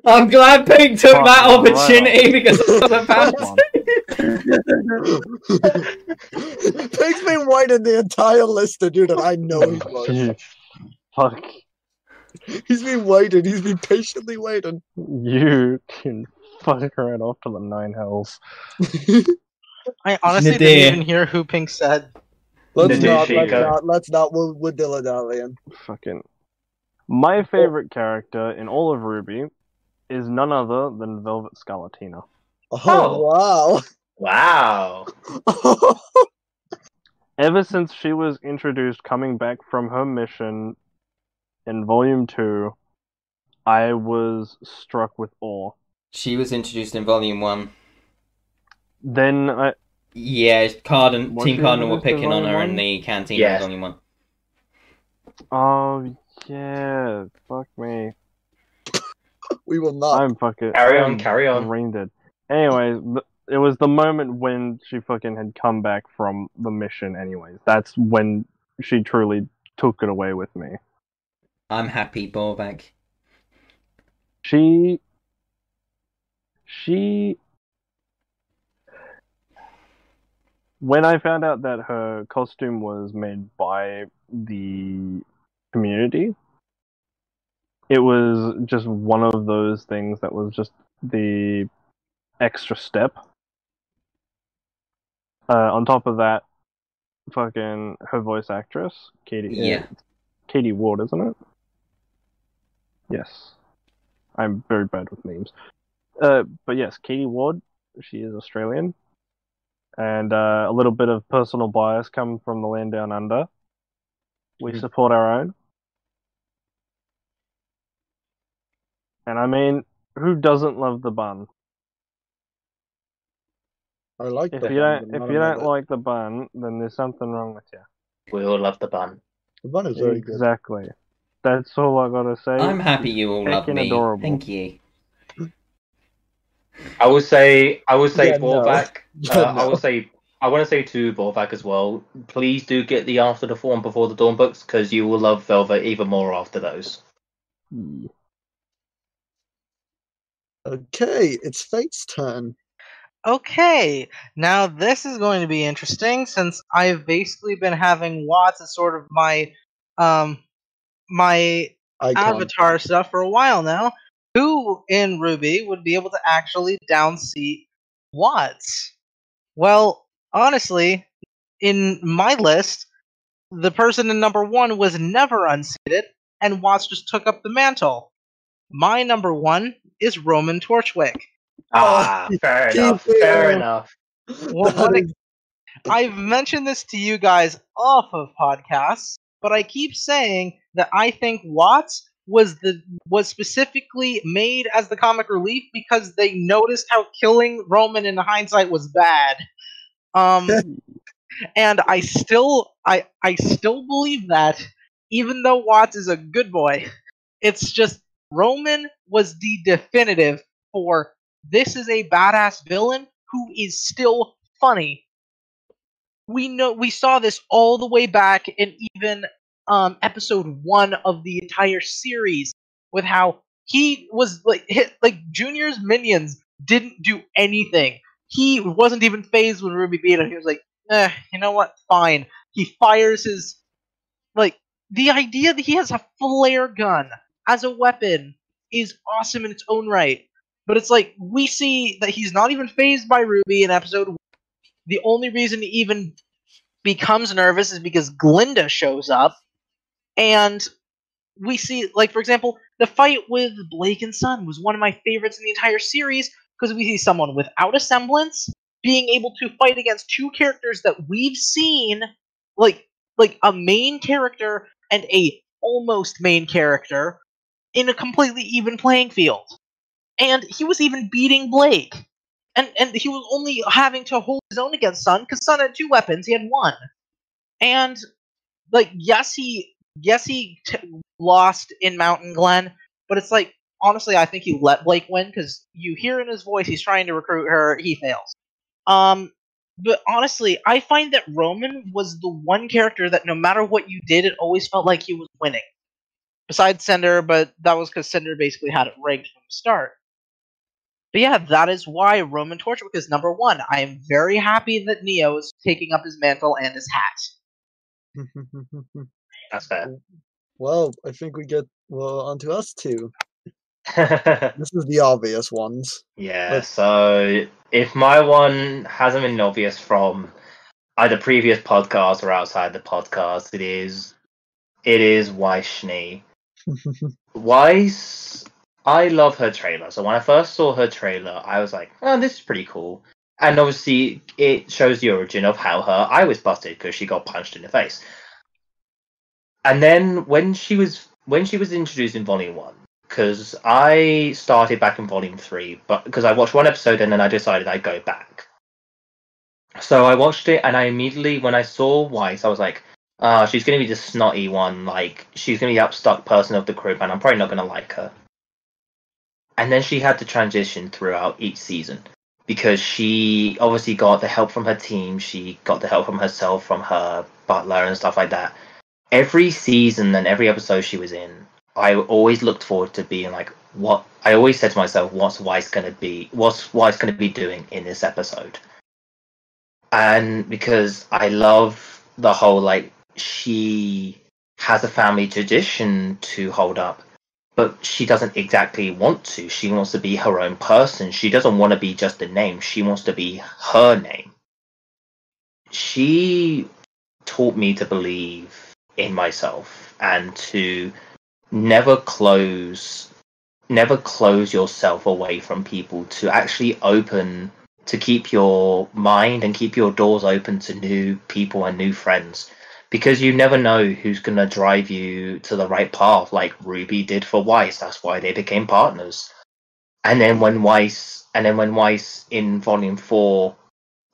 I'm glad Pink took Fuck, that right. opportunity because I was about Come to. on. Pig's been waiting the entire list to do that. I know he was. Fuck He's been waiting. He's been patiently waiting. you can fuck right off to the nine hells. I honestly Nadir. didn't even hear who Pink said. let's Nadeshiko. not. Let's not. Let's not. We're, we're dilly dallying. Fucking. My favorite character in all of RWBY is none other than Velvet Scarlatina. Oh, oh, Wow. Wow. Ever since she was introduced coming back from her mission in Volume 2, I was struck with awe. She was introduced in Volume 1. Then I. Yeah, Cardin, Team she CRDL were introduced picking on her Volume in the canteen Yeah. in Volume 1. Oh, yeah. Fuck me. we will not. I'm fucking. Carry on, I'm carry on. brain dead. Anyways, th- it was the moment when she fucking had come back from the mission. Anyways, that's when she truly took it away with me. I'm happy, Borvac. She. She. When I found out that her costume was made by the community, it was just one of those things that was just the extra step. Uh, on top of that, fucking her voice actress, Caiti. Yeah. Caiti Ward, isn't it? Yes. I'm very bad with names. Uh, but yes, Caiti Ward, she is Australian. And uh, a little bit of personal bias come from the land down under. We support our own. And I mean, who doesn't love the bun? I like If the you bun, don't, if you don't another. like the bun, then there's something wrong with you. We all love the bun. One is very good. Exactly. That's all I gotta say. I'm happy you all love Freaking me. adorable. Thank you. I would say I would say Yeah. Borvac. Yeah, Uh, I no. would say I want to say to Borvac as well. Please do get the After the Form before the Dawn books because you will love Velvet even more after those. Okay, it's Fate's turn. Okay, now this is going to be interesting since I've basically been having Watts as sort of my um my Icon. avatar stuff for a while now. Who in RWBY would be able to actually downseat Watts? Well, honestly, in my list, the person in number one was never unseated, and Watts just took up the mantle. My number one is Roman Torchwick. Ah, fair keep enough. Fair enough. What- That what is- I've mentioned this to you guys off of podcasts, but I keep saying that I think Watts was the was specifically made as the comic relief because they noticed how killing Roman in hindsight was bad. Um and I still I I still believe that even though Watts is a good boy, it's just Roman was the definitive for this is a badass villain who is still funny. We know we saw this all the way back in even um episode one of the entire series with how he was like hit like junior's minions didn't do anything. He wasn't even phased when ruby beat him. He was like eh, you know what? Fine. He fires his like the idea that he has a flare gun as a weapon is awesome in its own right but it's like we see that he's not even phased by ruby in episode one. The only reason he even becomes nervous is because Glynda shows up, and we see, like for example, the fight with Blake and Sun was one of my favorites in the entire series because we see someone without a semblance being able to fight against two characters that we've seen, like like a main character and a almost main character, in a completely even playing field, and he was even beating Blake and and he was only having to hold his own against Sun because Sun had two weapons, he had one, and like yes he yes he t- lost in Mountain Glen, but it's like honestly I think he let Blake win because you hear in his voice he's trying to recruit her, he fails. Um, but honestly, I find that Roman was the one character that no matter what you did, it always felt like he was winning. Besides Cinder, but that was because Cinder basically had it rigged from the start. But yeah, that is why Roman Torchwick is number one. I am very happy that Neo is taking up his mantle and his hat. That's fair. well, I think we get well onto us two. This is the obvious ones. yeah. Let's- So if my one hasn't been obvious from either previous podcasts or outside the podcast, it is it is Weiss Schnee. Weiss, I love her trailer. So when I first saw her trailer, I was like, "Oh, this is pretty cool." And obviously, it shows the origin of how her eye was busted because she got punched in the face. And then when she was when she was introduced in Volume One, because I started back in Volume Three, but because I watched one episode and then I decided I'd go back. So I watched it, and I immediately, when I saw Weiss, I was like, uh, she's going to be the snotty one. Like, she's going to be the upstuck person of the group, and I'm probably not going to like her. And then she had to transition throughout each season because she obviously got the help from her team. She got the help from herself, from her butler, and stuff like that. Every season and every episode she was in, I always looked forward to being like, what? I always said to myself, what's Weiss going to be? What's Weiss going to be doing in this episode? and because I love the whole like she has a family tradition to hold up, but she doesn't exactly want to. She wants to be her own person. She doesn't want to be just a name. She wants to be her name. She taught me to believe in myself and to never close never close yourself away from people to actually open to keep your mind and keep your doors open to new people and new friends because you never know who's going to drive you to the right path like ruby did for weiss that's why they became partners and then when weiss and then when weiss in volume 4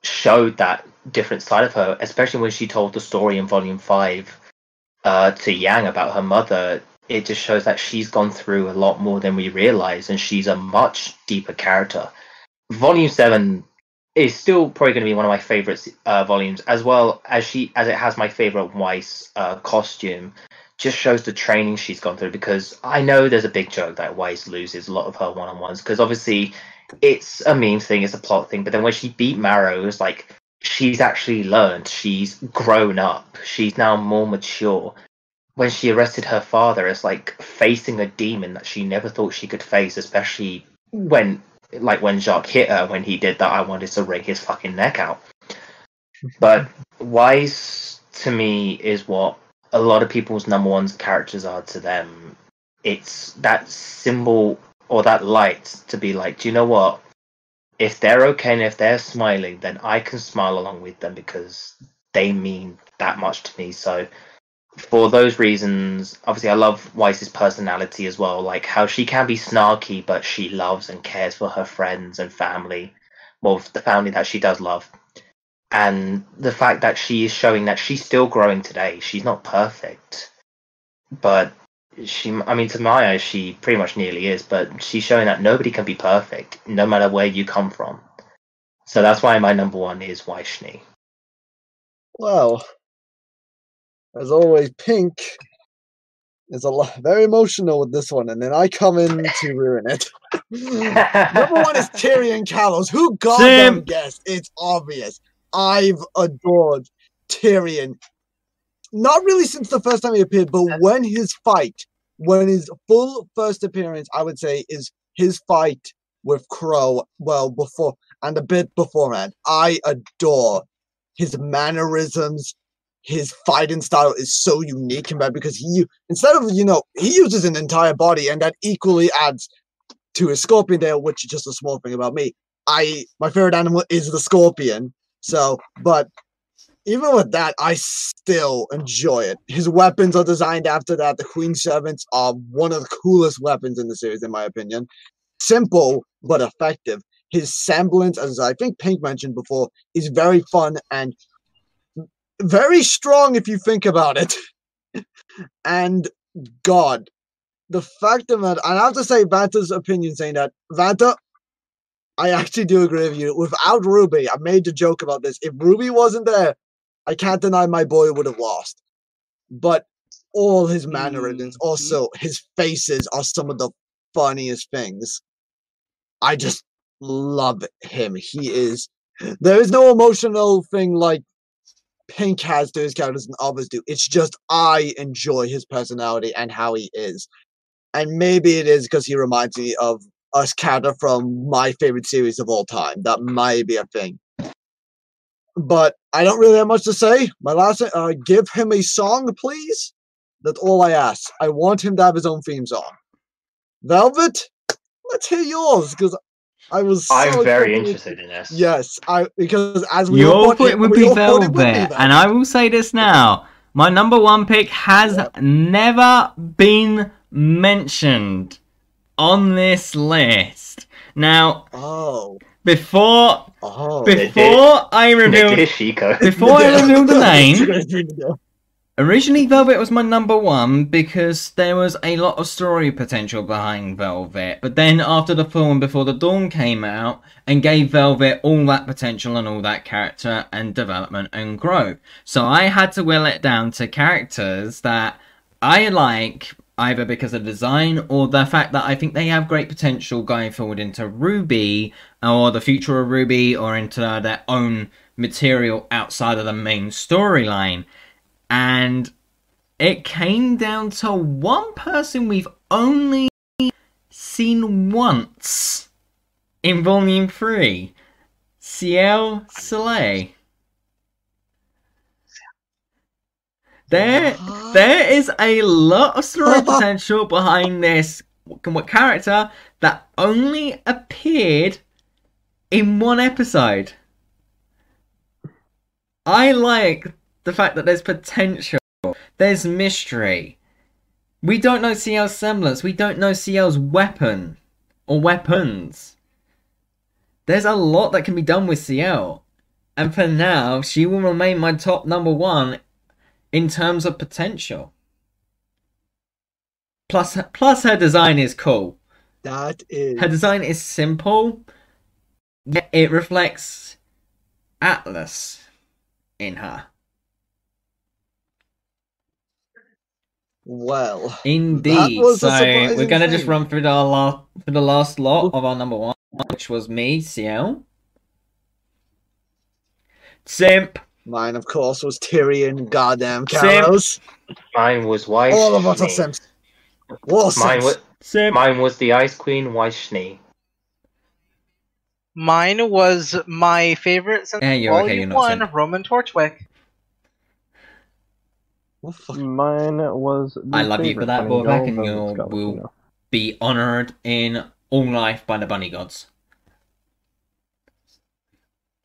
showed that different side of her especially when she told the story in volume 5 uh, to Yang about her mother, it just shows that she's gone through a lot more than we realize, and she's a much deeper character. Volume seven is still probably going to be one of my favorite uh, volumes, as well as she as it has my favorite Weiss uh, costume. Just shows the training she's gone through because I know there's a big joke that Weiss loses a lot of her one on ones because obviously it's a meme thing, it's a plot thing, but then when she beat Marrow, it's like she's actually learned, she's grown up, she's now more mature. When she arrested her father, it's like facing a demon that she never thought she could face, especially when like when Jacques hit her when he did that, I wanted to wring his fucking neck out. But Weiss to me is what a lot of people's number one characters are to them. It's that symbol or that light to be like, do you know what? If they're okay and if they're smiling, then I can smile along with them because they mean that much to me. So for those reasons, obviously, I love Weiss's personality as well. Like how she can be snarky, but she loves and cares for her friends and family, well, the family that she does love. And the fact that she is showing that she's still growing today. She's not perfect, but she, I mean, to my eyes, she pretty much nearly is. But she's showing that nobody can be perfect, no matter where you come from. So that's why my number one is Weiss-Schnee. Well, as always, Pink is a lot very emotional with this one, and then I come in to ruin it. Number one is Tyrian Callows. Who goddamn Same. guessed? It's obvious. I've adored Tyrion. Not really since the first time he appeared, but when his fight, when his full first appearance, I would say, is his fight with Qrow. Well, before and a bit beforehand, I adore his mannerisms, his fighting style is so unique compared because he instead of you know he uses an entire body and that equally adds to his scorpion tail which is just a small thing about me. I my favorite animal is the scorpion so but even with that i still enjoy it. His weapons are designed after that. The queen servants are one of the coolest weapons in the series in my opinion. Simple but effective. His semblance as i think pink mentioned before is very fun and very strong if you think about it. and God, the fact of that, and I have to say Vanta's opinion saying that Vanta, I actually do agree with you. Without Ruby, I made a joke about this. If Ruby wasn't there, I can't deny my boy would have lost. But all his mannerisms, Mhm. also his faces, are some of the funniest things. I just love him. He is. There is no emotional thing like Pink has to his characters and others do. It's just I enjoy his personality and how he is. And maybe it is because he reminds me of us character from my favorite series of all time. That might be a thing. But I don't really have much to say. My last uh, give him a song, please. That's all I ask. I want him to have his own theme song. Velvet, let's hear yours because I was. So I'm very excited. interested in this. Yes, I because as we Your all thought pick would we be all thought it would be Velvet, and I will say this now: my number one pick has Yep. never been mentioned on this list. Now, Oh, before oh. They did. before I Nick reveal Ishiko. before I reveal the name, name. Originally, Velvet was my number one because there was a lot of story potential behind Velvet. But then, after the film Before the Dawn came out and gave Velvet all that potential and all that character and development and growth, so I had to will it down to characters that I like either because of design or the fact that I think they have great potential going forward into RWBY or the future of RWBY or into their own material outside of the main storyline and it came down to one person we've only seen once in volume 3 Ciel Soleil. There, there is a lot of story potential behind this character that only appeared in one episode. I like the fact that there's potential, there's mystery. We don't know Ciel's semblance, we don't know Ciel's weapon or weapons. There's a lot that can be done with CL. And for now, she will remain my top number one in terms of potential. Plus, plus her design is cool. That is. Her design is simple, yet it reflects Atlas in her. Well, Indeed. So we're gonna just run through the last for the last lot of our number one, which was me, Ciel. Simp. mine, of course, was Tyrian goddamn Simp. Karos. Mine was Weiss. All of us are Schnee. simps. We're Mine was Simp. mine was the Ice Queen Weiss Schnee. Mine was my favorite since Yeah, you're okay, you're not One, simp. Roman Torchwick. What the fuck? Mine was. the I love you for that, funny Boy Back, gold and of you will- Female. Be honored in all life by the bunny gods.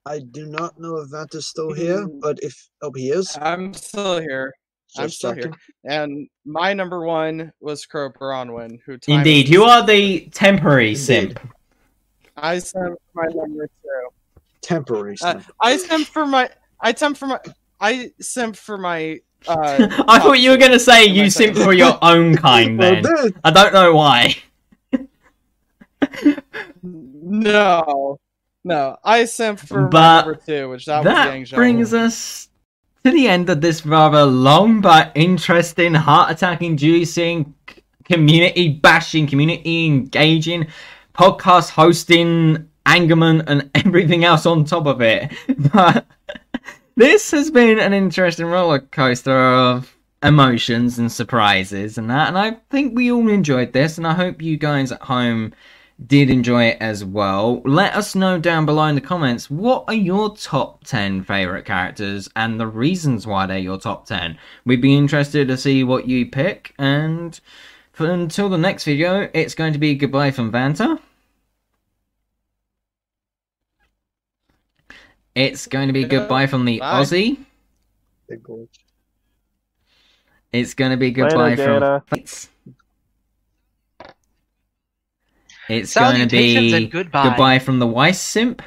I do not know if that is still here, but if oh he is, I'm still here. I'm just still here. And my number one was Qrow Branwen, who Indeed, you are the temporary Indeed. simp. I sent my number two. Temporary. Uh, simp. I sent for my I sent for my I sent for my uh I thought you were gonna say you simp for your own kind. Well, Then this- I don't know why. No. No. I sent for But number two, which that, That brings us to the end of this rather long but interesting, heart attack inducing community bashing, community engaging, podcast hosting, angerman, and everything else on top of it. But this has been an interesting roller coaster of emotions and surprises and that. And I think we all enjoyed this, and I hope you guys at home did enjoy it as well. Let us know down below in the comments what are your top 10 favorite characters and the reasons why they're your top 10. We'd be interested to see what you pick. And for, until the next video, it's going to be goodbye from Vanta. It's going to be goodbye from the Bye. Aussie. It's going to be Later, goodbye from Gator. It's going to be goodbye. goodbye from the Weiss simp.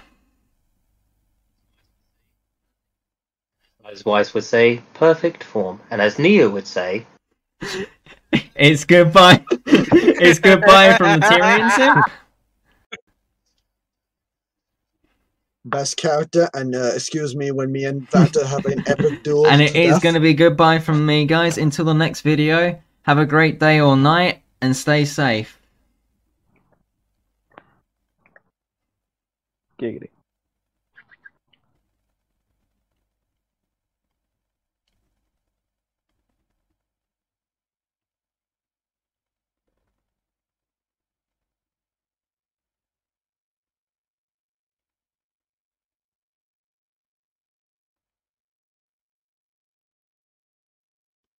As Weiss would say, perfect form. And as Neo would say, It's goodbye. it's goodbye from the Tyrian simp. Best character, and uh, excuse me when me and Vanta have an epic duel. And it to is death. going to be goodbye from me, guys. Until the next video. Have a great day or night and stay safe. Giggity.